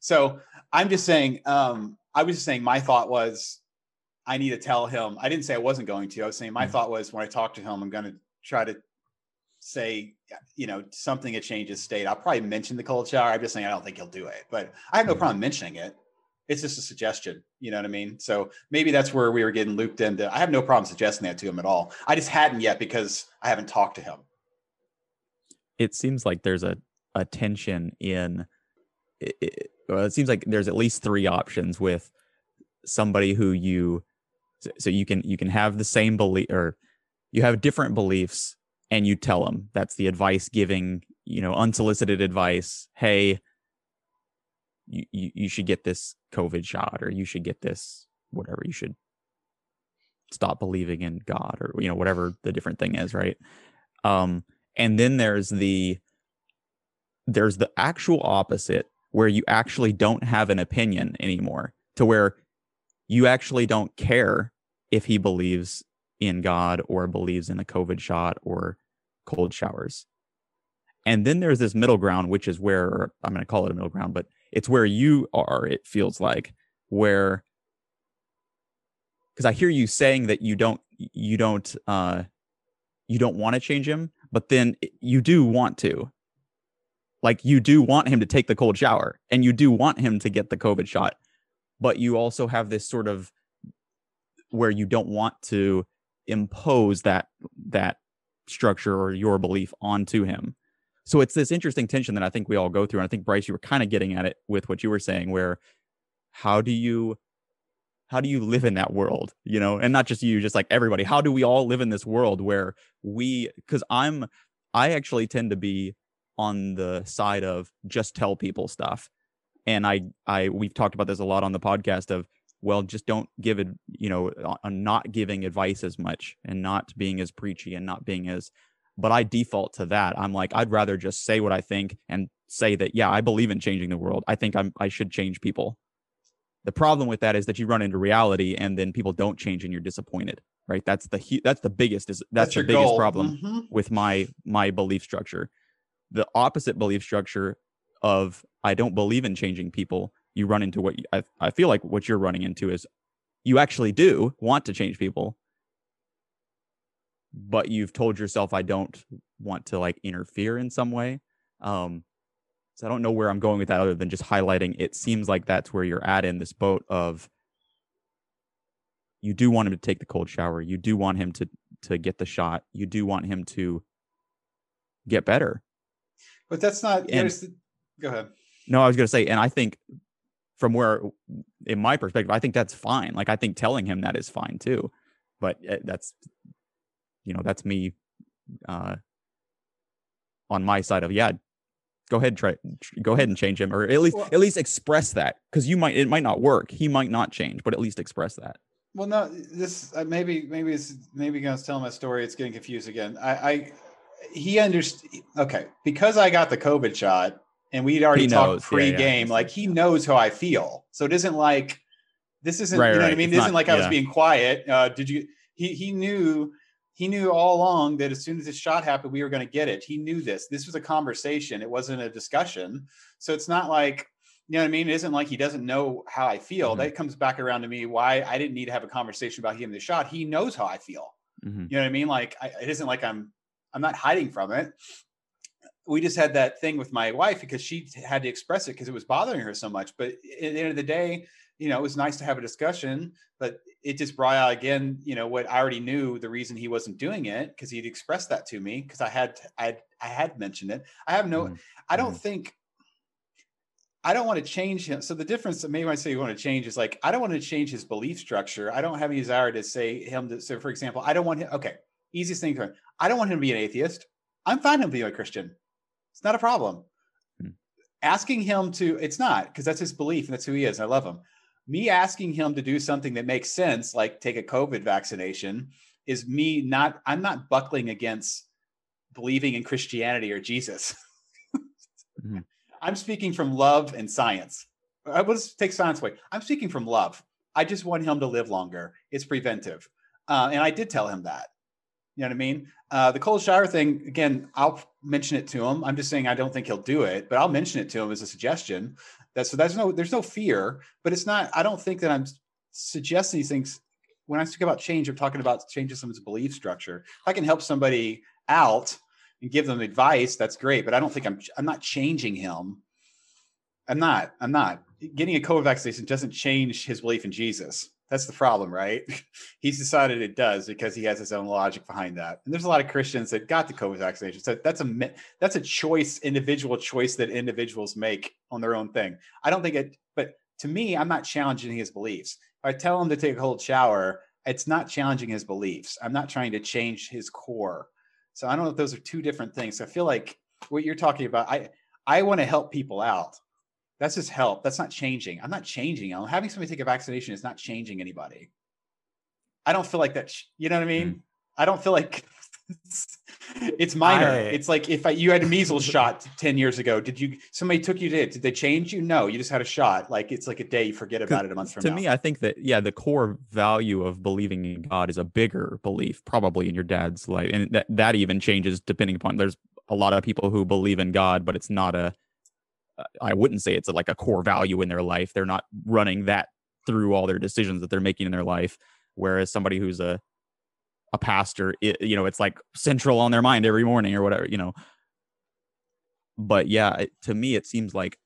So I'm just saying. Um, I was just saying. My thought was, I need to tell him. I didn't say I wasn't going to. I was saying my mm-hmm. thought was when I talk to him, I'm going to try to say, you know, something that changes state. I'll probably mention the cold shower. I'm just saying I don't think he'll do it, but I have no mm-hmm. problem mentioning it it's just a suggestion. You know what I mean? So maybe that's where we were getting looped into. I have no problem suggesting that to him at all. I just hadn't yet because I haven't talked to him. It seems like there's a, a tension in it, it, well, it seems like there's at least three options with somebody who you so you can you can have the same belief or you have different beliefs and you tell them that's the advice giving you know unsolicited advice hey you, you, should get this COVID shot or you should get this whatever you should stop believing in God or you know whatever the different thing is, right? Um, and then there's the there's the actual opposite where you actually don't have an opinion anymore to where you actually don't care if he believes in God or believes in a COVID shot or cold showers. And then there's this middle ground, which is where I'm going to call it a middle ground, but it's where you are it feels like where because i hear you saying that you don't you don't uh you don't want to change him but then you do want to. Like you do want him to take the cold shower and you do want him to get the covid shot but you also have this sort of where you don't want to impose that that structure or your belief onto him so it's this interesting tension that I think we all go through. And I think Bryce, you were kind of getting at it with what you were saying, where how do you how do you live in that world you know and not just you just like everybody how do we all live in this world where we because i'm i actually tend to be on the side of just tell people stuff and i i we've talked about this a lot on the podcast of well just don't give it you know on not giving advice as much and not being as preachy and not being as but I default to that. I'm like, I'd rather just say what I think and say that, yeah, I believe in changing the world. I think I'm, I should change people. The problem with that is that you run into reality and then people don't change and you're disappointed, right? That's the, that's the biggest, is that's, that's the biggest goal. problem mm-hmm. with my, my belief structure. The opposite belief structure of I don't believe in changing people, you run into what you, I, I feel like what you're running into is you actually do want to change people, but you've told yourself I don't want to like interfere in some way. Um, so I don't know where I'm going with that other than just highlighting it seems like that's where you're at in this boat of you do want him to take the cold shower. You do want him to to get the shot. You do want him to get better. But that's not and, the, go ahead. No, I was going to say and I think from where in my perspective, I think that's fine. Like I think telling him that is fine too. But eh, that's you know that's me uh on my side of yeah go ahead try go ahead and change him or at least well, at least express that because you might it might not work. He might not change but at least express that. Well no this uh, maybe maybe it's maybe gonna tell my story it's getting confused again. I i he understood okay because i got the covid shot and we'd already he talked pre-game yeah, yeah. like he knows how i feel. So it isn't like this isn't right, you know right. what i mean? it's it isn't not, like i was being quiet uh did you he he knew he knew all along that as soon as this shot happened, we were going to get it. He knew this. This was a conversation. It wasn't a discussion. So it's not like, you know what I mean? It isn't like he doesn't know how I feel. Mm-hmm. That comes back around to me why I didn't need to have a conversation about him the shot. He knows how I feel. Mm-hmm. You know what I mean? Like I, it isn't like I'm I'm not hiding from it. We just had that thing with my wife because she had to express it because it was bothering her so much. But at the end of the day, you know, it was nice to have a discussion, but it just brought out again, you know, what I already knew the reason he wasn't doing it because he'd expressed that to me because I had I had I had mentioned it. I have no, mm-hmm. I don't mm-hmm. think I don't want to change him. So the difference that maybe when I say you want to change is like I don't want to change his belief structure. I don't have any desire to say him to so for example, I don't want him okay, easiest thing to I don't want him to be an atheist. I'm fine him being a Christian. It's not a problem. Hmm. Asking him to, it's not because that's his belief and that's who he is. I love him me asking him to do something that makes sense, like take a COVID vaccination, is me not, I'm not buckling against believing in Christianity or Jesus. mm-hmm. I'm speaking from love and science. I will take science away. I'm speaking from love. I just want him to live longer. It's preventive. Uh, and I did tell him that. You know what I mean? Uh, the cold shower thing, again, I'll mention it to him. I'm just saying I don't think he'll do it, but I'll mention it to him as a suggestion. That's so there's no there's no fear, but it's not. I don't think that I'm suggesting these things. When I speak about change, I'm talking about changing someone's belief structure. If I can help somebody out and give them advice, that's great. But I don't think I'm I'm not changing him. I'm not. I'm not. Getting a COVID vaccination doesn't change his belief in Jesus. That's the problem, right? He's decided it does because he has his own logic behind that. And there's a lot of Christians that got the COVID vaccination. So that's a that's a choice, individual choice that individuals make on their own thing. I don't think it, but to me, I'm not challenging his beliefs. If I tell him to take a cold shower, it's not challenging his beliefs. I'm not trying to change his core. So I don't know if those are two different things. I feel like what you're talking about, I I want to help people out. That's just help. That's not changing. I'm not changing. I'm having somebody take a vaccination is not changing anybody. I don't feel like that. You know what I mean? Mm. I don't feel like it's minor. I, it's like if I, you had a measles shot 10 years ago, did you, somebody took you to it. Did they change you? No, you just had a shot. Like it's like a day, you forget about it a month from to now. To me, I think that, yeah, the core value of believing in God is a bigger belief probably in your dad's life. And that, that even changes depending upon, there's a lot of people who believe in God, but it's not a, I wouldn't say it's a, like a core value in their life. They're not running that through all their decisions that they're making in their life. Whereas somebody who's a a pastor, it, you know, it's like central on their mind every morning or whatever, you know. But yeah, it, to me, it seems like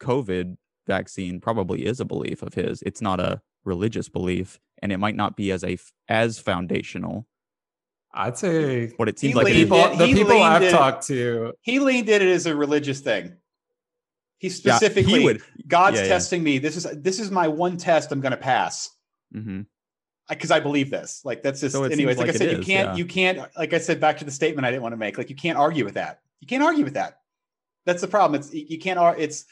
COVID vaccine probably is a belief of his. It's not a religious belief, and it might not be as a as foundational. I'd say, what it seems like people, the people I've talked to, he leaned at it as a religious thing. He specifically yeah, he would, God's yeah, testing me. This is this is my one test I'm going to pass. Mm-hmm because I believe this. Like that's just so anyways. Like, like, I said, you can't yeah. you can't like I said back to the statement I didn't want to make. Like you can't argue with that. You can't argue with that. That's the problem. It's you can't. It's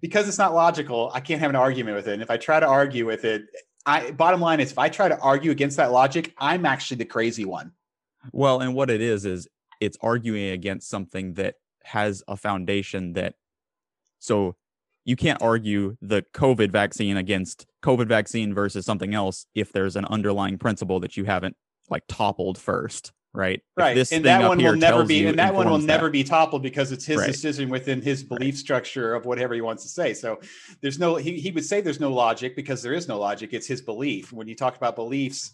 because it's not logical. I can't have an argument with it. And if I try to argue with it, I bottom line is if I try to argue against that logic, I'm actually the crazy one. Well, and what it is is it's arguing against something that has a foundation that so you can't argue the COVID vaccine against COVID vaccine versus something else if there's an underlying principle that you haven't like toppled first, right? Right. and that one will never be, and that one will never be toppled because it's his right. decision within his belief right. structure of whatever he wants to say. So there's no, he, he would say there's no logic because there is no logic. It's his belief. When you talk about beliefs,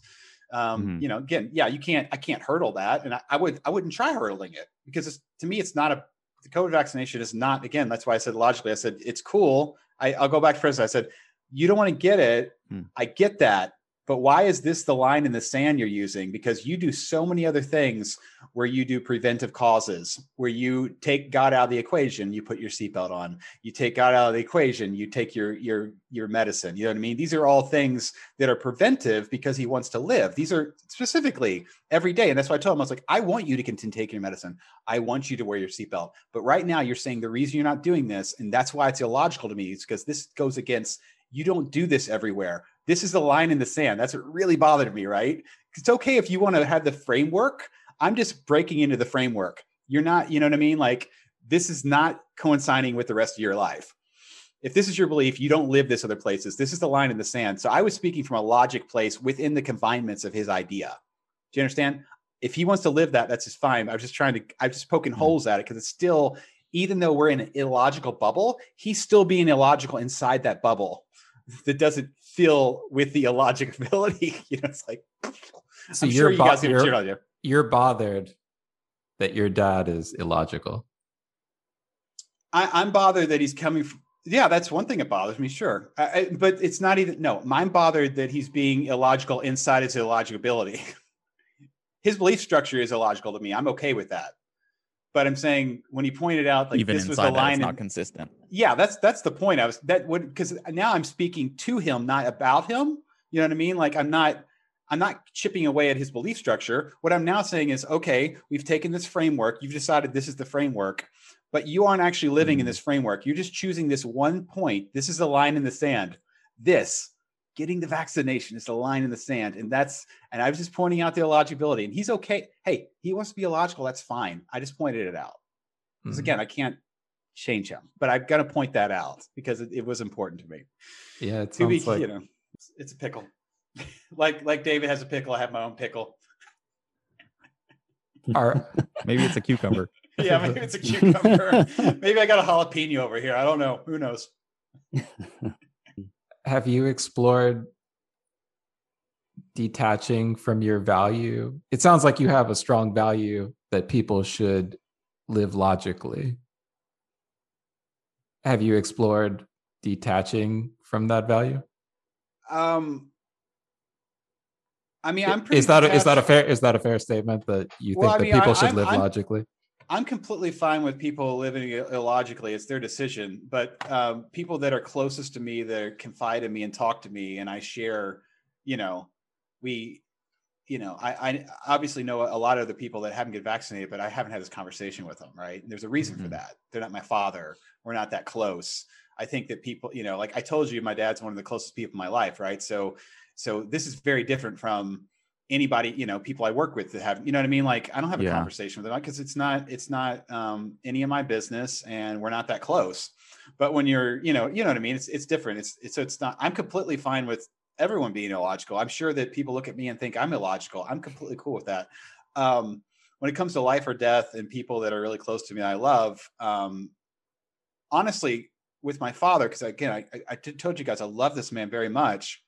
um, mm-hmm. you know, again, yeah, you can't, I can't hurdle that. And I, I would, I wouldn't try hurdling it because to me, it's not a the COVID vaccination is not, again, that's why I said logically, I said, it's cool. I, will go back to president. I said, you don't want to get it. Hmm. I get that. But why is this the line in the sand you're using? Because you do so many other things where you do preventive causes, where you take God out of the equation, you put your seatbelt on. You take God out of the equation, you take your your your medicine. You know what I mean? These are all things that are preventive because He wants to live. These are specifically every day, and that's why I told him I was like, I want you to continue taking your medicine. I want you to wear your seatbelt. But right now, you're saying the reason you're not doing this, and that's why it's illogical to me, is because this goes against you don't do this everywhere. This is the line in the sand. That's what really bothered me, right? It's okay if you want to have the framework. I'm just breaking into the framework. You're not, you know what I mean? Like, this is not coinciding with the rest of your life. If this is your belief, you don't live this other places. This is the line in the sand. So I was speaking from a logic place within the confinements of his idea. Do you understand? If he wants to live that, that's just fine. I was just trying to, I'm just poking mm-hmm. holes at it because it's still, even though we're in an illogical bubble, he's still being illogical inside that bubble that doesn't feel with the illogicability. you know, it's like so I'm you're sure you bo- guys you're, you're bothered that your dad is illogical. I, am bothered that he's coming from. Yeah, that's one thing that bothers me, sure. I, I, but it's not even. No, I'm bothered that he's being illogical inside his illogicability. his belief structure is illogical to me. I'm okay with that. But I'm saying when he pointed out like even this was the line, it's not consistent. Yeah, that's that's the point. I was that would because now I'm speaking to him, not about him. You know what I mean? Like I'm not I'm not chipping away at his belief structure. What I'm now saying is, okay, we've taken this framework. You've decided this is the framework, but you aren't actually living mm-hmm. in this framework. You're just choosing this one point. This is the line in the sand. This getting the vaccination is the line in the sand. And that's, and I was just pointing out the illogibility. And he's okay. Hey, he wants to be illogical. That's fine. I just pointed it out. Because mm-hmm. again, I can't change him, but I've got to point that out because it, it was important to me. Yeah, it sounds be, like... you know, it's, it's a pickle. like like David has a pickle, I have my own pickle. Are Maybe it's a cucumber. yeah, maybe it's a cucumber. maybe I got a jalapeno over here. I don't know. Who knows? Have you explored detaching from your value? It sounds like you have a strong value that people should live logically. Have you explored detaching from that value? Um, I mean, I'm pretty. Is that a, is that a fair is that a fair statement that you Well, think I that people I- should I'm- live I'm- logically? I'm completely fine with people living illogically. It's their decision. But um, people that are closest to me, that confide in me and talk to me, and I share, you know, we, you know, I, I obviously know a lot of the people that haven't get vaccinated, but I haven't had this conversation with them. Right? There's a reason for Mhm. that. They're not my father. We're not that close. I think that people, you know, like I told you, my dad's one of the closest people in my life. Right? So, so this is very different from anybody you know people i work with that have you know what i mean? Like i don't have a Yeah. conversation with them because it's not it's not um any of my business and we're not that close. But when you're you know you know what i mean? It's it's different. It's it's so it's not i'm completely fine with everyone being illogical. I'm sure that people look at me and think i'm illogical. I'm completely cool with that. Um when it comes to life or death and people that are really close to me i love um honestly with my father because again I, I, I told you guys i love this man very much.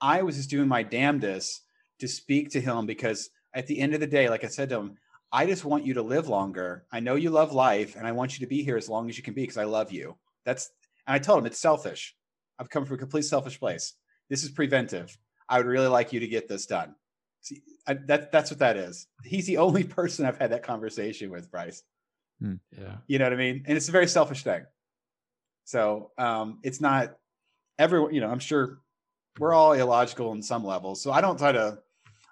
I was just doing my damnedest to speak to him because at the end of the day, like I said to him, I just want you to live longer. I know you love life and I want you to be here as long as you can be because I love you. That's, and I told him it's selfish. I've come from a complete selfish place. This is preventive. I would really like you to get this done. See, I, that, that's what that is. He's the only person I've had that conversation with, Bryce. Yeah. You know what I mean? And it's a very selfish thing. So um, it's not everyone, you know, I'm sure we're all illogical in some levels. So I don't try to,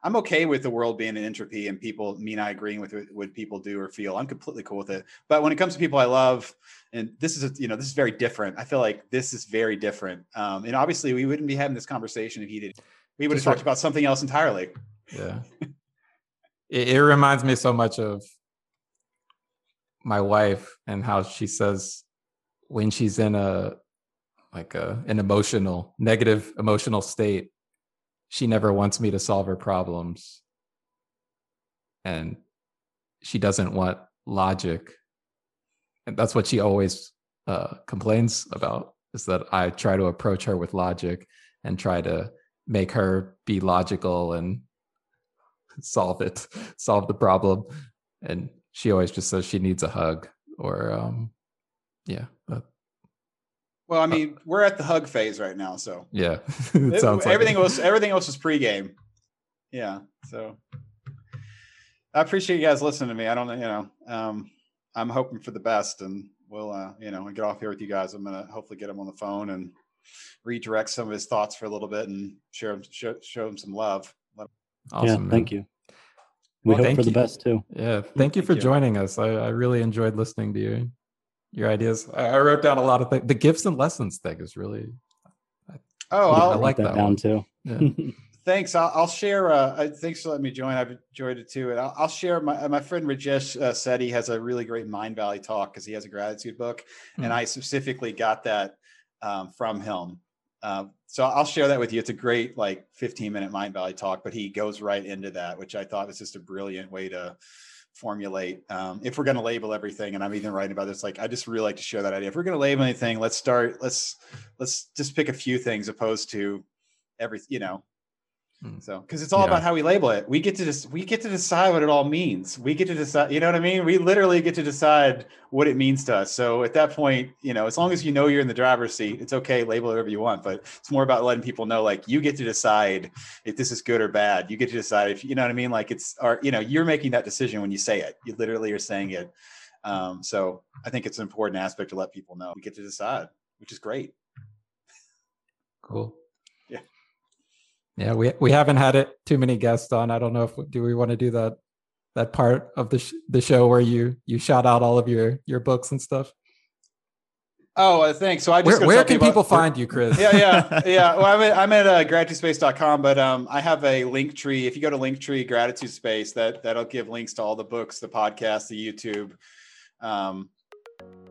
I'm okay with the world being an entropy and people, me and I agreeing with what- what people do or feel. I'm completely cool with it. But when it comes to people I love, and this is, a, you know, this is very different. I feel like this is very different. Um, and obviously we wouldn't be having this conversation if he did. We would have talked like- about something else entirely. Yeah. it, it reminds me so much of my wife and how she says when she's in a like a an emotional negative emotional state she never wants me to solve her problems. And she doesn't want logic. And that's what she always uh, complains about is that i try to approach her with logic and try to make her be logical and solve it solve the problem. And she always just says she needs a hug or um yeah that, Well, I mean, we're at the hug phase right now. So yeah it It- sounds like everything it. else everything else was pregame. Yeah. So I appreciate you guys listening to me. I don't know, you know, um, I'm hoping for the best and we'll uh, you know, get off here with you guys. I'm gonna hopefully get him on the phone and redirect some of his thoughts for a little bit and share him show, show him some love. Awesome yeah, thank man. you. We Well, hope thank for the you. best too. yeah thank you Thank for you. joining us I, I really enjoyed listening to you your ideas I, I wrote down a lot of things the gifts and lessons thing is really Oh, Yeah, I'll, I like that, that down one. too. yeah Thanks. I'll, I'll share. Uh, uh, thanks for letting me join. I've enjoyed it too. And I'll, I'll share. My my friend Rajesh uh, said he has a really great Mindvalley talk because he has a gratitude book, Hmm. and I specifically got that um, from him. Um, so I'll share that with you. It's a great like 15 minute Mindvalley talk, but he goes right into that, which I thought was just a brilliant way to formulate. Um, if we're going to label everything, and I'm even writing about this, like I just really like to share that idea. If we're going to label anything, let's start. Let's let's just pick a few things opposed to every. You know. So, because it's all Yeah. about how we label it. We get to just we get to decide what it all means. We get to decide. You know what I mean? We literally get to decide what it means to us. So at that point, you know, as long as you know you're in the driver's seat, it's okay. Label it whatever you want. But it's more about letting people know, like, you get to decide if this is good or bad. You get to decide if you know what I mean. Like it's, or you know, you're making that decision when you say it. You literally are saying it. Um, so I think it's an important aspect to let people know we get to decide, which is great. Cool. Yeah. We we haven't had it too many guests on. I don't know if do we want to do that that part of the sh- the show where you you shout out all of your your books and stuff. Oh, uh, thanks. So I just Where where can about- people find you, Chris? yeah, yeah, yeah. Well, I'm at, I'm at uh, gratitudespace.com, but um, I have a link tree. If you go to Linktree Gratitude Space, that that'll give links to all the books, the podcast, the YouTube, um,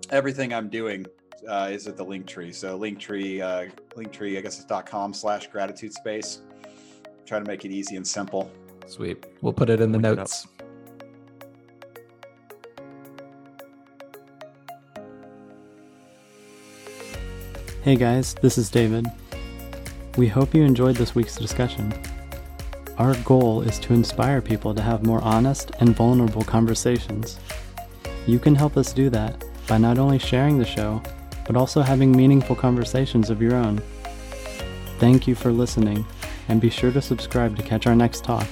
everything I'm doing uh, is at the link tree. So Linktree, uh, Linktree, I guess it's dot com slash gratitude space. Try to make it easy and simple. Sweet. We'll put it in the notes. Hey guys, this is David. We hope you enjoyed this week's discussion. Our goal is to inspire people to have more honest and vulnerable conversations. You can help us do that by not only sharing the show, but also having meaningful conversations of your own. Thank you for listening and be sure to subscribe to catch our next talk.